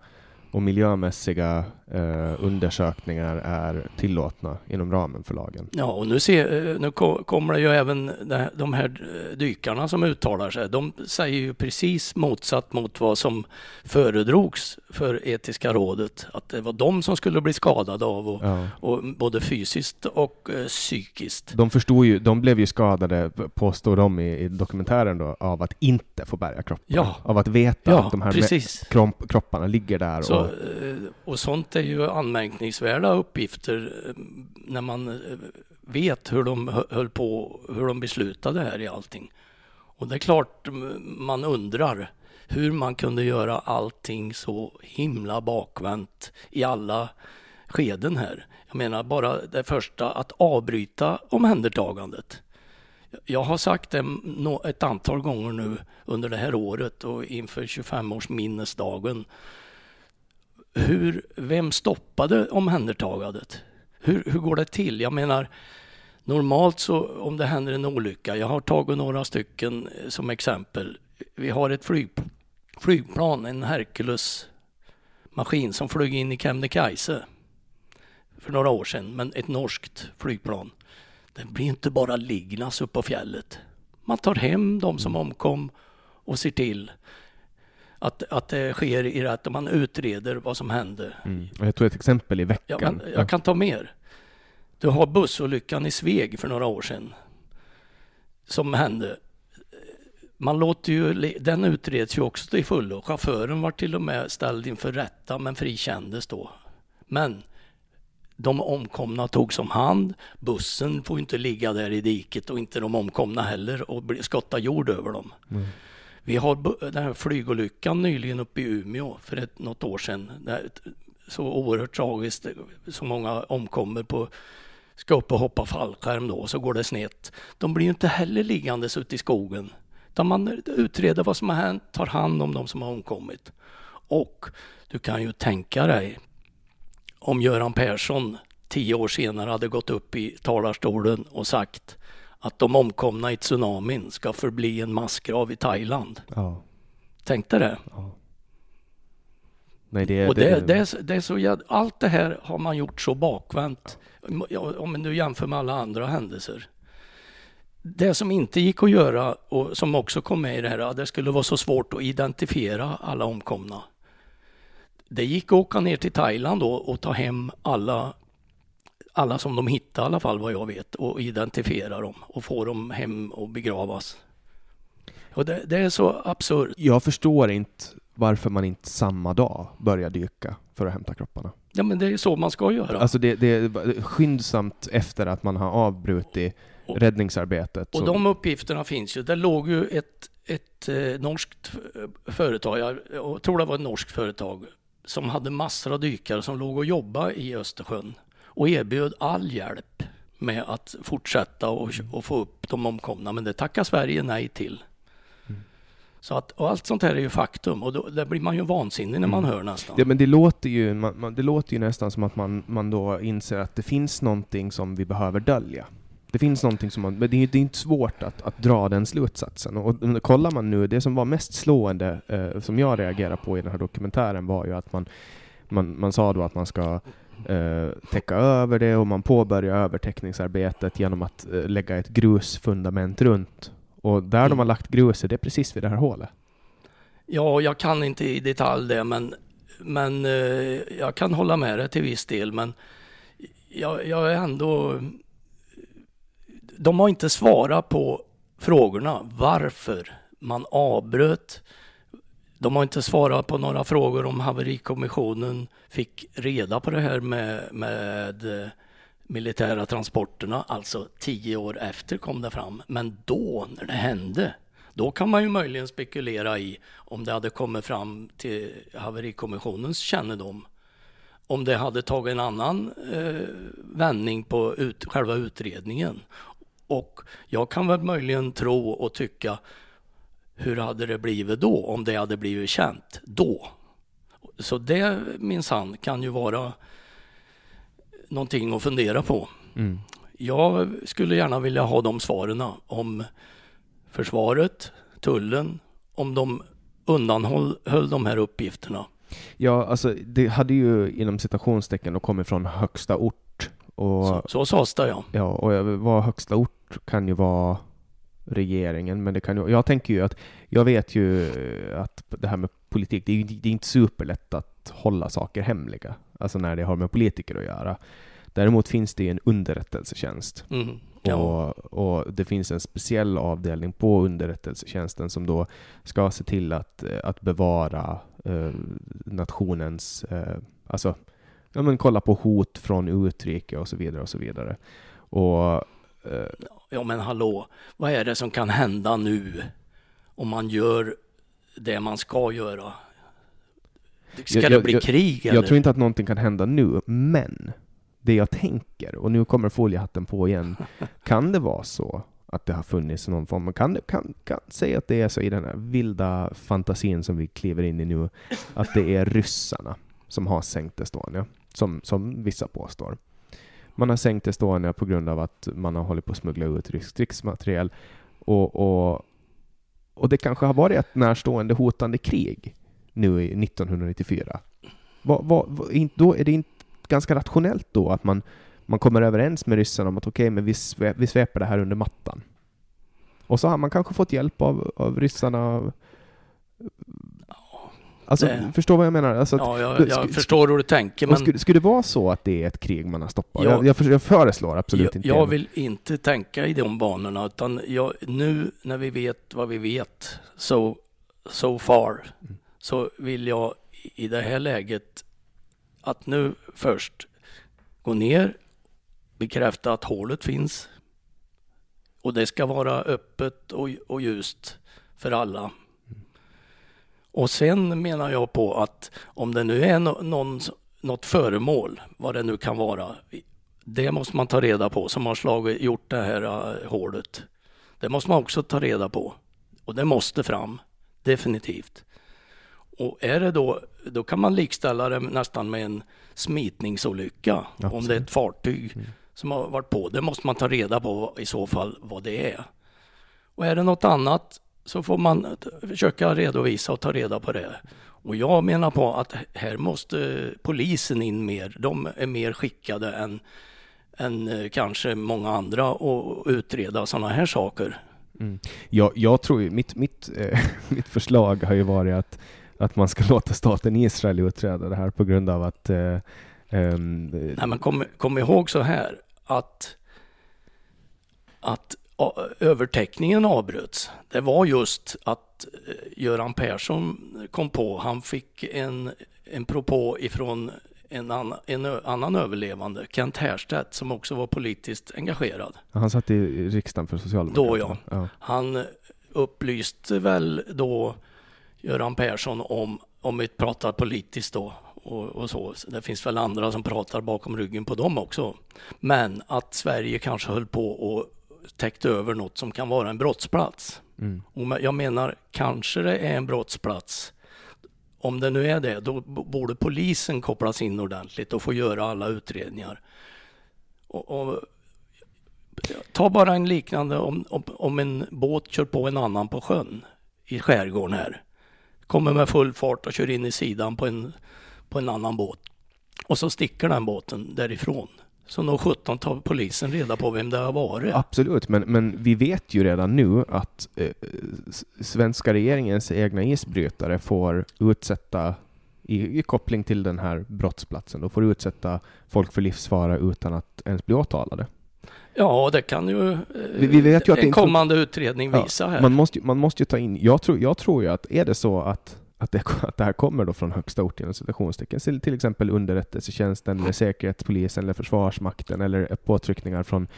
[SPEAKER 4] och miljömässiga eh, undersökningar är tillåtna inom ramen för lagen.
[SPEAKER 5] Ja, och nu, ser, eh, nu kommer det ju även de här eh, dykarna som uttalar sig. De säger ju precis motsatt mot vad som föredrogs för etiska rådet. Att det var de som skulle bli skadade av, och, ja. och både fysiskt och uh, psykiskt.
[SPEAKER 4] De förstod ju, de blev ju skadade, påstår de i, i dokumentären då, av att inte få bärga kroppar.
[SPEAKER 5] Ja.
[SPEAKER 4] Av att veta ja, att de här kropp, kropparna ligger där.
[SPEAKER 5] Så, och, och sånt är ju anmärkningsvärda uppgifter eh, när man eh, vet hur de höll på, hur de beslutade här i allting. Och det är klart man undrar hur man kunde göra allting så himla bakvänt i alla skeden här. Jag menar bara det första, att avbryta omhändertagandet. Jag har sagt det ett antal gånger nu under det här året och inför 25-årsminnesdagen hur, vem stoppade omhändertagandet? Hur, hur går det till? Jag menar, normalt så om det händer en olycka, jag har tagit några stycken eh, som exempel. Vi har ett flyg, flygplan, en Hercules maskin som flög in i Kebnekaise för några år sedan, men ett norskt flygplan. Den blir inte bara liggandes upp på fjället. Man tar hem de som omkom och ser till att, att det sker i rätt, man utreder vad som hände.
[SPEAKER 4] Mm. Jag tog ett exempel i veckan.
[SPEAKER 5] Ja, men, jag kan ta mer. Du har bussolyckan i Sveg för några år sedan som hände. Man låter ju, den utreds ju också till fullo. Chauffören var till och med ställd inför rätta men frikändes då. Men de omkomna togs om hand. Bussen får inte ligga där i diket och inte de omkomna heller och skotta jord över dem. Mm. Vi har den här flygolyckan nyligen uppe i Umeå för ett, något år sedan. så oerhört tragiskt, så många omkommer på ska upp och hoppa fallskärm då, så går det snett. De blir ju inte heller liggandes ute i skogen. Utan man utreder vad som har hänt, tar hand om de som har omkommit. Och du kan ju tänka dig om Göran Persson tio år senare hade gått upp i talarstolen och sagt att de omkomna i tsunamin ska förbli en massgrav i Thailand.
[SPEAKER 4] Ja.
[SPEAKER 5] Tänk dig det.
[SPEAKER 4] Ja. Nej, det,
[SPEAKER 5] och det, det, är, det är så allt det här har man gjort så bakvänt. Om man nu jämför med alla andra händelser. Det som inte gick att göra och som också kom med i det här, att det skulle vara så svårt att identifiera alla omkomna. Det gick att åka ner till Thailand då och ta hem alla, alla som de hittade i alla fall vad jag vet och identifiera dem och få dem hem och begravas. Och det, det är så absurt.
[SPEAKER 4] Jag förstår inte varför man inte samma dag börjar dyka för att hämta kropparna.
[SPEAKER 5] Ja men det är så man ska göra.
[SPEAKER 4] Alltså det, det är skyndsamt efter att man har avbrutit och, räddningsarbetet.
[SPEAKER 5] Och så. de uppgifterna finns ju. Det låg ju ett, ett eh, norskt företag, jag, jag tror det var ett norskt företag, som hade massor av dykare som låg och jobbade i Östersjön och erbjöd all hjälp med att fortsätta och, och få upp de omkomna. Men det tackar Sverige nej till. Så att, och allt sånt här är ju faktum och då, där blir man ju vansinnig när man mm. hör nästan.
[SPEAKER 4] Ja, men det låter ju, man, man, det låter ju nästan som att man, man då inser att det finns någonting som vi behöver dölja. Det finns någonting som man, men det är, det är inte svårt att, att dra den slutsatsen. Och, och kollar man nu, det som var mest slående, eh, som jag reagerar på i den här dokumentären, var ju att man, man, man sa då att man ska eh, täcka över det och man påbörjar övertäckningsarbetet genom att eh, lägga ett grusfundament runt och där mm. de har lagt gruset, det är precis vid det här hålet.
[SPEAKER 5] Ja, jag kan inte i detalj det, men, men eh, jag kan hålla med dig till viss del. Men jag, jag är ändå... De har inte svarat på frågorna varför man avbröt. De har inte svarat på några frågor om haverikommissionen fick reda på det här med, med eh, militära transporterna, alltså tio år efter kom det fram. Men då, när det hände, då kan man ju möjligen spekulera i om det hade kommit fram till haverikommissionens kännedom. Om det hade tagit en annan eh, vändning på ut, själva utredningen. Och jag kan väl möjligen tro och tycka, hur hade det blivit då om det hade blivit känt då? Så det minsann kan ju vara någonting att fundera på. Mm. Jag skulle gärna vilja ha de svaren om försvaret, tullen, om de undanhöll de här uppgifterna.
[SPEAKER 4] Ja, alltså det hade ju inom citationstecken kommit från högsta ort. Och,
[SPEAKER 5] så, så sades det ja.
[SPEAKER 4] Ja, och vad högsta ort kan ju vara regeringen, men det kan ju, jag tänker ju att, jag vet ju att det här med politik, det är det är inte superlätt att hålla saker hemliga, alltså när det har med politiker att göra. Däremot finns det en underrättelsetjänst. Mm. Ja. Och, och, det finns en speciell avdelning på underrättelsetjänsten som då ska se till att, att bevara eh, nationens, eh, alltså ja, men kolla på hot från utrike och så vidare och så vidare. Och,
[SPEAKER 5] eh, ja men hallå, vad är det som kan hända nu om man gör det man ska göra? Ska jag, det bli
[SPEAKER 4] jag,
[SPEAKER 5] krig?
[SPEAKER 4] Jag, jag tror inte att någonting kan hända nu, men det jag tänker, och nu kommer foliehatten på igen, kan det vara så att det har funnits någon form, kan, kan, kan säga att det är så i den här vilda fantasin som vi kliver in i nu, att det är ryssarna som har sänkt Estonia, som, som vissa påstår. Man har sänkt Estonia på grund av att man har hållit på att smuggla ut rysk krigsmateriel och, och, och det kanske har varit ett närstående hotande krig nu i 1994. Vad, vad, då är det inte ganska rationellt då att man, man kommer överens med ryssarna om att okej, okay, men vi, svep, vi sveper det här under mattan. Och så har man kanske fått hjälp av, av ryssarna. Alltså, det... förstår vad jag menar? Alltså,
[SPEAKER 5] ja, jag, jag förstår hur du tänker. Men...
[SPEAKER 4] Skulle, skulle, det vara så att det är ett krig man har stoppat? Jag, jag, jag föreslår absolut
[SPEAKER 5] jag,
[SPEAKER 4] inte
[SPEAKER 5] Jag vill inte tänka i de banorna, utan nu när vi vet vad vi vet, so, so far, mm. så vill jag i det här läget att nu först gå ner, bekräfta att hålet finns och det ska vara öppet och, och ljust för alla. Och sen menar jag på att om det nu är någon, något föremål, vad det nu kan vara, det måste man ta reda på som har slagit, gjort det här uh, hålet. Det måste man också ta reda på och det måste fram, definitivt. Och är det då, då kan man likställa det nästan med en smitningsolycka. Absolut. Om det är ett fartyg mm. som har varit på. Det måste man ta reda på i så fall vad det är. Och är det något annat så får man försöka redovisa och ta reda på det. Och jag menar på att här måste polisen in mer. De är mer skickade än, än eh, kanske många andra att utreda sådana här saker.
[SPEAKER 4] Mm. Jag, jag tror ju, mitt, mitt, eh, mitt förslag har ju varit att, att man ska låta staten Israel utreda det här på grund av att eh,
[SPEAKER 5] um, Nej, men kom, kom ihåg så här att, att övertäckningen avbröts. Det var just att eh, Göran Persson kom på, han fick en, en propå ifrån en, annan, en annan överlevande, Kent Härstedt, som också var politiskt engagerad.
[SPEAKER 4] Han satt i riksdagen för Socialdemokraterna?
[SPEAKER 5] Då ja. ja. Han upplyste väl då Göran Persson om, om vi pratar politiskt då, och, och, så. Det finns väl andra som pratar bakom ryggen på dem också. Men att Sverige kanske höll på och täckte över något som kan vara en brottsplats. Mm. Och jag menar, kanske det är en brottsplats. Om det nu är det, då borde polisen kopplas in ordentligt och få göra alla utredningar. Och, och ta bara en liknande om, om, om en båt kör på en annan på sjön i skärgården här. Kommer med full fart och kör in i sidan på en på en annan båt. Och så sticker den båten därifrån. Så nog 17 tar polisen reda på vem det har varit.
[SPEAKER 4] Absolut, men, men vi vet ju redan nu att eh, svenska regeringens egna isbrytare får utsätta, i, i, koppling till den här brottsplatsen, då får utsätta folk för livsfara utan att ens bli åtalade.
[SPEAKER 5] Ja, det kan ju, eh, vi, vi vet ju att en kommande utredning visa ja, här.
[SPEAKER 4] Man måste, man måste ju ta in, jag tror, jag tror ju att är det så att att det, att det här kommer då från högsta ort inom citationstecken, till exempel underrättelsetjänsten, eller säkerhetspolisen, eller försvarsmakten, eller påtryckningar från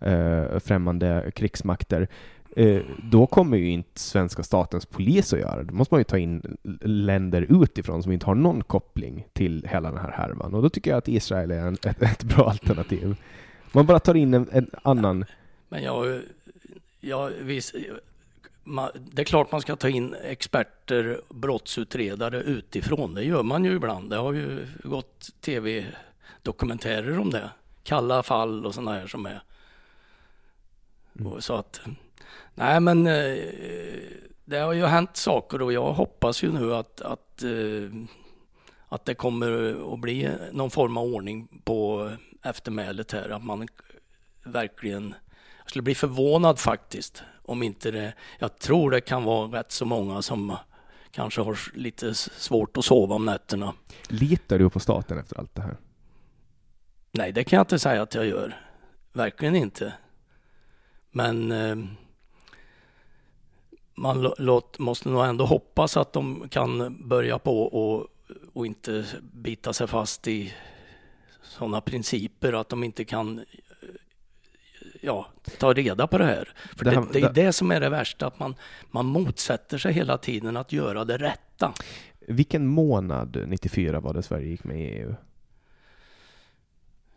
[SPEAKER 4] eh, främmande krigsmakter, eh, då kommer ju inte svenska statens polis att göra det. Då måste man ju ta in länder utifrån som inte har någon koppling till hela den här härvan. Och då tycker jag att Israel är en, ett, ett bra alternativ. Man bara tar in en, en annan...
[SPEAKER 5] Men jag, jag, visst, det är klart man ska ta in experter, brottsutredare utifrån. Det gör man ju ibland. Det har ju gått tv-dokumentärer om det. Kalla fall och sådana här som är. Mm. Så att, nej men eh, det har ju hänt saker och jag hoppas ju nu att, att, eh, att det kommer att bli någon form av ordning på eftermälet här. Att man verkligen, jag skulle bli förvånad faktiskt om inte det, jag tror det kan vara rätt så många som kanske har lite svårt att sova om nätterna.
[SPEAKER 4] Litar du på staten efter allt det här?
[SPEAKER 5] Nej, det kan jag inte säga att jag gör. Verkligen inte. Men eh, man låt, måste nog ändå hoppas att de kan börja på och, och inte bita sig fast i sådana principer att de inte kan ja, ta reda på det här. För det, det, det är det som är det värsta, att man, man motsätter sig hela tiden att göra det rätta.
[SPEAKER 4] Vilken månad 94 var det Sverige gick med i EU?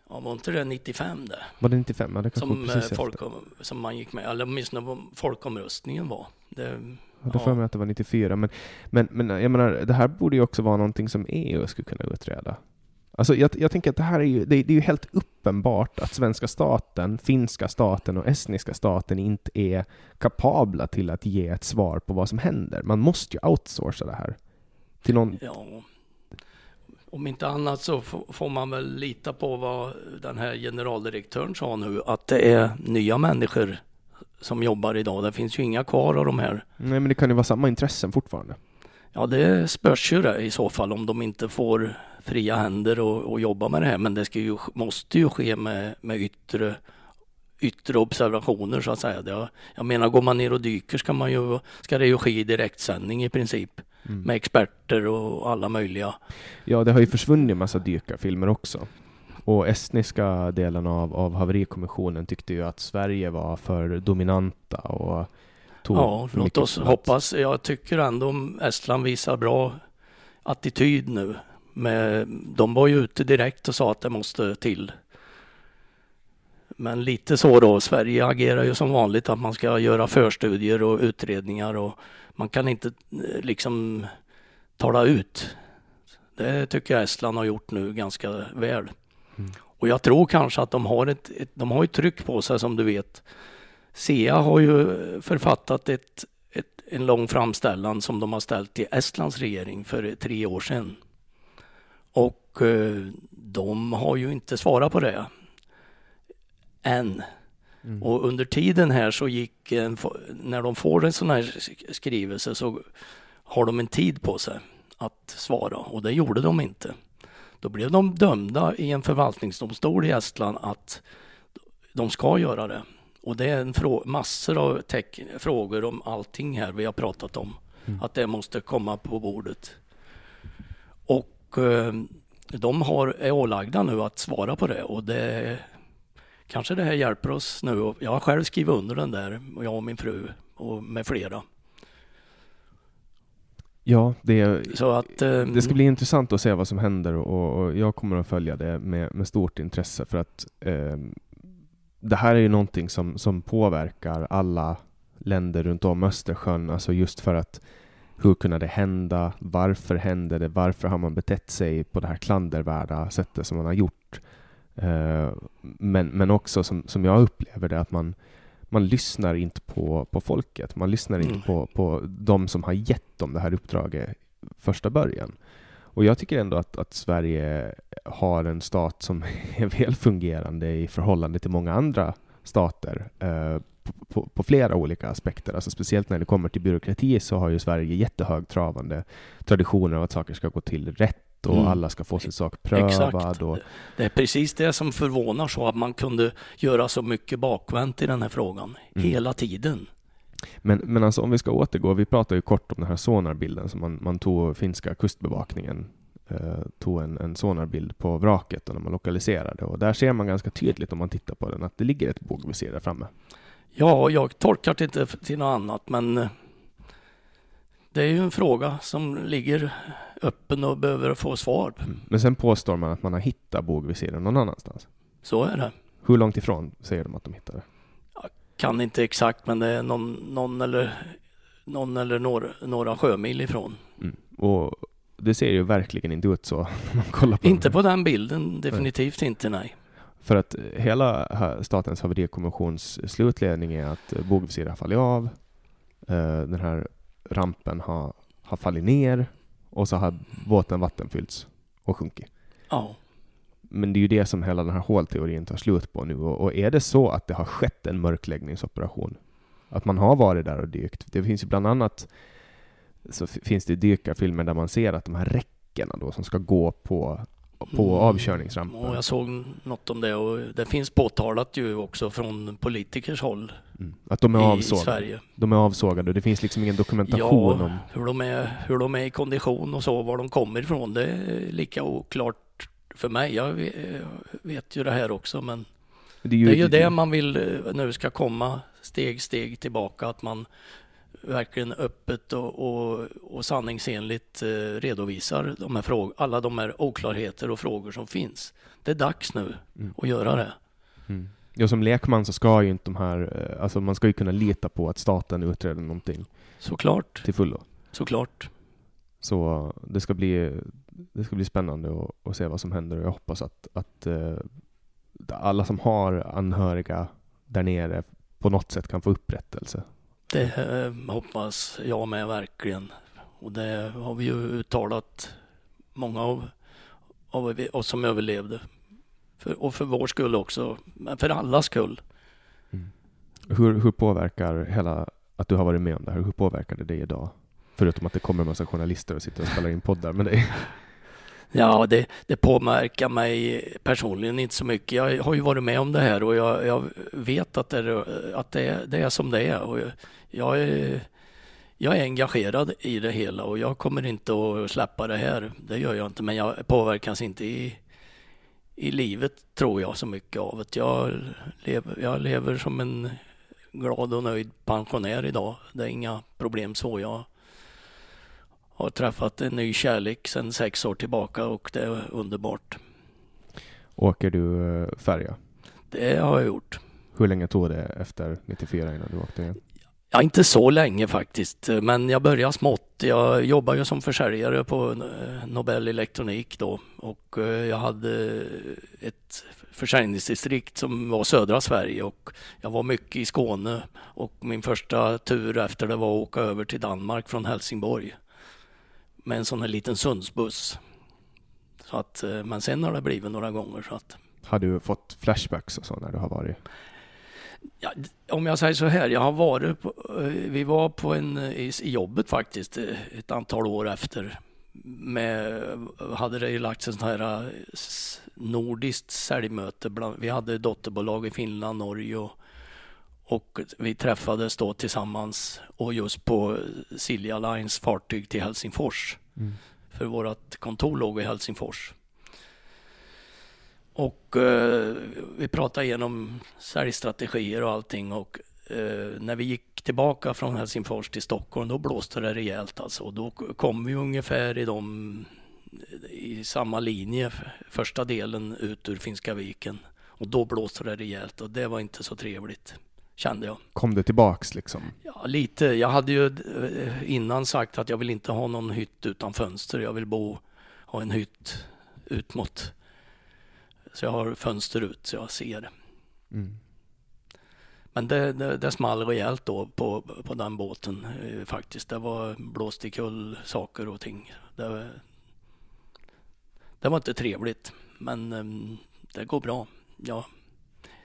[SPEAKER 5] Ja, var inte det 95 det?
[SPEAKER 4] Var det 95? Ja, det
[SPEAKER 5] som, eh, folk, som man gick med, eller åtminstone folkomröstningen var. Det,
[SPEAKER 4] ja, då får jag mig att det var 94. Men, men, men jag menar, det här borde ju också vara någonting som EU skulle kunna utreda. Alltså jag, jag tänker att det här är ju, det, det, är ju helt uppenbart att svenska staten, finska staten och estniska staten inte är kapabla till att ge ett svar på vad som händer. Man måste ju outsourca det här. Till någon...
[SPEAKER 5] Ja. Om inte annat så får man väl lita på vad den här generaldirektören sa nu, att det är nya människor som jobbar idag. Det finns ju inga kvar av de här.
[SPEAKER 4] Nej, men det kan ju vara samma intressen fortfarande.
[SPEAKER 5] Ja, det spörs ju det i så fall om de inte får fria händer och, och jobba med det här. Men det ska ju, måste ju ske med, med yttre, yttre observationer så att säga. Det, jag menar, går man ner och dyker ska, man ju, ska det ju ske i direktsändning i princip. Mm. Med experter och alla möjliga.
[SPEAKER 4] Ja, det har ju försvunnit en massa dykarfilmer också. Och estniska delen av, av haverikommissionen tyckte ju att Sverige var för dominanta och
[SPEAKER 5] tog Ja, låt oss plats. hoppas. Jag tycker ändå Estland visar bra attityd nu. Med, de var ju ute direkt och sa att det måste till. Men lite så då, Sverige agerar ju som vanligt att man ska göra förstudier och utredningar och man kan inte eh, liksom tala ut. Det tycker jag Estland har gjort nu ganska väl. Mm. Och jag tror kanske att de har ett, ett, de har ett tryck på sig som du vet. SEA har ju författat ett, ett, en lång framställan som de har ställt till Estlands regering för tre år sedan. Och eh, de har ju inte svarat på det än. Mm. Och under tiden här så gick, en, när de får en sån här skrivelse så har de en tid på sig att svara och det gjorde de inte. Då blev de dömda i en förvaltningsdomstol i Estland att de ska göra det. Och det är en massor av frågor om allting här vi har pratat om. Mm. Att det måste komma på bordet. Och eh, de har, är ålagda nu att svara på det och det kanske det här hjälper oss nu. Jag har själv skrivit under den där, och jag och min fru och med flera.
[SPEAKER 4] Ja, det, så att, eh, det ska bli intressant att se vad som händer och, och jag kommer att följa det med, med stort intresse för att eh, det här är ju någonting som, som påverkar alla länder runt om Östersjön, alltså just för att hur kunde det hända? Varför hände det? Varför har man betett sig på det här klandervärda sättet som man har gjort? Eh, men, men också som, som jag upplever det, att man, man lyssnar inte på, på folket. Man lyssnar inte mm. på, på de som har gett dem det här uppdraget första början. Och jag tycker ändå att, att Sverige har en stat som är väl fungerande i förhållande till många andra stater eh, på, på, flera olika aspekter. Alltså speciellt när det kommer till byråkrati så har ju Sverige jättehögtravande traditioner av att saker ska gå till rätt och mm. alla ska få sin sak prövad. Och...
[SPEAKER 5] Det är precis det som förvånar så att man kunde göra så mycket bakvänt i den här frågan mm. hela tiden.
[SPEAKER 4] Men, men alltså om vi ska återgå, vi pratade ju kort om den här sonarbilden som man, man tog finska kustbevakningen eh, tog en, en sonarbild på vraket och när man lokaliserade och där ser man ganska tydligt om man tittar på den att det ligger ett bågvisir där framme.
[SPEAKER 5] Ja, jag tolkar det inte till något annat men eh, det är ju en fråga som ligger öppen och behöver få svar. Mm.
[SPEAKER 4] Men sen påstår man att man har hittat bågvisiren någon annanstans.
[SPEAKER 5] Så är det.
[SPEAKER 4] Hur långt ifrån säger de att de hittade?
[SPEAKER 5] Jag kan inte exakt, men det är någon, någon eller, någon eller några, några sjömil ifrån.
[SPEAKER 4] Mm. Och det ser ju verkligen inte ut så.
[SPEAKER 5] på inte på den bilden, definitivt inte, nej.
[SPEAKER 4] För att hela Statens haverikommissions slutledning är att bågvisiret har fallit av. Eh, den här rampen har, har fallit ner och så har båten vattenfyllts och sjunkit.
[SPEAKER 5] Ja.
[SPEAKER 4] Men det är ju det som hela den här hålteorin tar slut på nu. Och, och, är det så att det har skett en mörkläggningsoperation, att man har varit där och dykt. Det finns ju bland annat så finns det dykarfilmer där man ser att de här räckena då som ska gå på på mm. avkörningsrampen.
[SPEAKER 5] Och jag såg något om det och det finns påtalat ju också från politikers håll
[SPEAKER 4] mm. Att de är avsågade? Sverige. De är avsågade det finns liksom ingen dokumentation
[SPEAKER 5] ja,
[SPEAKER 4] om...
[SPEAKER 5] hur de, är, hur de är i kondition och så, var de kommer ifrån, det är lika oklart för mig. Jag vet ju det här också men det är ju det, är ju det man vill eh, nu ska komma steg, steg tillbaka, att man verkligen öppet och, och, och sanningsenligt eh, redovisar de här fråg- alla de här oklarheter och frågor som finns. Det är dags nu mm. att göra det.
[SPEAKER 4] Mm. Ja, som lekman så ska ju inte de här, eh, alltså man ska ju kunna lita på att staten utreder någonting.
[SPEAKER 5] Såklart.
[SPEAKER 4] Till fullo.
[SPEAKER 5] Såklart.
[SPEAKER 4] Så det ska bli, det ska bli spännande att, se vad som händer och jag hoppas att, att uh, alla som har anhöriga där nere på något sätt kan få upprättelse
[SPEAKER 5] det eh, hoppas jag med verkligen. Och det har vi ju uttalat många av, av oss som överlevde. För, och för vår skull också, men för allas skull.
[SPEAKER 4] Mm. Hur, hur påverkar hela, att du har varit med om det här, hur påverkar det dig idag? Förutom att det kommer en massa journalister och sitter och spelar in poddar med dig.
[SPEAKER 5] Ja, det, det påverkar mig personligen inte så mycket. Jag har ju varit med om det här och jag, jag vet att, det, att det, det, är som det är. Och jag, är, jag är engagerad i det hela och jag kommer inte att släppa det här. Det gör jag inte, men jag påverkas inte i, i livet tror jag så mycket av det. Jag lever, jag lever som en glad och nöjd pensionär idag. Det är inga problem så. Jag har träffat en ny kärlek sedan sex år tillbaka och det är underbart.
[SPEAKER 4] Åker du eh, färja?
[SPEAKER 5] Det har jag gjort.
[SPEAKER 4] Hur länge tog det efter 94 innan du åkte igen?
[SPEAKER 5] Ja, inte så länge faktiskt, men jag började smått. Jag jobbade ju som försäljare på eh, Nobel Elektronik då och eh, jag hade ett försäljningsdistrikt som var södra Sverige och jag var mycket i Skåne och min första tur efter det var att åka över till Danmark från Helsingborg med en sån här liten Sundsbuss. Så att, eh, men sen har det blivit några gånger så att
[SPEAKER 4] Har du fått flashbacks och så när du har varit?
[SPEAKER 5] Ja, om jag säger så här, jag har varit på, eh, vi var på en, i, i jobbet faktiskt eh, ett antal år efter. Med, hade det lagts sån här eh, nordiskt säljmöte. Bland, vi hade dotterbolag i Finland, Norge och, och vi träffades då tillsammans och just på Silja Lines fartyg till Helsingfors. Mm. För vårt kontor låg i Helsingfors. Och eh, vi pratade igenom säljstrategier och allting och eh, när vi gick tillbaka från Helsingfors till Stockholm då blåste det rejält alltså. Och då kom vi ungefär i, de, i samma linje första delen ut ur Finska viken. Och då blåste det rejält och det var inte så trevligt kände jag.
[SPEAKER 4] Kom det tillbaks liksom?
[SPEAKER 5] Ja, lite. Jag hade ju eh, innan sagt att jag vill inte ha någon hytt utan fönster. Jag vill bo, ha en hytt ut mot så jag har fönster ut så jag ser. Mm. Men det, det, det small rejält då på, på den båten eh, faktiskt. Det var blåst kull saker och ting. Det, det var inte trevligt men eh, det går bra. Ja.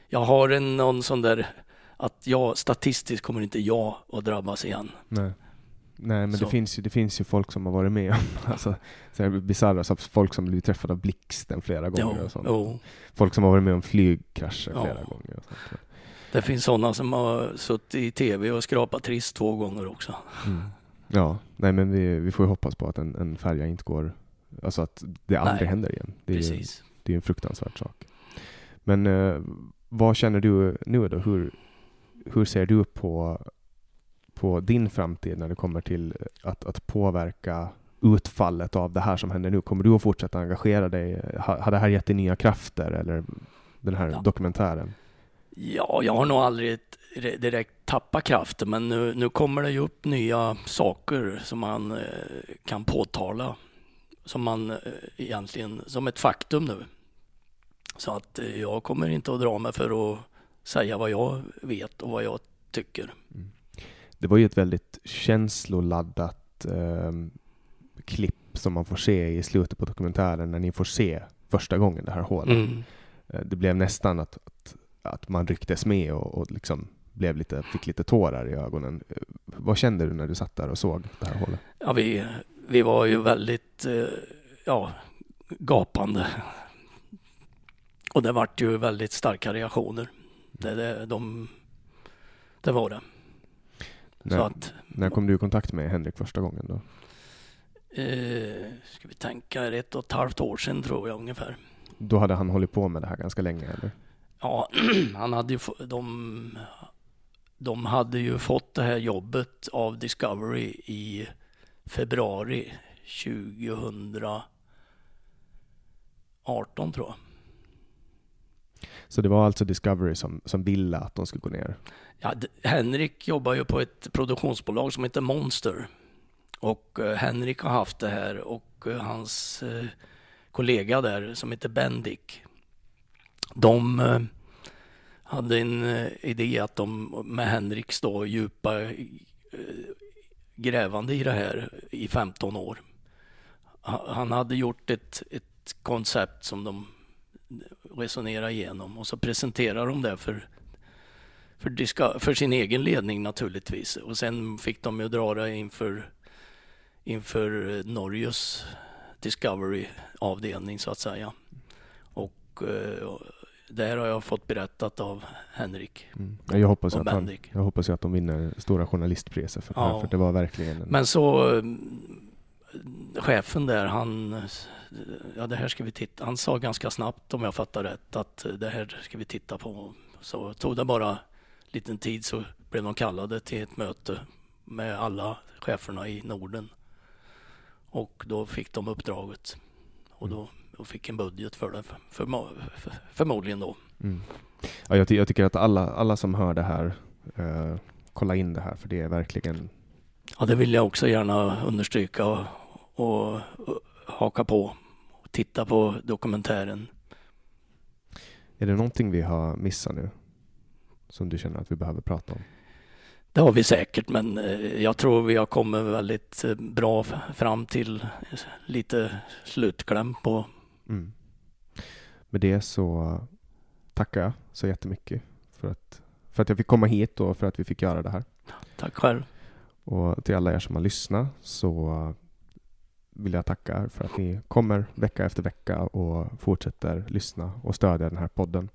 [SPEAKER 5] Jag har en, någon sån där att jag statistiskt kommer inte jag att drabbas igen.
[SPEAKER 4] Nej. Nej, men det finns, ju, det finns ju folk som har varit med om alltså, bisarra folk som blivit träffade av blixten flera gånger. Jo, och sånt. Jo. Folk som har varit med om flygkrascher ja. flera gånger. Och sånt.
[SPEAKER 5] Det finns sådana som har suttit i tv och skrapat trist två gånger också.
[SPEAKER 4] Mm. Ja, nej men vi, vi får ju hoppas på att en, en färja inte går, alltså att det aldrig nej, händer igen. Det är, precis. det är en fruktansvärd sak. Men eh, vad känner du nu då? Hur, hur ser du på på din framtid när det kommer till att, att påverka utfallet av det här som händer nu? Kommer du att fortsätta engagera dig? Har, det här gett dig nya krafter eller den här ja. dokumentären?
[SPEAKER 5] Ja, jag har nog aldrig direkt tappat kraften, men nu, nu kommer det ju upp nya saker som man eh, kan påtala som man eh, egentligen som ett faktum nu. Så att eh, jag kommer inte att dra mig för att säga vad jag vet och vad jag tycker. Mm
[SPEAKER 4] det var ju ett väldigt känsloladdat eh, klipp som man får se i slutet på dokumentären när ni får se första gången det här hålet. Mm. Eh, det blev nästan att, att, att, man rycktes med och, och liksom blev lite, fick lite tårar i ögonen. Eh, vad kände du när du satt där och såg det här hålet?
[SPEAKER 5] Ja, vi, vi var ju väldigt eh, ja, gapande. Och det vart ju väldigt starka reaktioner. Det, det, de, det var det.
[SPEAKER 4] När, att, när kom du i kontakt med Henrik första gången då?
[SPEAKER 5] Eh, ska vi tänka, ett och ett halvt år sedan tror jag ungefär.
[SPEAKER 4] Då hade han hållit på med det här ganska länge eller?
[SPEAKER 5] Ja, han hade ju, de, de hade ju fått det här jobbet av Discovery i februari 2018 tror jag.
[SPEAKER 4] Så det var alltså Discovery som, som ville att de skulle gå ner?
[SPEAKER 5] Ja, Henrik jobbar ju på ett produktionsbolag som heter Monster. Och eh, Henrik har haft det här och eh, hans eh, kollega där som heter Bendik. De hade en idé att de med Henriks då djupa grävande i det här i 15 år. Han hade gjort ett, ett koncept som de resonerade igenom och så presenterade de det för för, för, sin egen ledning naturligtvis. Och sen fick de ju dra det inför, inför Norges Discovery-avdelning så att säga. Och eh, det här har jag fått berättat av Henrik.
[SPEAKER 4] Mm. Jag, hoppas att han, jag hoppas att de vinner stora journalistpriser för det här, för det var verkligen en...
[SPEAKER 5] Men så chefen där, han, ja det här ska vi titta, han sa ganska snabbt om jag fattar rätt att det här ska vi titta på. Så tog det bara liten tid så blev de kallade till ett möte med alla cheferna i Norden. Och då fick de uppdraget. Och då, då fick en budget för det, för, för, förmodligen då. Mm.
[SPEAKER 4] Ja, jag, jag, tycker att alla, alla som hör det här eh, kolla in det här för det är verkligen
[SPEAKER 5] Ja, det vill jag också gärna understryka och, och, och haka på. Titta på dokumentären.
[SPEAKER 4] Är det någonting vi har missat nu? Som du känner att vi behöver prata om?
[SPEAKER 5] Det har vi säkert, men eh, jag tror vi har kommit väldigt eh, bra fram till lite slutkläm på.
[SPEAKER 4] Mm. Med det så tackar jag så jättemycket för att, för att jag fick komma hit och för att vi fick göra det här.
[SPEAKER 5] Tack själv.
[SPEAKER 4] Och till alla er som har lyssnat så vill jag tacka för att ni kommer vecka efter vecka och fortsätter lyssna och stödja den här podden.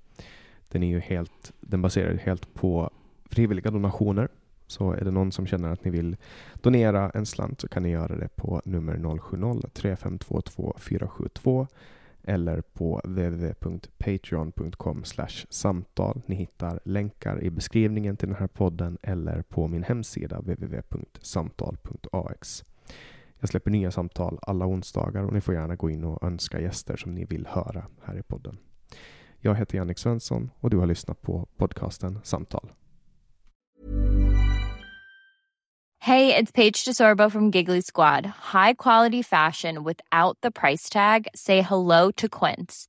[SPEAKER 4] Den, är ju helt, den baserar helt på frivilliga donationer. Så är det någon som känner att ni vill donera en slant så kan ni göra det på nummer 070-3522 472 eller på www.patreon.com samtal. Ni hittar länkar i beskrivningen till den här podden eller på min hemsida www.samtal.ax. Jag släpper nya samtal alla onsdagar och ni får gärna gå in och önska gäster som ni vill höra här i podden. Jag heter Jannik Svensson och du har lyssnat på podcasten Samtal.
[SPEAKER 6] Hej, det är Paige DeSorbo från Giggly Squad. High quality fashion without the price tag. Say hello to Quince.